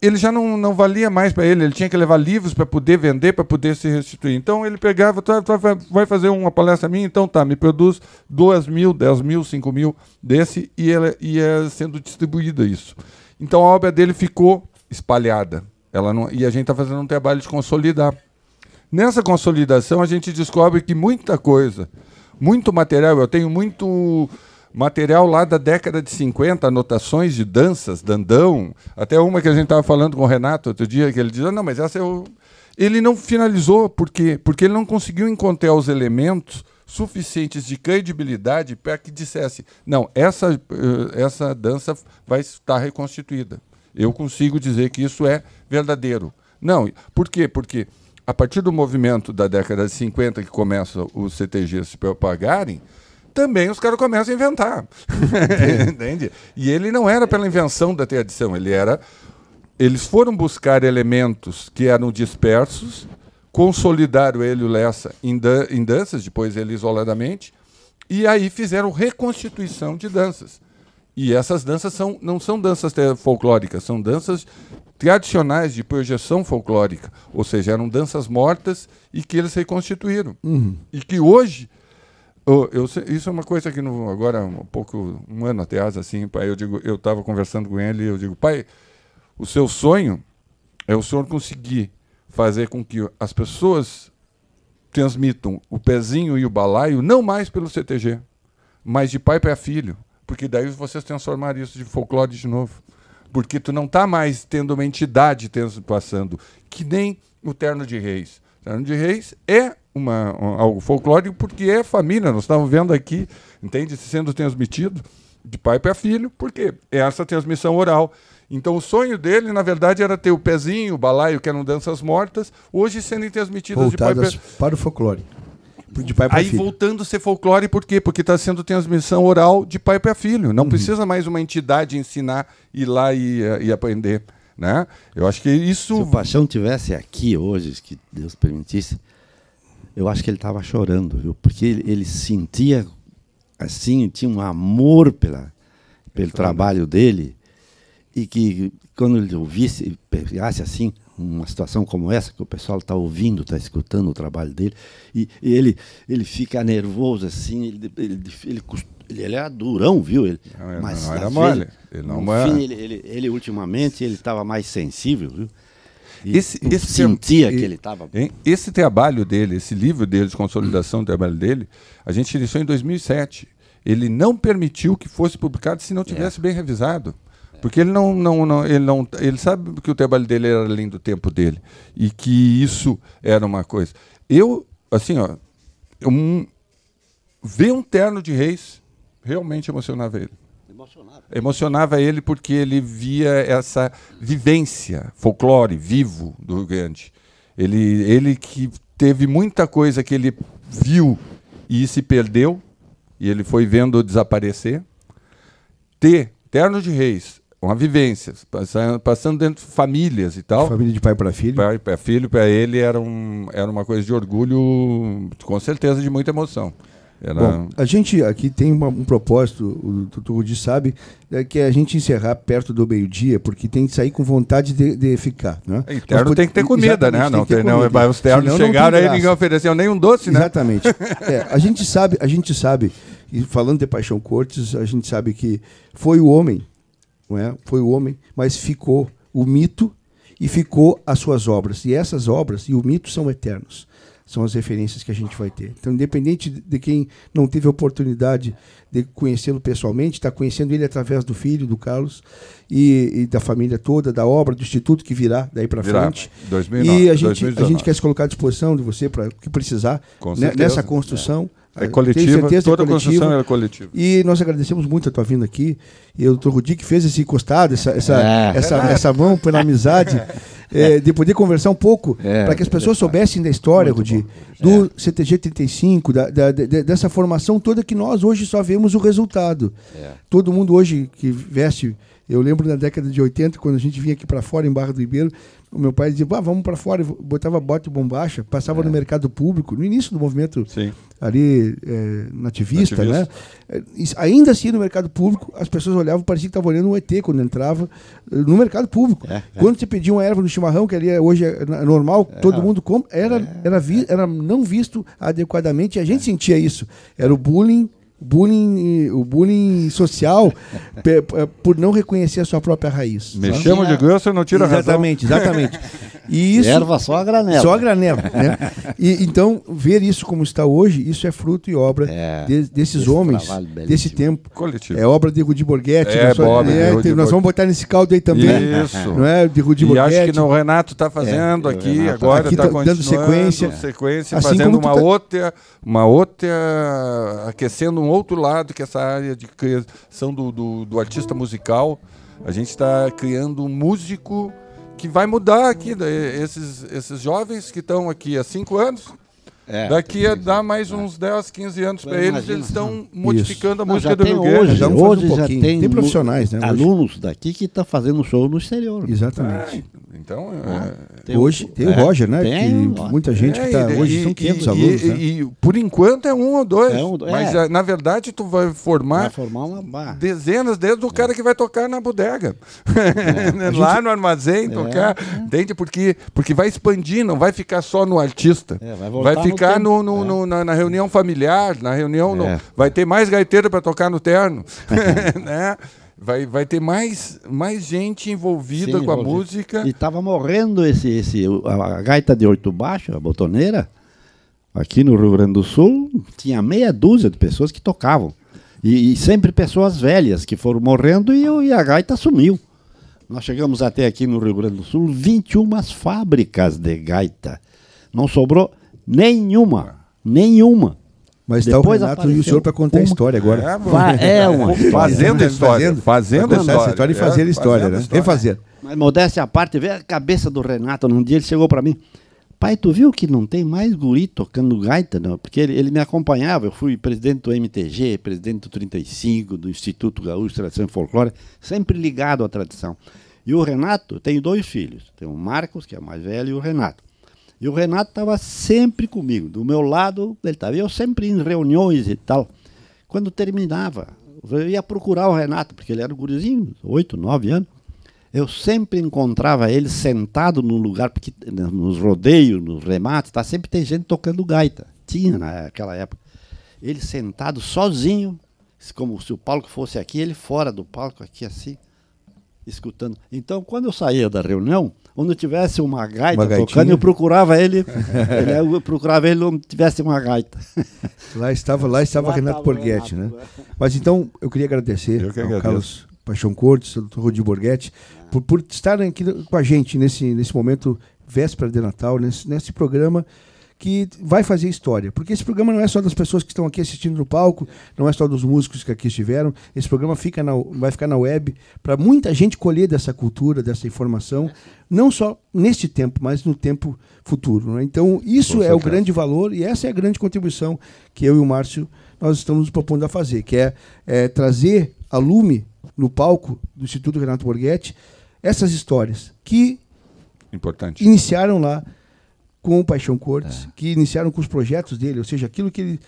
ele já não, não valia mais para ele, ele tinha que levar livros para poder vender, para poder se restituir. Então ele pegava, tu, tu vai fazer uma palestra minha, então tá, me produz duas mil, dez mil, cinco mil desse e ela ia sendo distribuída isso. Então a obra dele ficou espalhada. Ela não, e a gente está fazendo um trabalho de consolidar. Nessa consolidação a gente descobre que muita coisa, muito material, eu tenho muito material lá da década de 50, anotações de danças, dandão, até uma que a gente estava falando com o Renato outro dia, que ele dizia, não, mas essa eu... Ele não finalizou, por quê? Porque ele não conseguiu encontrar os elementos suficientes de credibilidade para que dissesse, não, essa, uh, essa dança vai estar reconstituída. Eu consigo dizer que isso é verdadeiro. Não, por quê? Porque a partir do movimento da década de 50 que começa os CTGs se propagarem, também os caras começam a inventar. Entende? E ele não era pela invenção da tradição, ele era. Eles foram buscar elementos que eram dispersos, consolidaram ele o Lessa em, dan em danças, depois ele isoladamente, e aí fizeram reconstituição de danças. E essas danças são, não são danças folclóricas, são danças tradicionais de projeção folclórica, ou seja, eram danças mortas e que eles reconstituíram. Uhum. E que hoje eu, isso é uma coisa que no, agora, um pouco, um ano atrás, assim, pai, eu digo, eu estava conversando com ele e eu digo, pai, o seu sonho é o senhor conseguir fazer com que as pessoas transmitam o pezinho e o balaio não mais pelo CTG, mas de pai para filho, porque daí vocês transformaram isso de folclore de novo. Porque tu não está mais tendo uma entidade passando, que nem o Terno de Reis. O Terno de Reis é uma, um, algo folclórico porque é família. Nós estamos vendo aqui, entende? Sendo transmitido de pai para filho, porque é essa transmissão oral. Então o sonho dele, na verdade, era ter o pezinho, o balaio, que eram danças mortas, hoje sendo transmitidas Voltadas de pai para o folclore. De pai Aí filho. voltando a ser folclore, por quê? Porque está sendo transmissão oral de pai para filho. Não uhum. precisa mais uma entidade ensinar, ir lá e, e aprender. Né? Eu acho que isso. Se o Paixão tivesse aqui hoje, que Deus permitisse, eu acho que ele estava chorando, viu? Porque ele, ele, sentia assim, tinha um amor pela, pelo trabalho dele e que quando ele ouvisse, pegasse assim uma situação como essa que o pessoal está ouvindo, está escutando o trabalho dele e, e, ele ele fica nervoso assim, ele ele, ele, ele, ele era durão, viu? Ele, não, mas não era mole. Ele não era. Fim, ele, ele, ele ultimamente ele estava mais sensível, viu? Esse, esse sentia que ele estava. Esse trabalho dele, esse livro dele de consolidação do trabalho dele, a gente iniciou em 2007. Ele não permitiu que fosse publicado se não tivesse é. bem revisado. Porque ele não, não, não, ele não, ele sabe que o trabalho dele era além do tempo dele e que isso era uma coisa. Eu, assim, ó, um, ver um terno de reis realmente emocionava ele. Emocionava. Emocionava ele porque ele via essa vivência, folclore vivo do Rio Grande. Ele, ele que teve muita coisa que ele viu e se perdeu, e ele foi vendo desaparecer. Ter Terno de Reis, uma vivência, passando, passando dentro de famílias e tal. Família de pai para filho. Pai para filho, para ele era, um, era uma coisa de orgulho, com certeza de muita emoção. Bom, a gente aqui tem uma, um propósito, o Dr. Rudi sabe, é que é a gente encerrar perto do meio-dia, porque tem que sair com vontade de, de ficar. Né? É, terno tem que ter comida, né? Não, tem, não, comida. os ternos Senão chegaram aí ninguém ofereceu nem um doce, né? Exatamente. é, a gente sabe, a gente sabe, e falando de Paixão Cortes, a gente sabe que foi o homem, não é? Foi o homem, mas ficou o mito e ficou as suas obras. E essas obras e o mito são eternos são as referências que a gente vai ter. Então, independente de quem não teve a oportunidade de conhecê-lo pessoalmente, está conhecendo ele através do filho, do Carlos, e, e, da família toda, da obra, do instituto que virá daí para frente. 2009, e a gente, a gente quer se colocar à disposição de você para o que precisar né, nessa construção. É, é coletiva, toda a construção é coletiva. E nós agradecemos muito a tua vinda aqui. E o doutor Rudi que fez esse encostado, essa, essa, é. essa, essa mão pela amizade. é, de poder conversar um pouco, é, para que as pessoas soubessem da história, Rudi, do CTG 35, da, da, da, dessa formação toda que nós hoje só vemos o resultado. Todo mundo hoje que veste eu lembro na década de 80, quando a gente vinha aqui para fora, em Barra do Ribeiro, o meu pai dizia, ah, vamos para fora, botava bota e bombacha, passava é. no mercado público, no início do movimento Sim. ali é, nativista, nativista, né? É, ainda assim, no mercado público, as pessoas olhavam, parecia que estavam olhando um ET quando entrava no mercado público. É, é. quando você pedia uma erva no chimarrão, que ali é, hoje é normal, todo mundo compra, era, era, vi, era não visto adequadamente, e a gente sentia isso. Era o bullying bullying, o bullying social por não reconhecer a sua própria raiz. Mexemos de grosso e não tira exatamente, razão. Exatamente, E isso, Erva só a granela. Só a granela. né? e, então, ver isso como está hoje, isso é fruto e obra é, de, desses homens, desse tempo. Coletivo. É obra de Rudi Borghetti. É, nós, Bob, é, Rudi nós vamos botar nesse caldo aí também. Isso. Não é? De Rudi e Borghetti. acho que o Renato está fazendo é, aqui, agora está tá dando sequência. sequência assim fazendo uma tá... outra, uma outra, aquecendo um outro lado que essa área de criação do, do, do artista musical. A gente está criando um músico que vai mudar aqui. Esses, esses jovens que estão aqui há cinco anos, é, Daqui a dar mais uns 10, 15 anos para eles, eles estão modificando Isso. a música Não, do Rio Hoje, já, hoje um já tem, tem profissionais, né? Alunos hoje. daqui que estão fazendo show no exterior. Exatamente. É, então, é, tem hoje tem o é, Roger, né? Tem, que muita gente que está. Hoje são 500 e, alunos. E, né? e, por enquanto é um ou dois. É um, mas é. na verdade tu vai formar, vai formar uma dezenas desde o cara que vai tocar na bodega. Lá gente... no armazém, tocar. Entende? Porque, porque vai expandir, não vai ficar só no artista. vai, vai ficar no, no, no na, na, reunião familiar, na reunião. No, vai ter mais gaiteiro para tocar no terno. né? vai, vai ter mais, mais gente envolvida Sim, com a música. E estava morrendo esse, esse, a gaita de oito baixo, a botoneira, aqui no Rio Grande do Sul, tinha meia dúzia de pessoas que tocavam. E, e sempre pessoas velhas que foram morrendo e, e, a gaita sumiu. Nós chegamos até aqui no Rio Grande do Sul, 21 fábricas de gaita. Não sobrou nenhuma, nenhuma. Mas está o Renato e o senhor para contar a história agora. É, é uma Fazendo história. Fazendo, fazendo história. essa história e fazer é, história, né? História. Refazer. Mas modéstia à parte, vê a cabeça do Renato. Num dia ele chegou para mim. Pai, tu viu que não tem mais guri tocando gaita? Não? Porque ele, ele me acompanhava. Eu fui presidente do MTG, presidente do 35, do Instituto Gaúcho de Tradição e Folclore, sempre ligado à tradição. E o Renato tem dois filhos. Tem o Marcos, que é o mais velho, e o Renato. E o Renato estava sempre comigo, do meu lado ele estava. Eu sempre em reuniões e tal. Quando terminava, eu ia procurar o Renato, porque ele era um gurizinho, oito, nove anos. Eu sempre encontrava ele sentado num lugar, porque nos rodeios, nos remates, tá, sempre tem gente tocando gaita. Tinha naquela época. Ele sentado sozinho, como se o palco fosse aqui, ele fora do palco, aqui assim, escutando. Então, quando eu saía da reunião, onde tivesse uma gaita uma tocando, eu procurava ele, ele, eu procurava ele onde tivesse uma gaita. Lá estava, lá estava lá Renato Borghetti, né? Mas então eu queria agradecer eu que ao Carlos Paixão Cortes, ao Dr. Rodi Borghetti, por, por estarem aqui com a gente nesse, nesse momento véspera de Natal, nesse, nesse programa que vai fazer história. Porque esse programa não é só das pessoas que estão aqui assistindo no palco, não é só dos músicos que aqui estiveram. Esse programa fica na, vai ficar na web para muita gente colher dessa cultura, dessa informação, não só neste tempo, mas no tempo futuro. Né? Então, isso é o grande valor e essa é a grande contribuição que eu e o Márcio nós estamos nos propondo a fazer, que é, é trazer a lume no palco do Instituto Renato Borghetti essas histórias que Importante. iniciaram lá com o Paixão Cortes, é. que iniciaram com os projetos dele, ou seja, aquilo que ele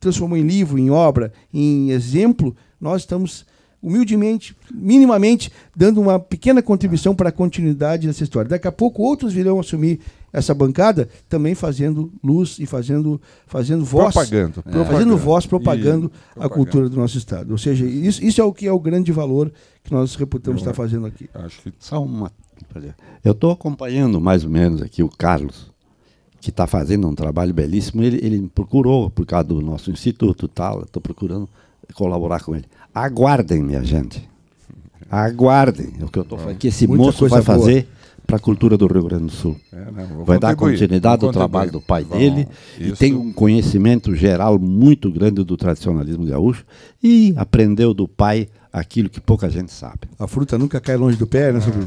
transformou em livro, em obra, em exemplo, nós estamos humildemente, minimamente, dando uma pequena contribuição para a continuidade dessa história. Daqui a pouco outros virão assumir essa bancada, também fazendo luz e fazendo, fazendo voz. Propagando. É. Fazendo voz, propagando e, a cultura do nosso Estado. Ou seja, isso, isso é o que é o grande valor que nós reputamos Eu, estar fazendo aqui. Acho que... Só uma. Eu estou acompanhando mais ou menos aqui o Carlos que está fazendo um trabalho belíssimo, ele, ele me procurou por causa do nosso instituto tal, estou procurando colaborar com ele. Aguardem, minha gente. Aguardem o que eu estou falando, que esse Muita moço vai boa. fazer para a cultura do Rio Grande do Sul. É, não, Vai dar continuidade ao trabalho do pai Bom, dele isso. e tem um conhecimento geral muito grande do tradicionalismo gaúcho e aprendeu do pai aquilo que pouca gente sabe. A fruta nunca cai longe do pé, né, Sobrinho?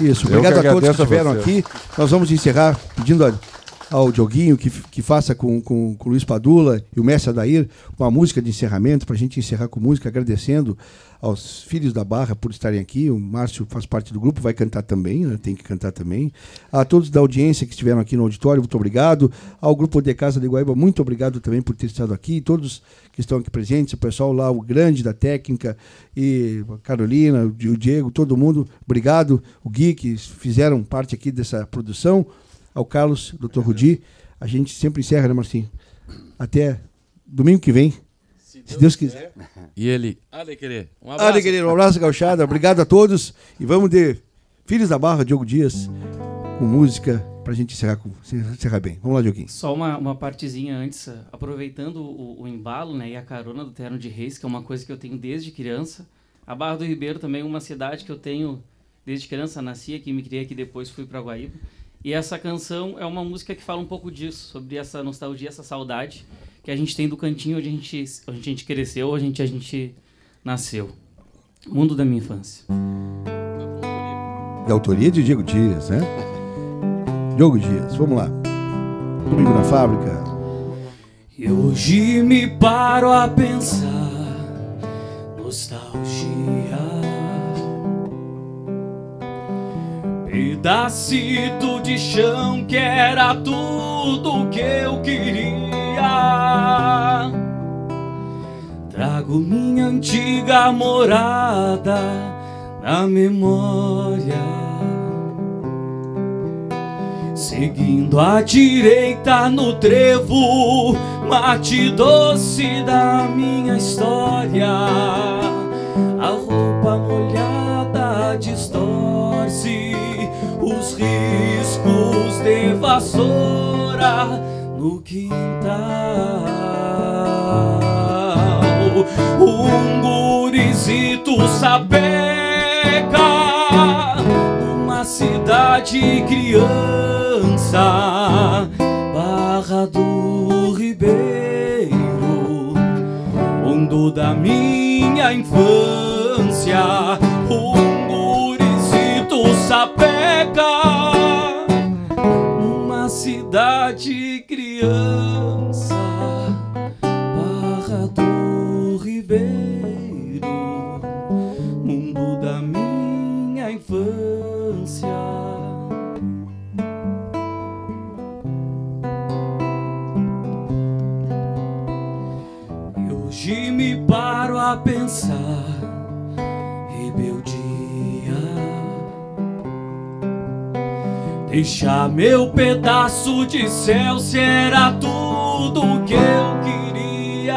É. Isso, obrigado a todos que estiveram aqui. Nós vamos encerrar pedindo a ao Dioguinho que, que faça com, com, com o Luiz Padula e o mestre Adair uma música de encerramento, para a gente encerrar com música, agradecendo aos filhos da Barra por estarem aqui. O Márcio faz parte do grupo, vai cantar também, né? tem que cantar também. A todos da audiência que estiveram aqui no auditório, muito obrigado. Ao grupo de Casa de Guaíba, muito obrigado também por ter estado aqui. Todos que estão aqui presentes, o pessoal lá, o grande da técnica, e a Carolina, o Diego, todo mundo, obrigado. O Gui, que fizeram parte aqui dessa produção ao Carlos, Dr. Rudi. A gente sempre encerra, né, Marcinho? Até domingo que vem. Se Deus, se Deus quiser. E ele, querer. Um abraço. querer, um abraço, gauchada. Obrigado a todos. E vamos de Filhos da Barra, Diogo Dias, com música, pra gente encerrar, encerrar bem. Vamos lá, Dioguinho. Só uma, uma partezinha antes, aproveitando o, o embalo né, e a carona do Terno de Reis, que é uma coisa que eu tenho desde criança. A Barra do Ribeiro também é uma cidade que eu tenho desde criança, nasci aqui, me criei aqui, depois fui para Guaíba. E essa canção é uma música que fala um pouco disso, sobre essa nostalgia, essa saudade que a gente tem do cantinho onde a gente, onde a gente cresceu, onde a gente nasceu. Mundo da minha infância. Da autoria de Diego Dias, né? Diogo Dias, vamos lá. Domingo na fábrica. E hoje me paro a pensar, nostalgia. Pedacito de chão que era tudo que eu queria. Trago minha antiga morada na memória. Seguindo à direita no trevo, mate doce da minha história. Vassoura no quintal. Um gurizito sapeca numa cidade criança, Barra do Ribeiro, mundo da minha infância. Um gurizito sapeca cidade criança, Barra do Ribeiro, mundo da minha infância. E hoje me paro a pensar Deixar meu pedaço de céu se era tudo que eu queria.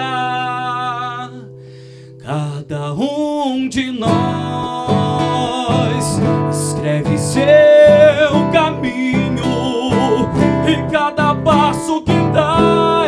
Cada um de nós escreve seu caminho e cada passo que dá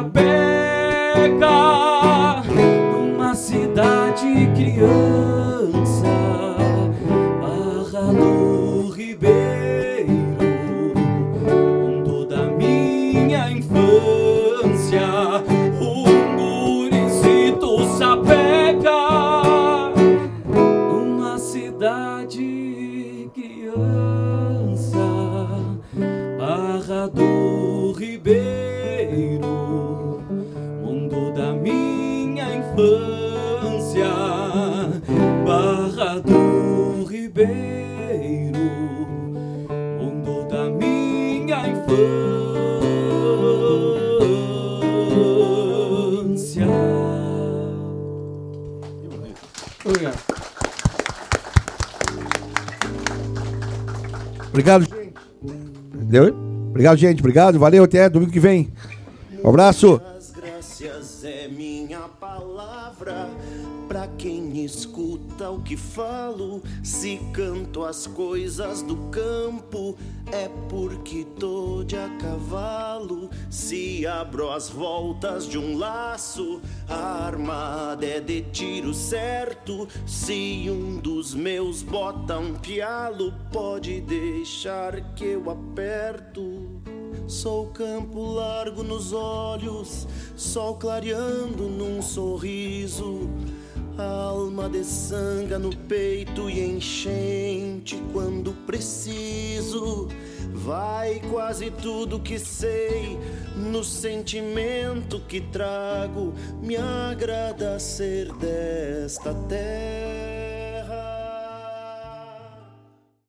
sapeca numa cidade criança, Obrigado, gente. Deu? Obrigado, gente. Obrigado. Valeu. Até domingo que vem. Um abraço. Graças é minha palavra para quem escuta o que falo. Se canto as coisas do campo, é porque tô de a cavalo. Se abro as voltas de um laço, a armada é de tiro certo. Se um dos meus bota um pialo, pode deixar que eu aperto. Sou campo largo nos olhos, sol clareando num sorriso. Alma de sanga no peito e enchente quando preciso. Vai quase tudo que sei no sentimento que trago. Me agrada ser desta terra